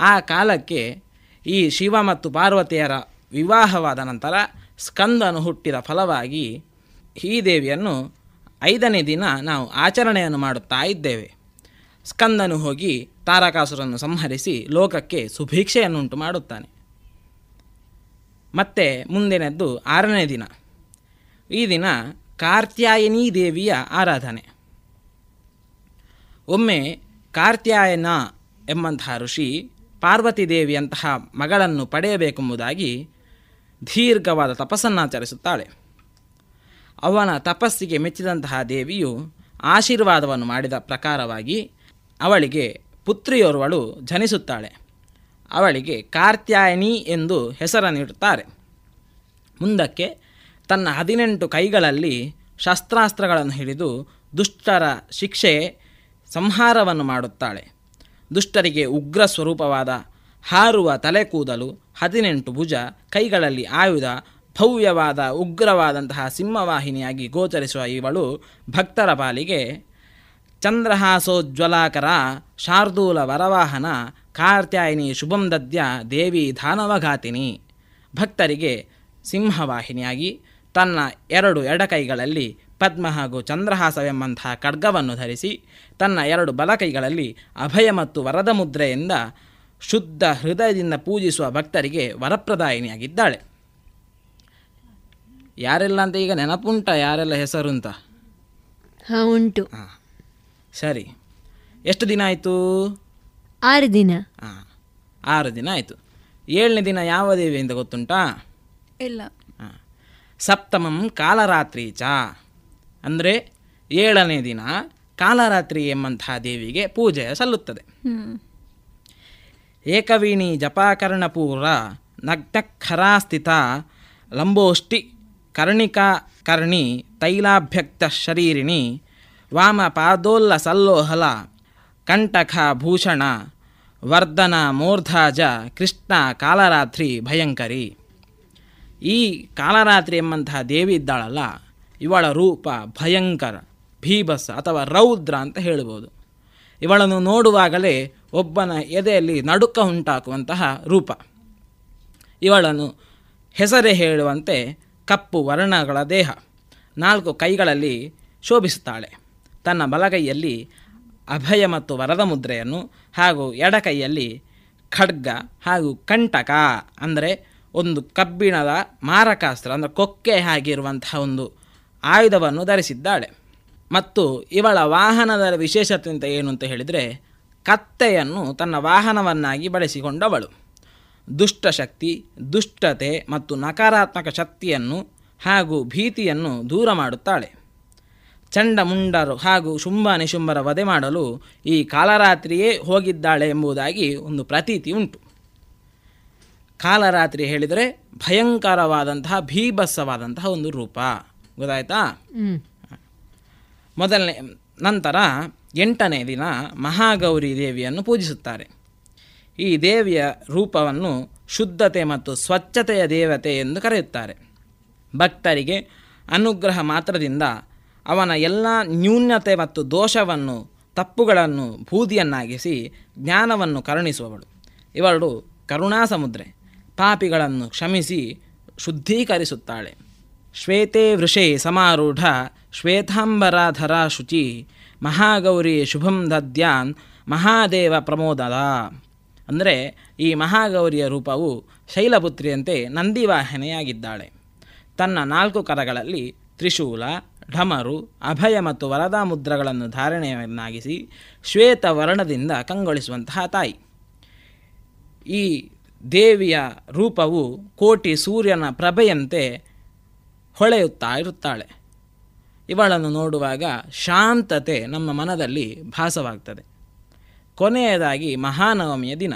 ಆ ಕಾಲಕ್ಕೆ ಈ ಶಿವ ಮತ್ತು ಪಾರ್ವತಿಯರ ವಿವಾಹವಾದ ನಂತರ ಸ್ಕಂದನು ಹುಟ್ಟಿದ ಫಲವಾಗಿ ಈ ದೇವಿಯನ್ನು ಐದನೇ ದಿನ ನಾವು ಆಚರಣೆಯನ್ನು ಮಾಡುತ್ತಾ ಇದ್ದೇವೆ. ಸ್ಕಂದನು ಹೋಗಿ ತಾರಕಾಸುರನ್ನು ಸಂಹರಿಸಿ ಲೋಕಕ್ಕೆ ಸುಭೀಕ್ಷೆಯನ್ನುಂಟು ಮಾಡುತ್ತಾನೆ. ಮತ್ತೆ ಮುಂದಿನದ್ದು ಆರನೇ ದಿನ. ಈ ದಿನ ಕಾರ್ತ್ಯಾಯನಿ ದೇವಿಯ ಆರಾಧನೆ. ಒಮ್ಮೆ ಕಾರ್ತ್ಯಾಯನ ಎಂಬಂತಹ ಋಷಿ ಪಾರ್ವತಿ ದೇವಿಯಂತಹ ಮಗಳನ್ನು ಪಡೆಯಬೇಕೆಂಬುದಾಗಿ ದೀರ್ಘವಾದ ತಪಸ್ಸನ್ನಾಚರಿಸುತ್ತಾಳೆ ಅವನ ತಪಸ್ಸಿಗೆ ಮೆಚ್ಚಿದಂತಹ ದೇವಿಯು ಆಶೀರ್ವಾದವನ್ನು ಮಾಡಿದ ಪ್ರಕಾರವಾಗಿ ಅವಳಿಗೆ ಪುತ್ರಿಯೋರ್ವಳು ಜನಿಸುತ್ತಾಳೆ. ಅವಳಿಗೆ ಕಾರ್ತ್ಯಾಯಿನಿ ಎಂದು ಹೆಸರನ್ನಿಡುತ್ತಾರೆ ಮುಂದಕ್ಕೆ ತನ್ನ ಹದಿನೆಂಟು ಕೈಗಳಲ್ಲಿ ಶಸ್ತ್ರಾಸ್ತ್ರಗಳನ್ನು ಹಿಡಿದು ದುಷ್ಟರ ಶಿಕ್ಷೆ ಸಂಹಾರವನ್ನು ಮಾಡುತ್ತಾಳೆ. ದುಷ್ಟರಿಗೆ ಉಗ್ರ ಸ್ವರೂಪವಾದ ಹಾರುವ ತಲೆ ಕೂದಲು ಹದಿನೆಂಟು ಭುಜ ಕೈಗಳಲ್ಲಿ ಆಯುಧ, ಭವ್ಯವಾದ ಉಗ್ರವಾದಂತಹ ಸಿಂಹವಾಹಿನಿಯಾಗಿ ಗೋಚರಿಸುವ ಇವಳು ಭಕ್ತರ ಪಾಲಿಗೆ ಚಂದ್ರಹಾಸೋಜ್ವಲಾಕರ, ಶಾರ್ದೂಲ ವರವಾಹನ, ಕಾರ್ತ್ಯಾಯಿನಿ ಶುಭಂ ದದ್ಯ, ದೇವಿ ಧಾನವಘಾತಿನಿ. ಭಕ್ತರಿಗೆ ಸಿಂಹವಾಹಿನಿಯಾಗಿ ತನ್ನ ಎರಡು ಎಡಕೈಗಳಲ್ಲಿ ಪದ್ಮ ಹಾಗೂ ಚಂದ್ರಹಾಸವೆಂಬಂತಹ ಖಡ್ಗವನ್ನು ಧರಿಸಿ ತನ್ನ ಎರಡು ಬಲಕೈಗಳಲ್ಲಿ ಅಭಯ ಮತ್ತು ವರದ ಮುದ್ರೆಯಿಂದ ಶುದ್ಧ ಹೃದಯದಿಂದ ಪೂಜಿಸುವ ಭಕ್ತರಿಗೆ ವರಪ್ರದಾಯಿನಿಯಾಗಿದ್ದಾಳೆ. ಯಾರೆಲ್ಲ ಅಂತ ಈಗ ನೆನಪುಂಟ? ಯಾರೆಲ್ಲ ಹೆಸರು ಅಂತ? ಹಾಂ ಉಂಟು. ಸರಿ. ಎಷ್ಟು ದಿನ ಆಯಿತು? ಆರು ದಿನ. ಹಾಂ ಆರು ದಿನ ಆಯಿತು. ಏಳನೇ ದಿನ ಯಾವ ದೇವಿ ಅಂತ ಗೊತ್ತುಂಟಾ? ಇಲ್ಲ. ಸಪ್ತಮಂ ಕಾಲರಾತ್ರಿ ಚ. ಅಂದರೆ ಏಳನೇ ದಿನ ಕಾಲರಾತ್ರಿ ಎಂಬಂತಹ ದೇವಿಗೆ ಪೂಜೆ ಸಲ್ಲುತ್ತದೆ. ಏಕವೀಣಿ ಜಪಾಕರ್ಣಪೂರ ನಗ್ನಖರಾಸ್ಥಿತ ಲಂಬೋಷ್ಟಿ ಕರ್ಣಿಕಾ ಕರ್ಣಿ ತೈಲಾಭ್ಯಕ್ತ ಶರೀರಿಣಿ ವಾಮ ಪಾದೋಲ್ಲ ಸಲ್ಲೋಹಲ ಕಂಟಕ ಭೂಷಣ ವರ್ಧನ ಮೂರ್ಧಾಜ ಕೃಷ್ಣ ಕಾಲರಾತ್ರಿ ಭಯಂಕರಿ. ಈ ಕಾಲರಾತ್ರಿ ಎಂಬಂತಹ ದೇವಿ ಇದ್ದಾಳಲ್ಲ ಇವಳ ರೂಪ ಭಯಂಕರ ಭೀಭಸ ಅಥವಾ ರೌದ್ರ ಅಂತ ಹೇಳ್ಬೋದು. ಇವಳನ್ನು ನೋಡುವಾಗಲೇ ಒಬ್ಬನ ಎದೆಯಲ್ಲಿ ನಡುಕ ಉಂಟಾಕುವಂತಹ ರೂಪ. ಇವಳನ್ನು ಹೆಸರೇ ಹೇಳುವಂತೆ ಕಪ್ಪು ವರ್ಣಗಳ ದೇಹ. ನಾಲ್ಕು ಕೈಗಳಲ್ಲಿ ಶೋಭಿಸುತ್ತಾಳೆ. ತನ್ನ ಬಲಗೈಯಲ್ಲಿ ಅಭಯ ಮತ್ತು ವರದ ಮುದ್ರೆಯನ್ನು ಹಾಗೂ ಎಡಕೈಯಲ್ಲಿ ಖಡ್ಗ ಹಾಗೂ ಕಂಟಕ, ಅಂದರೆ ಒಂದು ಕಬ್ಬಿಣದ ಮಾರಕಾಸ್ತ್ರ, ಅಂದರೆ ಕೊಕ್ಕೆ ಆಗಿರುವಂತಹ ಒಂದು ಆಯುಧವನ್ನು ಧರಿಸಿದ್ದಾಳೆ. ಮತ್ತು ಇವಳ ವಾಹನದ ವಿಶೇಷತೆ ಅಂತ ಏನು ಅಂತ ಹೇಳಿದರೆ, ಕತ್ತೆಯನ್ನು ತನ್ನ ವಾಹನವನ್ನಾಗಿ ಬಳಸಿಕೊಂಡವಳು. ದುಷ್ಟಶಕ್ತಿ ದುಷ್ಟತೆ ಮತ್ತು ನಕಾರಾತ್ಮಕ ಶಕ್ತಿಯನ್ನು ಹಾಗೂ ಭೀತಿಯನ್ನು ದೂರ ಮಾಡುತ್ತಾಳೆ. ಚಂಡಮುಂಡರು ಹಾಗೂ ಶುಂಭ ನಿಶುಂಭರ ವಧೆ ಮಾಡಲು ಈ ಕಾಲರಾತ್ರಿಯೇ ಹೋಗಿದ್ದಾಳೆ ಎಂಬುದಾಗಿ ಒಂದು ಪ್ರತೀತಿ ಉಂಟು. ಕಾಲರಾತ್ರಿ ಹೇಳಿದರೆ ಭಯಂಕರವಾದಂತಹ, ಭೀಭತ್ಸವಾದಂತಹ ಒಂದು ರೂಪ. ಗೊತ್ತಾಯ್ತಾ? ಮೊದಲನೇ ನಂತರ ಎಂಟನೇ ದಿನ ಮಹಾಗೌರಿ ದೇವಿಯನ್ನು ಪೂಜಿಸುತ್ತಾರೆ. ಈ ದೇವಿಯ ರೂಪವನ್ನು ಶುದ್ಧತೆ ಮತ್ತು ಸ್ವಚ್ಛತೆಯ ದೇವತೆ ಎಂದು ಕರೆಯುತ್ತಾರೆ. ಭಕ್ತರಿಗೆ ಅನುಗ್ರಹ ಮಾತ್ರದಿಂದ ಅವನ ಎಲ್ಲ ನ್ಯೂನ್ಯತೆ ಮತ್ತು ದೋಷವನ್ನು ತಪ್ಪುಗಳನ್ನು ಬೂದಿಯನ್ನಾಗಿಸಿ ಜ್ಞಾನವನ್ನು ಕರುಣಿಸುವವಳು. ಇವಳು ಕರುಣಾಸಮುದ್ರೆ ಪಾಪಿಗಳನ್ನು ಕ್ಷಮಿಸಿ ಶುದ್ಧೀಕರಿಸುತ್ತಾಳೆ. ಶ್ವೇತೆ ವೃಷೇ ಸಮಾರೂಢ, ಶ್ವೇತಾಂಬರಾಧರ ಶುಚಿ, ಮಹಾಗೌರಿ ಶುಭಂ ದದ್ಯಾನ್, ಮಹಾದೇವ ಪ್ರಮೋದದ. ಅಂದರೆ ಈ ಮಹಾಗೌರಿಯ ರೂಪವು ಶೈಲಪುತ್ರಿಯಂತೆ ನಂದಿವಾಹಿನಿಯಾಗಿದ್ದಾಳೆ. ತನ್ನ ನಾಲ್ಕು ಕರಗಳಲ್ಲಿ ತ್ರಿಶೂಲ, ಢಮರು, ಅಭಯ ಮತ್ತು ವರದಾ ಮುದ್ರಗಳನ್ನು ಧಾರಣೆಯನ್ನಾಗಿಸಿ ಶ್ವೇತ ವರ್ಣದಿಂದ ಕಂಗೊಳಿಸುವಂತಹ ತಾಯಿ. ಈ ದೇವಿಯ ರೂಪವು ಕೋಟಿ ಸೂರ್ಯನ ಪ್ರಭೆಯಂತೆ ಹೊಳೆಯುತ್ತಾ ಇರುತ್ತಾಳೆ. ಇವಳನ್ನು ನೋಡುವಾಗ ಶಾಂತತೆ ನಮ್ಮ ಮನದಲ್ಲಿ ಭಾಸವಾಗ್ತದೆ. ಕೊನೆಯದಾಗಿ ಮಹಾನವಮಿಯ ದಿನ.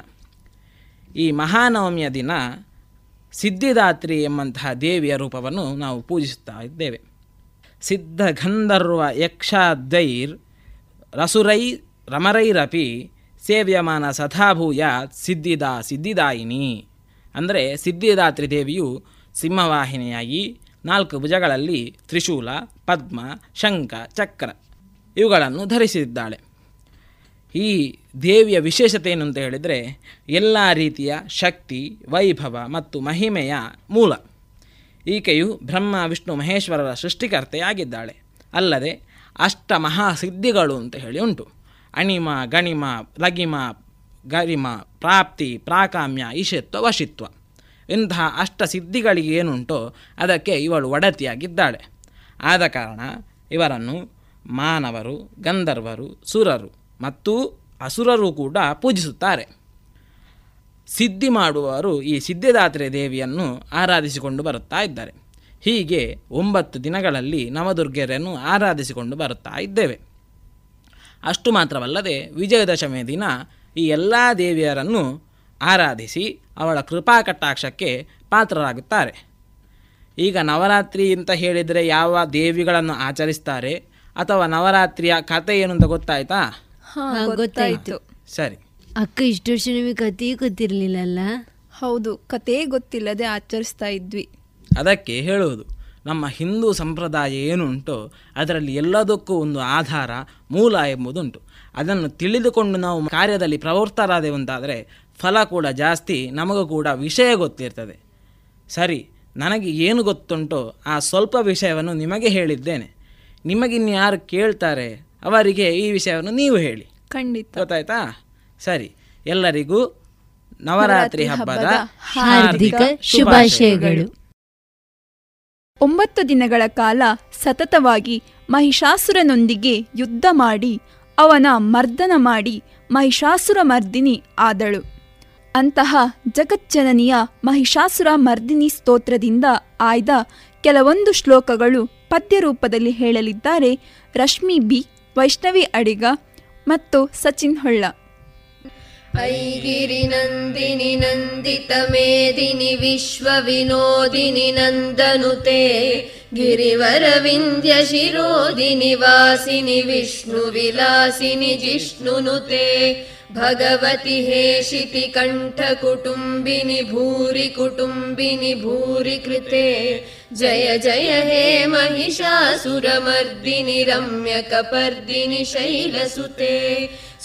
ಈ ಮಹಾನವಮಿಯ ದಿನ ಸಿದ್ಧಿದಾತ್ರಿ ಎಂಬಂತಹ ದೇವಿಯ ರೂಪವನ್ನು ನಾವು ಪೂಜಿಸುತ್ತಾ ಇದ್ದೇವೆ. ಸಿದ್ಧ ಗಂಧರ್ವ ಯಕ್ಷಾದ್ವೈರ್ ರಸುರೈ ರಮರೈರಪಿ ಸೇವ್ಯಮಾನ ಸದಾಭೂಯ ಸಿದ್ಧಿದಾ ಸಿದ್ಧಿದಾಯಿನಿ. ಅಂದರೆ ಸಿದ್ಧಿದಾತ್ರಿ ದೇವಿಯು ಸಿಂಹವಾಹಿನಿಯಾಗಿ ನಾಲ್ಕು ಭುಜಗಳಲ್ಲಿ ತ್ರಿಶೂಲ, ಪದ್ಮ, ಶಂಖ, ಚಕ್ರ ಇವುಗಳನ್ನು ಧರಿಸಿದ್ದಾಳೆ. ಈ ದೇವಿಯ ವಿಶೇಷತೆ ಏನು ಅಂತ ಹೇಳಿದರೆ ಎಲ್ಲ ರೀತಿಯ ಶಕ್ತಿ, ವೈಭವ ಮತ್ತು ಮಹಿಮೆಯ ಮೂಲ. ಈಕೆಯು ಬ್ರಹ್ಮ, ವಿಷ್ಣು, ಮಹೇಶ್ವರರ ಸೃಷ್ಟಿಕರ್ತೆಯಾಗಿದ್ದಾಳೆ. ಅಲ್ಲದೆ ಅಷ್ಟ ಮಹಾಸಿದ್ಧಿಗಳು ಅಂತ ಹೇಳಿ ಉಂಟು. ಅಣಿಮ, ಗಣಿಮ, ಲಗಿಮ, ಗರಿಮ, ಪ್ರಾಪ್ತಿ, ಪ್ರಾಕಾಮ್ಯ, ಈಶತ್ವ, ವಶಿತ್ವ. ಇಂತಹ ಅಷ್ಟ ಸಿದ್ಧಿಗಳಿಗೆ ಏನುಂಟೋ ಅದಕ್ಕೆ ಇವಳು ಒಡತಿಯಾಗಿದ್ದಾಳೆ. ಆದ ಕಾರಣ ಇವರನ್ನು ಮಾನವರು, ಗಂಧರ್ವರು, ಸುರರು ಮತ್ತು ಅಸುರರು ಕೂಡ ಪೂಜಿಸುತ್ತಾರೆ. ಸಿದ್ಧಿ ಮಾಡುವವರು ಈ ಸಿದ್ಧಿದಾತ್ರೆ ದೇವಿಯನ್ನು ಆರಾಧಿಸಿಕೊಂಡು ಬರುತ್ತಾ ಇದ್ದಾರೆ. ಹೀಗೆ ಒಂಬತ್ತು ದಿನಗಳಲ್ಲಿ ನವದುರ್ಗೆಯರನ್ನು ಆರಾಧಿಸಿಕೊಂಡು ಬರುತ್ತಾ ಇದ್ದೇವೆ. ಅಷ್ಟು ಮಾತ್ರವಲ್ಲದೆ ವಿಜಯದಶಮಿಯ ದಿನ ಈ ಎಲ್ಲ ದೇವಿಯರನ್ನು ಆರಾಧಿಸಿ ಅವಳ ಕೃಪಾ ಕಟಾಕ್ಷಕ್ಕೆ ಪಾತ್ರರಾಗುತ್ತಾರೆ. ಈಗ ನವರಾತ್ರಿ ಅಂತ ಹೇಳಿದರೆ ಯಾವ ದೇವಿಗಳನ್ನು ಆಚರಿಸ್ತಾರೆ ಅಥವಾ ನವರಾತ್ರಿಯ ಕಥೆ ಏನು ಅಂತ ಗೊತ್ತಾಯ್ತಾ ಗೊತ್ತಾಯಿತು. ಗೊತ್ತಾಯ್ತು. ಸರಿ. ಅಕ್ಕ ಇಷ್ಟು ವರ್ಷ ನಿಮಗೆ ಕಥೆಯೇ ಗೊತ್ತಿರಲಿಲ್ಲಲ್ಲ? ಹೌದು ಕತೆ ಗೊತ್ತಿಲ್ಲದೆ ಆಚರಿಸ್ತಾ ಇದ್ವಿ. ಅದಕ್ಕೆ ಹೇಳುವುದು ನಮ್ಮ ಹಿಂದೂ ಸಂಪ್ರದಾಯ ಏನುಂಟೋ ಅದರಲ್ಲಿ ಎಲ್ಲದಕ್ಕೂ ಒಂದು ಆಧಾರ ಮೂಲ ಎಂಬುದುಂಟು. ಅದನ್ನು ತಿಳಿದುಕೊಂಡು ನಾವು ಕಾರ್ಯದಲ್ಲಿ ಪ್ರವೃತ್ತರಾದೆವಂತಾದರೆ ಫಲ ಕೂಡ ಜಾಸ್ತಿ ನಮಗೂ ಕೂಡ ವಿಷಯ ಗೊತ್ತಿರ್ತದೆ. ಸರಿ ನನಗೆ ಏನು ಗೊತ್ತುಂಟೋ ಆ ಸ್ವಲ್ಪ ವಿಷಯವನ್ನು ನಿಮಗೆ ಹೇಳಿದ್ದೇನೆ. ನಿಮಗಿನ್ಯಾರು ಕೇಳ್ತಾರೆ ಅವರಿಗೆ ಈ ವಿಷಯವನ್ನು ನೀವು ಹೇಳಿ. ಖಂಡಿತ. ಗೊತ್ತಾಯ್ತಾ? ಸರಿ ಎಲ್ಲರಿಗೂ ನವರಾತ್ರಿ ಹಬ್ಬದ ಹಾರ್ದಿಕ ಶುಭಾಶಯಗಳು. ಒಂಬತ್ತು ದಿನಗಳ ಕಾಲ ಸತತವಾಗಿ ಮಹಿಷಾಸುರನೊಂದಿಗೆ ಯುದ್ಧ ಮಾಡಿ ಅವನ ಮರ್ದನ ಮಾಡಿ ಮಹಿಷಾಸುರ ಮರ್ದಿನಿ ಆದಳು. ಅಂತಹ ಜಗಜ್ಜನನಿಯ ಮಹಿಷಾಸುರ ಮರ್ದಿನಿ ಸ್ತೋತ್ರದಿಂದ ಆಯ್ದ ಕೆಲವೊಂದು ಶ್ಲೋಕಗಳು ಪದ್ಯ ರೂಪದಲ್ಲಿ ಹೇಳಲಿದ್ದಾರೆ ರಶ್ಮಿ ಬಿ ವೈಷ್ಣವಿ ಅಡಿಗ ಮತ್ತು ಸಚಿನ್ ಹೊಳ್ಳ ऐगिरिनन्दिनि नन्दितमेदिनि विश्वविनोदिनि नन्दनुते गिरिवरविन्द्यशिरोदिनि वासिनि विष्णुविलासिनि जिष्णुनुते भगवति हेशिति कण्ठकुटुम्बिनि भूरि कुटुम्बिनि भूरि कृते जय जय हे महिषासुरमर्दिनि रम्यकपर्दिनि शैलसुते।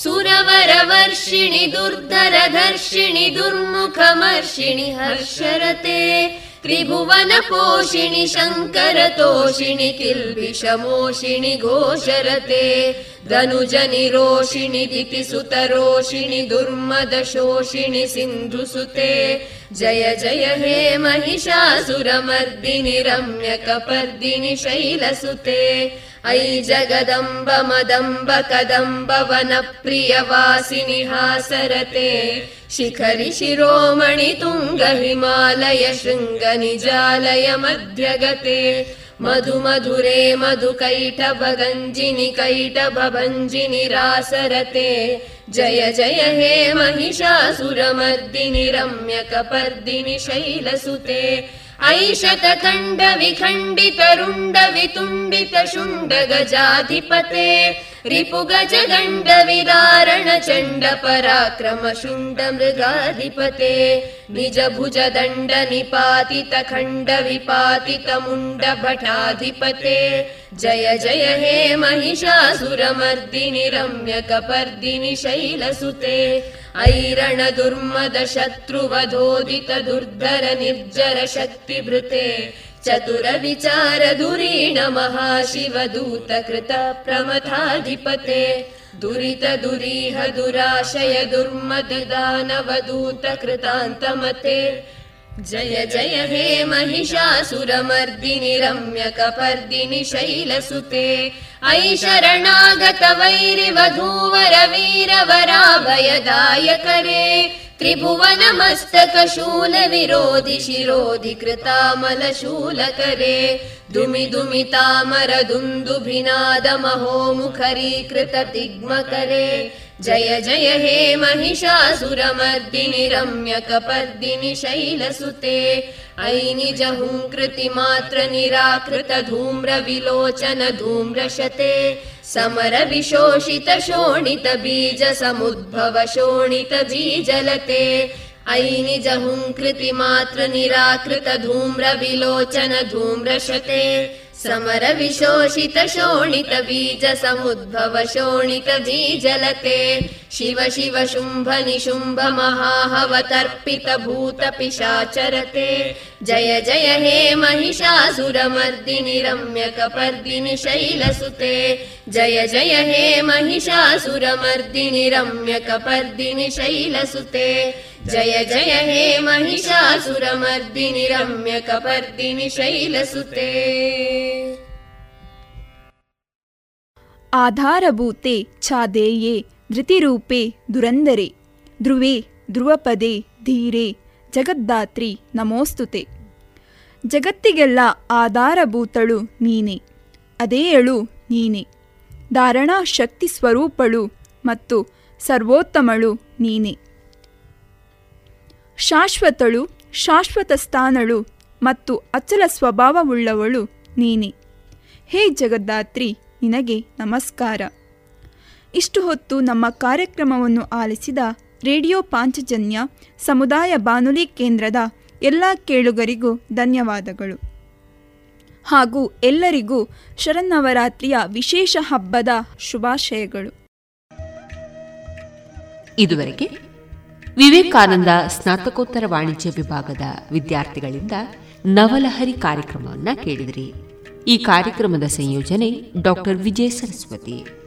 सुरवरवर्षिणि दुर्धरधर्षिणि दुर्मुखमर्षिणि हर्षरते त्रिभुवनपोषिणि शङ्करतोषिणि किल्बिषमोषिणि घोषरते धनुजनिरोषिणि दितिसुतरोषिणि दुर्मदशोषिणि सिन्धुसुते जय जय हे महिषासुरमर्दिनि रम्यकपर्दिनि शैलसुते अयि जगदम्ब मदम्ब वनप्रियवासिनि हासरते। शिखरि शिरोमणि तुङ्ग हिमालय शृङ्ग निजालय मध्यगते। मधु मधुरे मधु कैटभगञ्जिनि कैटभञ्जिनि रासरते। जय जय हे महिषासुरमर्दिनि रम्यकपर्दिनि शैलसुते ऐशतखण्ड विखण्डित रुण्ड वितुण्डित शुण्ड गजाधिपते रिपुगज गण्ड मृगाधिपते निज निपातित खण्ड विपातितमुण्ड भटाधिपते जय जय हे महिषासुरमर्दिनि रम्यकपर्दिनि शैलसुते ऐरण दुर्मद शत्रुवधोदित दुर्धर निर्जर शक्तिभृते चतुरविचार महाशिवदूतकृत प्रमथाधिपते। दुरित दुरीह दुराशय दुर्मदानवदूत कृतान्तमते जय जय हे महिषासुरमर्दिनि रम्यकपर्दिनि शैलसुते ऐ शरणागत वैरिवधूवर वीरवराभयदाय करे त्रिभुवनमस्तकशूलविरोधि शिरोधि कृतामलशूलकरे दुमि धुमितामरदुन्दुभिनादमहोमुखरी कृत तिग्मकरे जय जय हे महिषासुरमर्दिनि रम्यकपर्दिनि शैलसुते ऐनिजहुं निराकृत धूम्रविलोचन धूम्रशते समर विशोषित शोणित बीज समुद्भव शोणित बीजलते ऐ निजहुङ्कृति मात्र निराकृत धूम्र विलोचन धूम्रशते समर विशोषित शोणित बीज समुद्भव शोणित बीजलते शिव शिव शुम्भ निशुम्भ महाहवतर्पित भूत पिशाचरते जय जय हे महिषासुरमर्दिनि रम्यकपर्दिनि शैलसुते जय जय हे महिषासुरमर्दिनि रम्यकपर्दिनि शैलसुते जय जय हे महिषासुरमर्दिनि रम्यकपर्दिनि शैलसुते ಆಧಾರಭೂತೆ ಛಾದೇಯೇ ಧೃತಿರೂಪೆ ದುರಂದರೆ ಧ್ರುವೆ ಧ್ರುವಪದೇ ಧೀರೆ ಜಗದ್ದಾತ್ರಿ ನಮೋಸ್ತುತೆ ಜಗತ್ತಿಗೆಲ್ಲ ಆಧಾರಭೂತಳು ನೀನೆ ಅದೇ ಅಳು ನೀನೆ ಧಾರಣಾ ಶಕ್ತಿ ಸ್ವರೂಪಳು ಮತ್ತು ಸರ್ವೋತ್ತಮಳು ನೀನೆ ಶಾಶ್ವತಳು ಶಾಶ್ವತ ಸ್ಥಾನಳು ಮತ್ತು ಅಚಲ ಸ್ವಭಾವವುಳ್ಳವಳು ನೀನೆ. ಹೇ ಜಗದ್ದಾತ್ರಿ ನಿನಗೆ ನಮಸ್ಕಾರ. ಇಷ್ಟು ಹೊತ್ತು ನಮ್ಮ ಕಾರ್ಯಕ್ರಮವನ್ನು ಆಲಿಸಿದ ರೇಡಿಯೋ ಪಾಂಚಜನ್ಯ ಸಮುದಾಯ ಬಾನುಲಿ ಕೇಂದ್ರದ ಎಲ್ಲ ಕೇಳುಗರಿಗೂ ಧನ್ಯವಾದಗಳು. ಹಾಗೂ ಎಲ್ಲರಿಗೂ ಶರನ್ನವರಾತ್ರಿಯ ವಿಶೇಷ ಹಬ್ಬದ ಶುಭಾಶಯಗಳು. ಇದುವರೆಗೆ ವಿವೇಕಾನಂದ ಸ್ನಾತಕೋತ್ತರ ವಾಣಿಜ್ಯ ವಿಭಾಗದ ವಿದ್ಯಾರ್ಥಿಗಳಿಂದ ನವಲಹರಿ ಕಾರ್ಯಕ್ರಮವನ್ನು ಕೇಳಿದ್ರಿ. ಈ ಕಾರ್ಯಕ್ರಮದ ಸಂಯೋಜನೆ ಡಾಕ್ಟರ್ ವಿಜಯ ಸರಸ್ವತಿ.